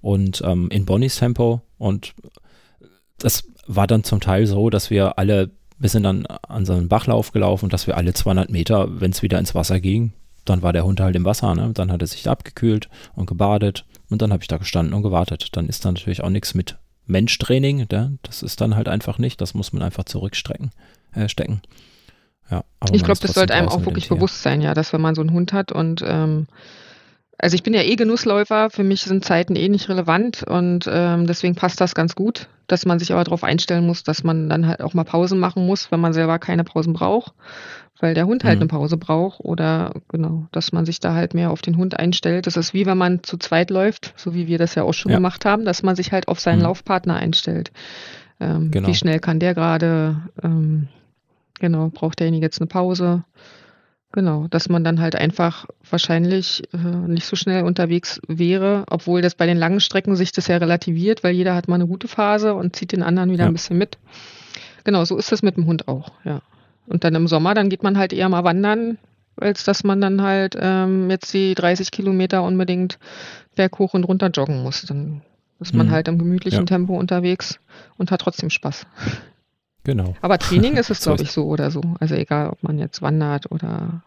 und ähm, in Bonnies Tempo. Und das war dann zum Teil so, dass wir alle, wir sind dann an so einen Bachlauf gelaufen, dass wir alle 200 Meter, wenn es wieder ins Wasser ging, dann war der Hund halt im Wasser. Ne? Dann hat er sich abgekühlt und gebadet und dann habe ich da gestanden und gewartet. Dann ist da natürlich auch nichts mit Menschtraining. Ne? Das ist dann halt einfach nicht. Das muss man einfach zurückstrecken. Äh, stecken. Ja, Ich glaube, das sollte einem auch wirklich bewusst sein, ja, dass wenn man so einen Hund hat und ähm, also ich bin ja eh Genussläufer, für mich sind Zeiten eh nicht relevant und ähm, deswegen passt das ganz gut, dass man sich aber darauf einstellen muss, dass man dann halt auch mal Pausen machen muss, wenn man selber keine Pausen braucht, weil der Hund halt Mhm. eine Pause braucht oder genau, dass man sich da halt mehr auf den Hund einstellt. Das ist wie wenn man zu zweit läuft, so wie wir das ja auch schon Ja. gemacht haben, dass man sich halt auf seinen Mhm. Laufpartner einstellt. Ähm, Genau. Wie schnell kann der gerade? Ähm, genau, braucht derjenige jetzt eine Pause? Genau, dass man dann halt einfach wahrscheinlich äh, nicht so schnell unterwegs wäre, obwohl das bei den langen Strecken sich das ja relativiert, weil jeder hat mal eine gute Phase und zieht den anderen wieder Ja. ein bisschen mit. Genau, so ist das mit dem Hund auch, ja. Und dann im Sommer, dann geht man halt eher mal wandern, als dass man dann halt ähm, jetzt die 30 Kilometer unbedingt berghoch und runter joggen muss. Dann ist man Mhm. halt im gemütlichen Ja. Tempo unterwegs und hat trotzdem Spaß. Genau. Aber Training ist es, glaube ich, so oder so. Also egal, ob man jetzt wandert oder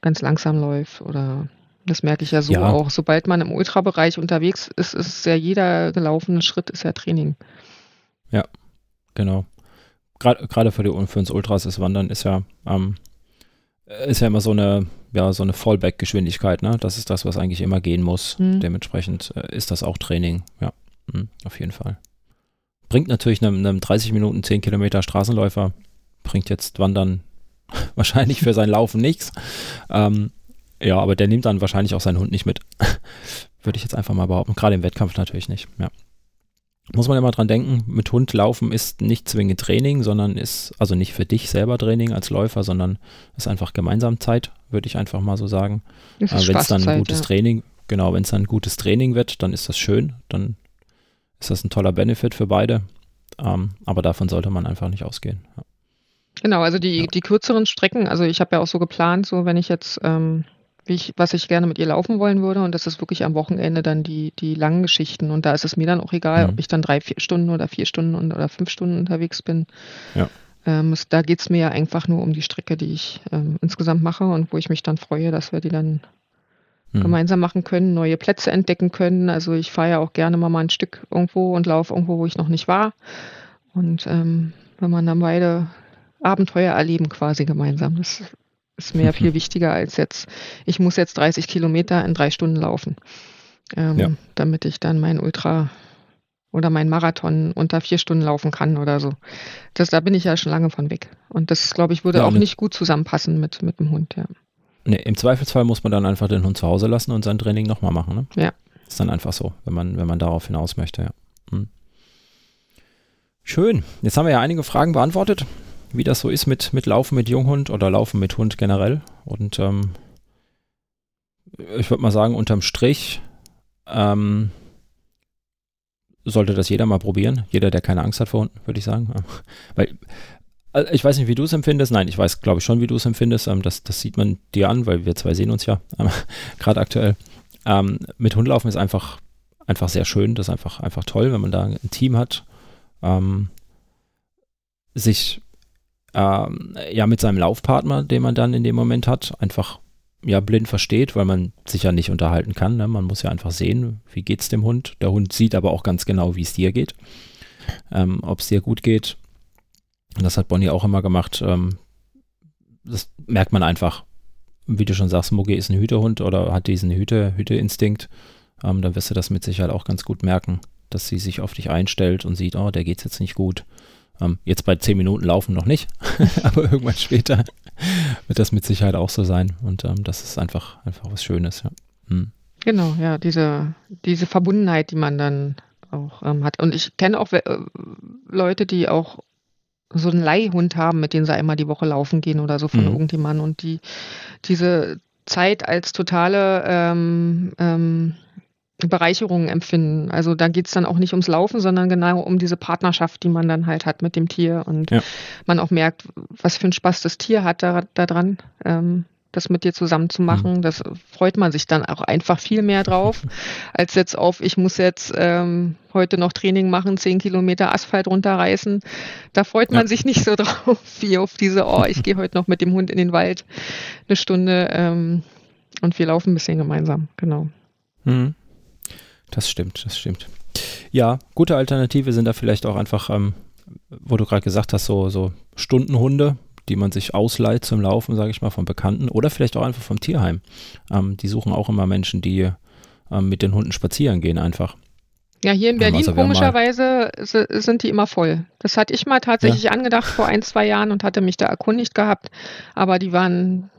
ganz langsam läuft oder das merke ich ja so Ja. auch. Sobald man im Ultrabereich unterwegs ist, ist ja jeder gelaufene Schritt ist ja Training. Genau. Gerade gerade für, die, für uns Ultras ist Wandern ist ja, ähm, ist ja immer so eine, ja, so eine Fallback-Geschwindigkeit, ne? Das ist das, was eigentlich immer gehen muss. Mhm. Dementsprechend äh, ist das auch Training, ja. Mhm, auf jeden Fall. Bringt natürlich einem, einem 30 Minuten, 10 Kilometer Straßenläufer, bringt jetzt Wandern wahrscheinlich für sein Laufen nichts. Ähm, ja, aber der nimmt dann wahrscheinlich auch seinen Hund nicht mit. Würde ich jetzt einfach mal behaupten. Gerade im Wettkampf natürlich nicht, ja. Muss man immer dran denken, mit Hund laufen ist nicht zwingend Training, sondern ist, also nicht für dich selber Training als Läufer, sondern ist einfach gemeinsam Zeit, würde ich einfach mal so sagen. Äh, wenn es dann ein gutes ja. Training, genau, wenn es dann ein gutes Training wird, dann ist das schön, dann ist das ein toller Benefit für beide. Ähm, aber davon sollte man einfach nicht ausgehen. Ja. Genau, also die, Ja. die kürzeren Strecken, also ich habe ja auch so geplant, so wenn ich jetzt, ähm, wie ich, was ich gerne mit ihr laufen wollen würde, und das ist wirklich am Wochenende dann die, die langen Geschichten. Und da ist es mir dann auch egal, Mhm. ob ich dann drei, vier Stunden oder vier Stunden und, oder fünf Stunden unterwegs bin. Ja. Ähm, es, da geht es mir ja einfach nur um die Strecke, die ich ähm, insgesamt mache und wo ich mich dann freue, dass wir die dann Hm. gemeinsam machen können, neue Plätze entdecken können. Also ich fahre ja auch gerne mal, mal ein Stück irgendwo und laufe irgendwo, wo ich noch nicht war. Und ähm, wenn man dann beide Abenteuer erleben quasi gemeinsam, das ist mir ja viel wichtiger als jetzt, ich muss jetzt 30 Kilometer in drei Stunden laufen, ähm, Ja. damit ich dann mein Ultra oder mein Marathon unter vier Stunden laufen kann oder so. Das, da bin ich ja schon lange von weg. Und das, glaube ich, würde Ja, auch nicht gut zusammenpassen mit, mit dem Hund, ja. Nee, Im Zweifelsfall muss man dann einfach den Hund zu Hause lassen und sein Training nochmal machen. Ne? Ja. Ist dann einfach so, wenn man, wenn man darauf hinaus möchte. Ja. Hm. Schön. Jetzt haben wir ja einige Fragen beantwortet, wie das so ist mit, mit Laufen mit Junghund oder Laufen mit Hund generell. Und ähm, ich würde mal sagen, unterm Strich ähm, sollte das jeder mal probieren. Jeder, der keine Angst hat vor Hunden, würde ich sagen. Weil ich weiß nicht, wie du es empfindest. Nein, ich weiß, glaube ich, schon, wie du es empfindest. Ähm, das, das sieht man dir an, weil wir zwei sehen uns ja ähm, gerade aktuell. Ähm, mit Hundlaufen ist einfach, einfach sehr schön. Das ist einfach, einfach toll, wenn man da ein Team hat, ähm, sich ähm, ja mit seinem Laufpartner, den man dann in dem Moment hat, einfach ja blind versteht, weil man sich ja nicht unterhalten kann. Ne? Man muss ja einfach sehen, wie geht es dem Hund. Der Hund sieht aber auch ganz genau, wie es dir geht. Ähm, Ob es dir gut geht. Und das hat Bonnie auch immer gemacht. Ähm, das merkt man einfach. Wie du schon sagst, Muggi ist ein Hütehund oder hat diesen Hüte, Hüteinstinkt. Ähm, dann wirst du das mit Sicherheit auch ganz gut merken, dass sie sich auf dich einstellt und sieht, oh, der geht's jetzt nicht gut. Ähm, jetzt bei 10 Minuten laufen noch nicht, aber irgendwann später wird das mit Sicherheit auch so sein. Und ähm, das ist einfach, einfach was Schönes, ja. Hm. Genau, ja, diese, diese Verbundenheit, die man dann auch ähm, hat. Und ich kenne auch äh, Leute, die auch so einen Leihhund haben, mit denen sie einmal die Woche laufen gehen oder so von Mhm. irgendjemandem und die diese Zeit als totale ähm, ähm, Bereicherung empfinden. Also da geht es dann auch nicht ums Laufen, sondern genau um diese Partnerschaft, die man dann halt hat mit dem Tier und Ja. man auch merkt, was für einen Spaß das Tier hat da, da dran, ähm, das mit dir zusammen zu machen. Mhm. Das freut man sich dann auch einfach viel mehr drauf, als jetzt auf, ich muss jetzt ähm, heute noch Training machen, zehn Kilometer Asphalt runterreißen. Da freut man Ja. sich nicht so drauf, wie auf diese, oh, ich gehe heute noch mit dem Hund in den Wald eine Stunde ähm, und wir laufen ein bisschen gemeinsam. Genau. Mhm. Das stimmt, das stimmt. Ja, gute Alternative sind da vielleicht auch einfach, ähm, wo du gerade gesagt hast, so, so Stundenhunde, die man sich ausleiht zum Laufen, sage ich mal, von Bekannten oder vielleicht auch einfach vom Tierheim. Ähm, die suchen auch immer Menschen, die ähm, mit den Hunden spazieren gehen einfach. Ja, hier in Ähm, Berlin also komischerweise si- sind die immer voll. Das hatte ich mal tatsächlich angedacht vor ein, zwei Jahren und hatte mich da erkundigt gehabt, aber die waren,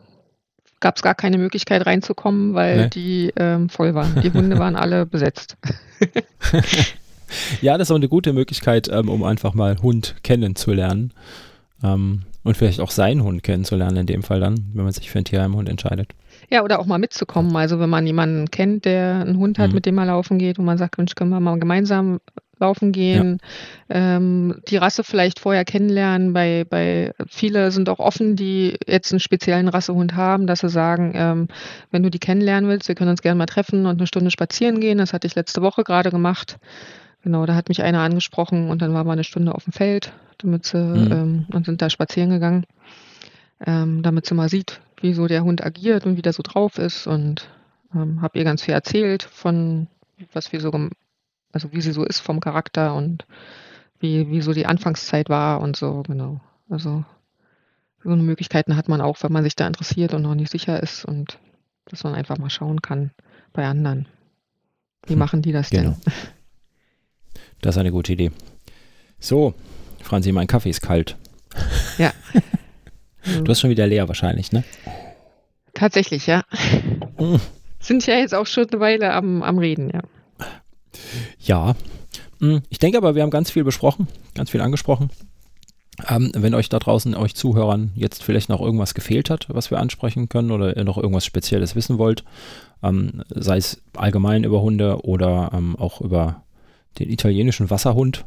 gab es gar keine Möglichkeit reinzukommen, weil Nee. die ähm, voll waren. Die Hunde waren alle besetzt. Ja, das ist auch eine gute Möglichkeit, ähm, um einfach mal Hund kennenzulernen. Ähm, Und vielleicht auch seinen Hund kennenzulernen in dem Fall dann, wenn man sich für einen Tierheimhund entscheidet. Ja, oder auch mal mitzukommen. Also wenn man jemanden kennt, der einen Hund hat, Mhm. mit dem man laufen geht und man sagt, Mensch, können wir mal gemeinsam laufen gehen, ähm, die Rasse vielleicht vorher kennenlernen. Bei, bei viele sind auch offen, die jetzt einen speziellen Rassehund haben, dass sie sagen, ähm, wenn du die kennenlernen willst, wir können uns gerne mal treffen und eine Stunde spazieren gehen. Das hatte ich letzte Woche gerade gemacht. Genau, da hat mich einer angesprochen und dann war mal eine Stunde auf dem Feld, damit sie Mhm. ähm, und sind da spazieren gegangen, ähm, damit sie mal sieht, wie so der Hund agiert und wie der so drauf ist und ähm, habe ihr ganz viel erzählt von was wir so, also wie sie so ist vom Charakter und wie, wie so die Anfangszeit war und so, genau. Also so eine Möglichkeiten hat man auch, wenn man sich da interessiert und noch nicht sicher ist und dass man einfach mal schauen kann bei anderen. Wie Hm, machen die das denn? Genau. Das ist eine gute Idee. So, Franzi, mein Kaffee ist kalt. Also, Du hast schon wieder leer wahrscheinlich, ne? tatsächlich, ja. Mm. Sind ja jetzt auch schon eine Weile am, am Reden, ja. Ja. Mm, Ich denke aber, wir haben ganz viel besprochen, ganz viel angesprochen. Ähm, wenn euch da draußen, euch Zuhörern, jetzt vielleicht noch irgendwas gefehlt hat, was wir ansprechen können oder ihr noch irgendwas Spezielles wissen wollt, ähm, sei es allgemein über Hunde oder ähm, auch über den italienischen Wasserhund,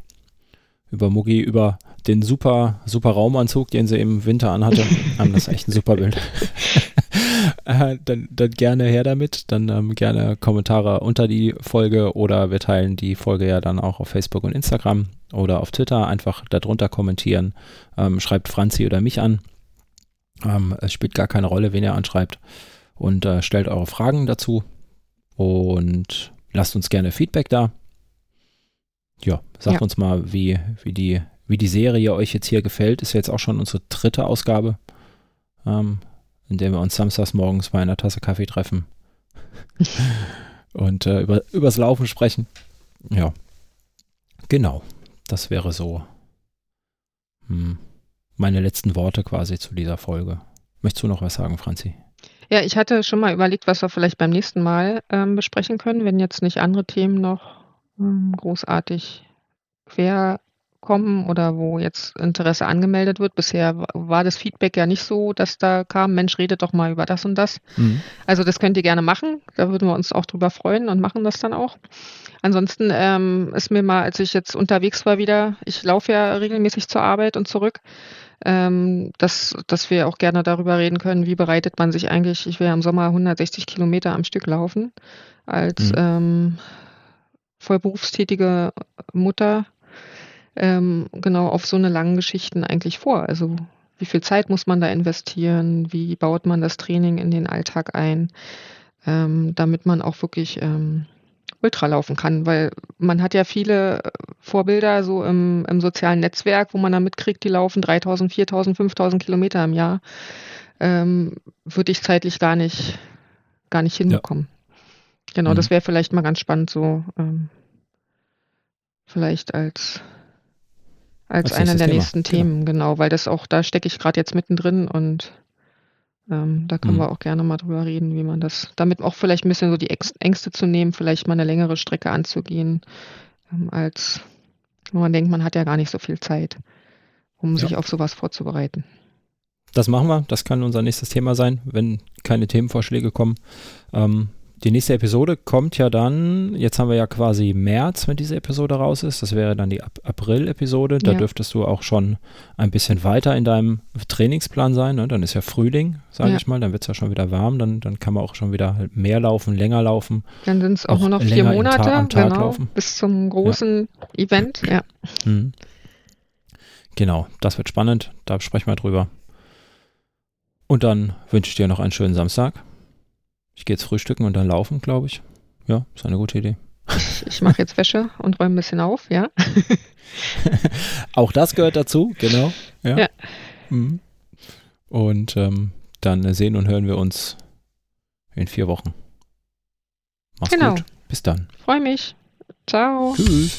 über Mugi, über den super, super Raumanzug, den sie im Winter anhatte. ähm, das ist echt ein super Bild. äh, dann, dann gerne her damit. Dann ähm, gerne Kommentare unter die Folge oder wir teilen die Folge ja dann auch auf Facebook und Instagram oder auf Twitter. Einfach darunter kommentieren. Ähm, schreibt Franzi oder mich an. Ähm, es spielt gar keine Rolle, wen ihr anschreibt. Und äh, stellt eure Fragen dazu. Und lasst uns gerne Feedback da. Ja, sagt Ja. uns mal, wie, wie, die, wie die Serie euch jetzt hier gefällt. Ist ja jetzt auch schon unsere dritte Ausgabe, ähm, in der wir uns samstags morgens bei einer Tasse Kaffee treffen und äh, über, übers Laufen sprechen. Ja, genau. Das wäre so hm, meine letzten Worte quasi zu dieser Folge. Möchtest du noch was sagen, Franzi? Ja, ich hatte schon mal überlegt, was wir vielleicht beim nächsten Mal ähm, besprechen können, wenn jetzt nicht andere Themen noch großartig quer kommen oder wo jetzt Interesse angemeldet wird. Bisher wa- war das Feedback ja nicht so, dass da kam, Mensch, redet doch mal über das und das. Mhm. Also das könnt ihr gerne machen. Da würden wir uns auch drüber freuen und machen das dann auch. Ansonsten ähm, ist mir mal, als ich jetzt unterwegs war wieder, ich laufe ja regelmäßig zur Arbeit und zurück, ähm, dass, dass wir auch gerne darüber reden können, wie bereitet man sich eigentlich, ich will ja im Sommer 160 Kilometer am Stück laufen, als Mhm. ähm, vollberufstätige Mutter, ähm, genau auf so eine langen Geschichten eigentlich vor. Also wie viel Zeit muss man da investieren? Wie baut man das Training in den Alltag ein, ähm, damit man auch wirklich ähm, Ultra laufen kann? Weil man hat ja viele Vorbilder so im, im sozialen Netzwerk, wo man dann mitkriegt, die laufen 3000, 4000, 5000 Kilometer im Jahr. Ähm, würde ich zeitlich gar nicht, gar nicht hinbekommen. Genau, Mhm. das wäre vielleicht mal ganz spannend, so ähm, vielleicht als als, Als einer der Thema, nächsten genau. Themen, genau, weil das auch, da stecke ich gerade jetzt mittendrin und ähm, da können Mhm. wir auch gerne mal drüber reden, wie man das, damit auch vielleicht ein bisschen so die Ängst- Ängste zu nehmen, vielleicht mal eine längere Strecke anzugehen, ähm, als wenn man denkt, man hat ja gar nicht so viel Zeit, um Ja. sich auf sowas vorzubereiten. Das machen wir. Das kann unser nächstes Thema sein, wenn keine Themenvorschläge kommen. Ähm, die nächste Episode kommt ja dann, jetzt haben wir ja quasi März, wenn diese Episode raus ist. Das wäre dann die Ap April-Episode. Da Ja. dürftest du auch schon ein bisschen weiter in deinem Trainingsplan sein. Ne? Dann ist ja Frühling, sage Ja. ich mal. Dann wird es ja schon wieder warm. Dann, dann kann man auch schon wieder halt mehr laufen, länger laufen. Dann sind es auch, Auch nur noch vier Monate, Ta- am Tag genau, laufen. bis zum großen Event, ja. Mhm. Genau, das wird spannend. Da sprechen wir drüber. Und dann wünsche ich dir noch einen schönen Samstag. Ich gehe jetzt frühstücken und dann laufen, glaube ich. Ja, ist eine gute Idee. Ich, ich mache jetzt Wäsche und räume ein bisschen auf, ja. Auch das gehört dazu, genau. Ja. Ja. Mhm. Und ähm, dann sehen und hören wir uns in vier Wochen. Mach's Genau. gut. Bis dann. Freue mich. Ciao. Tschüss.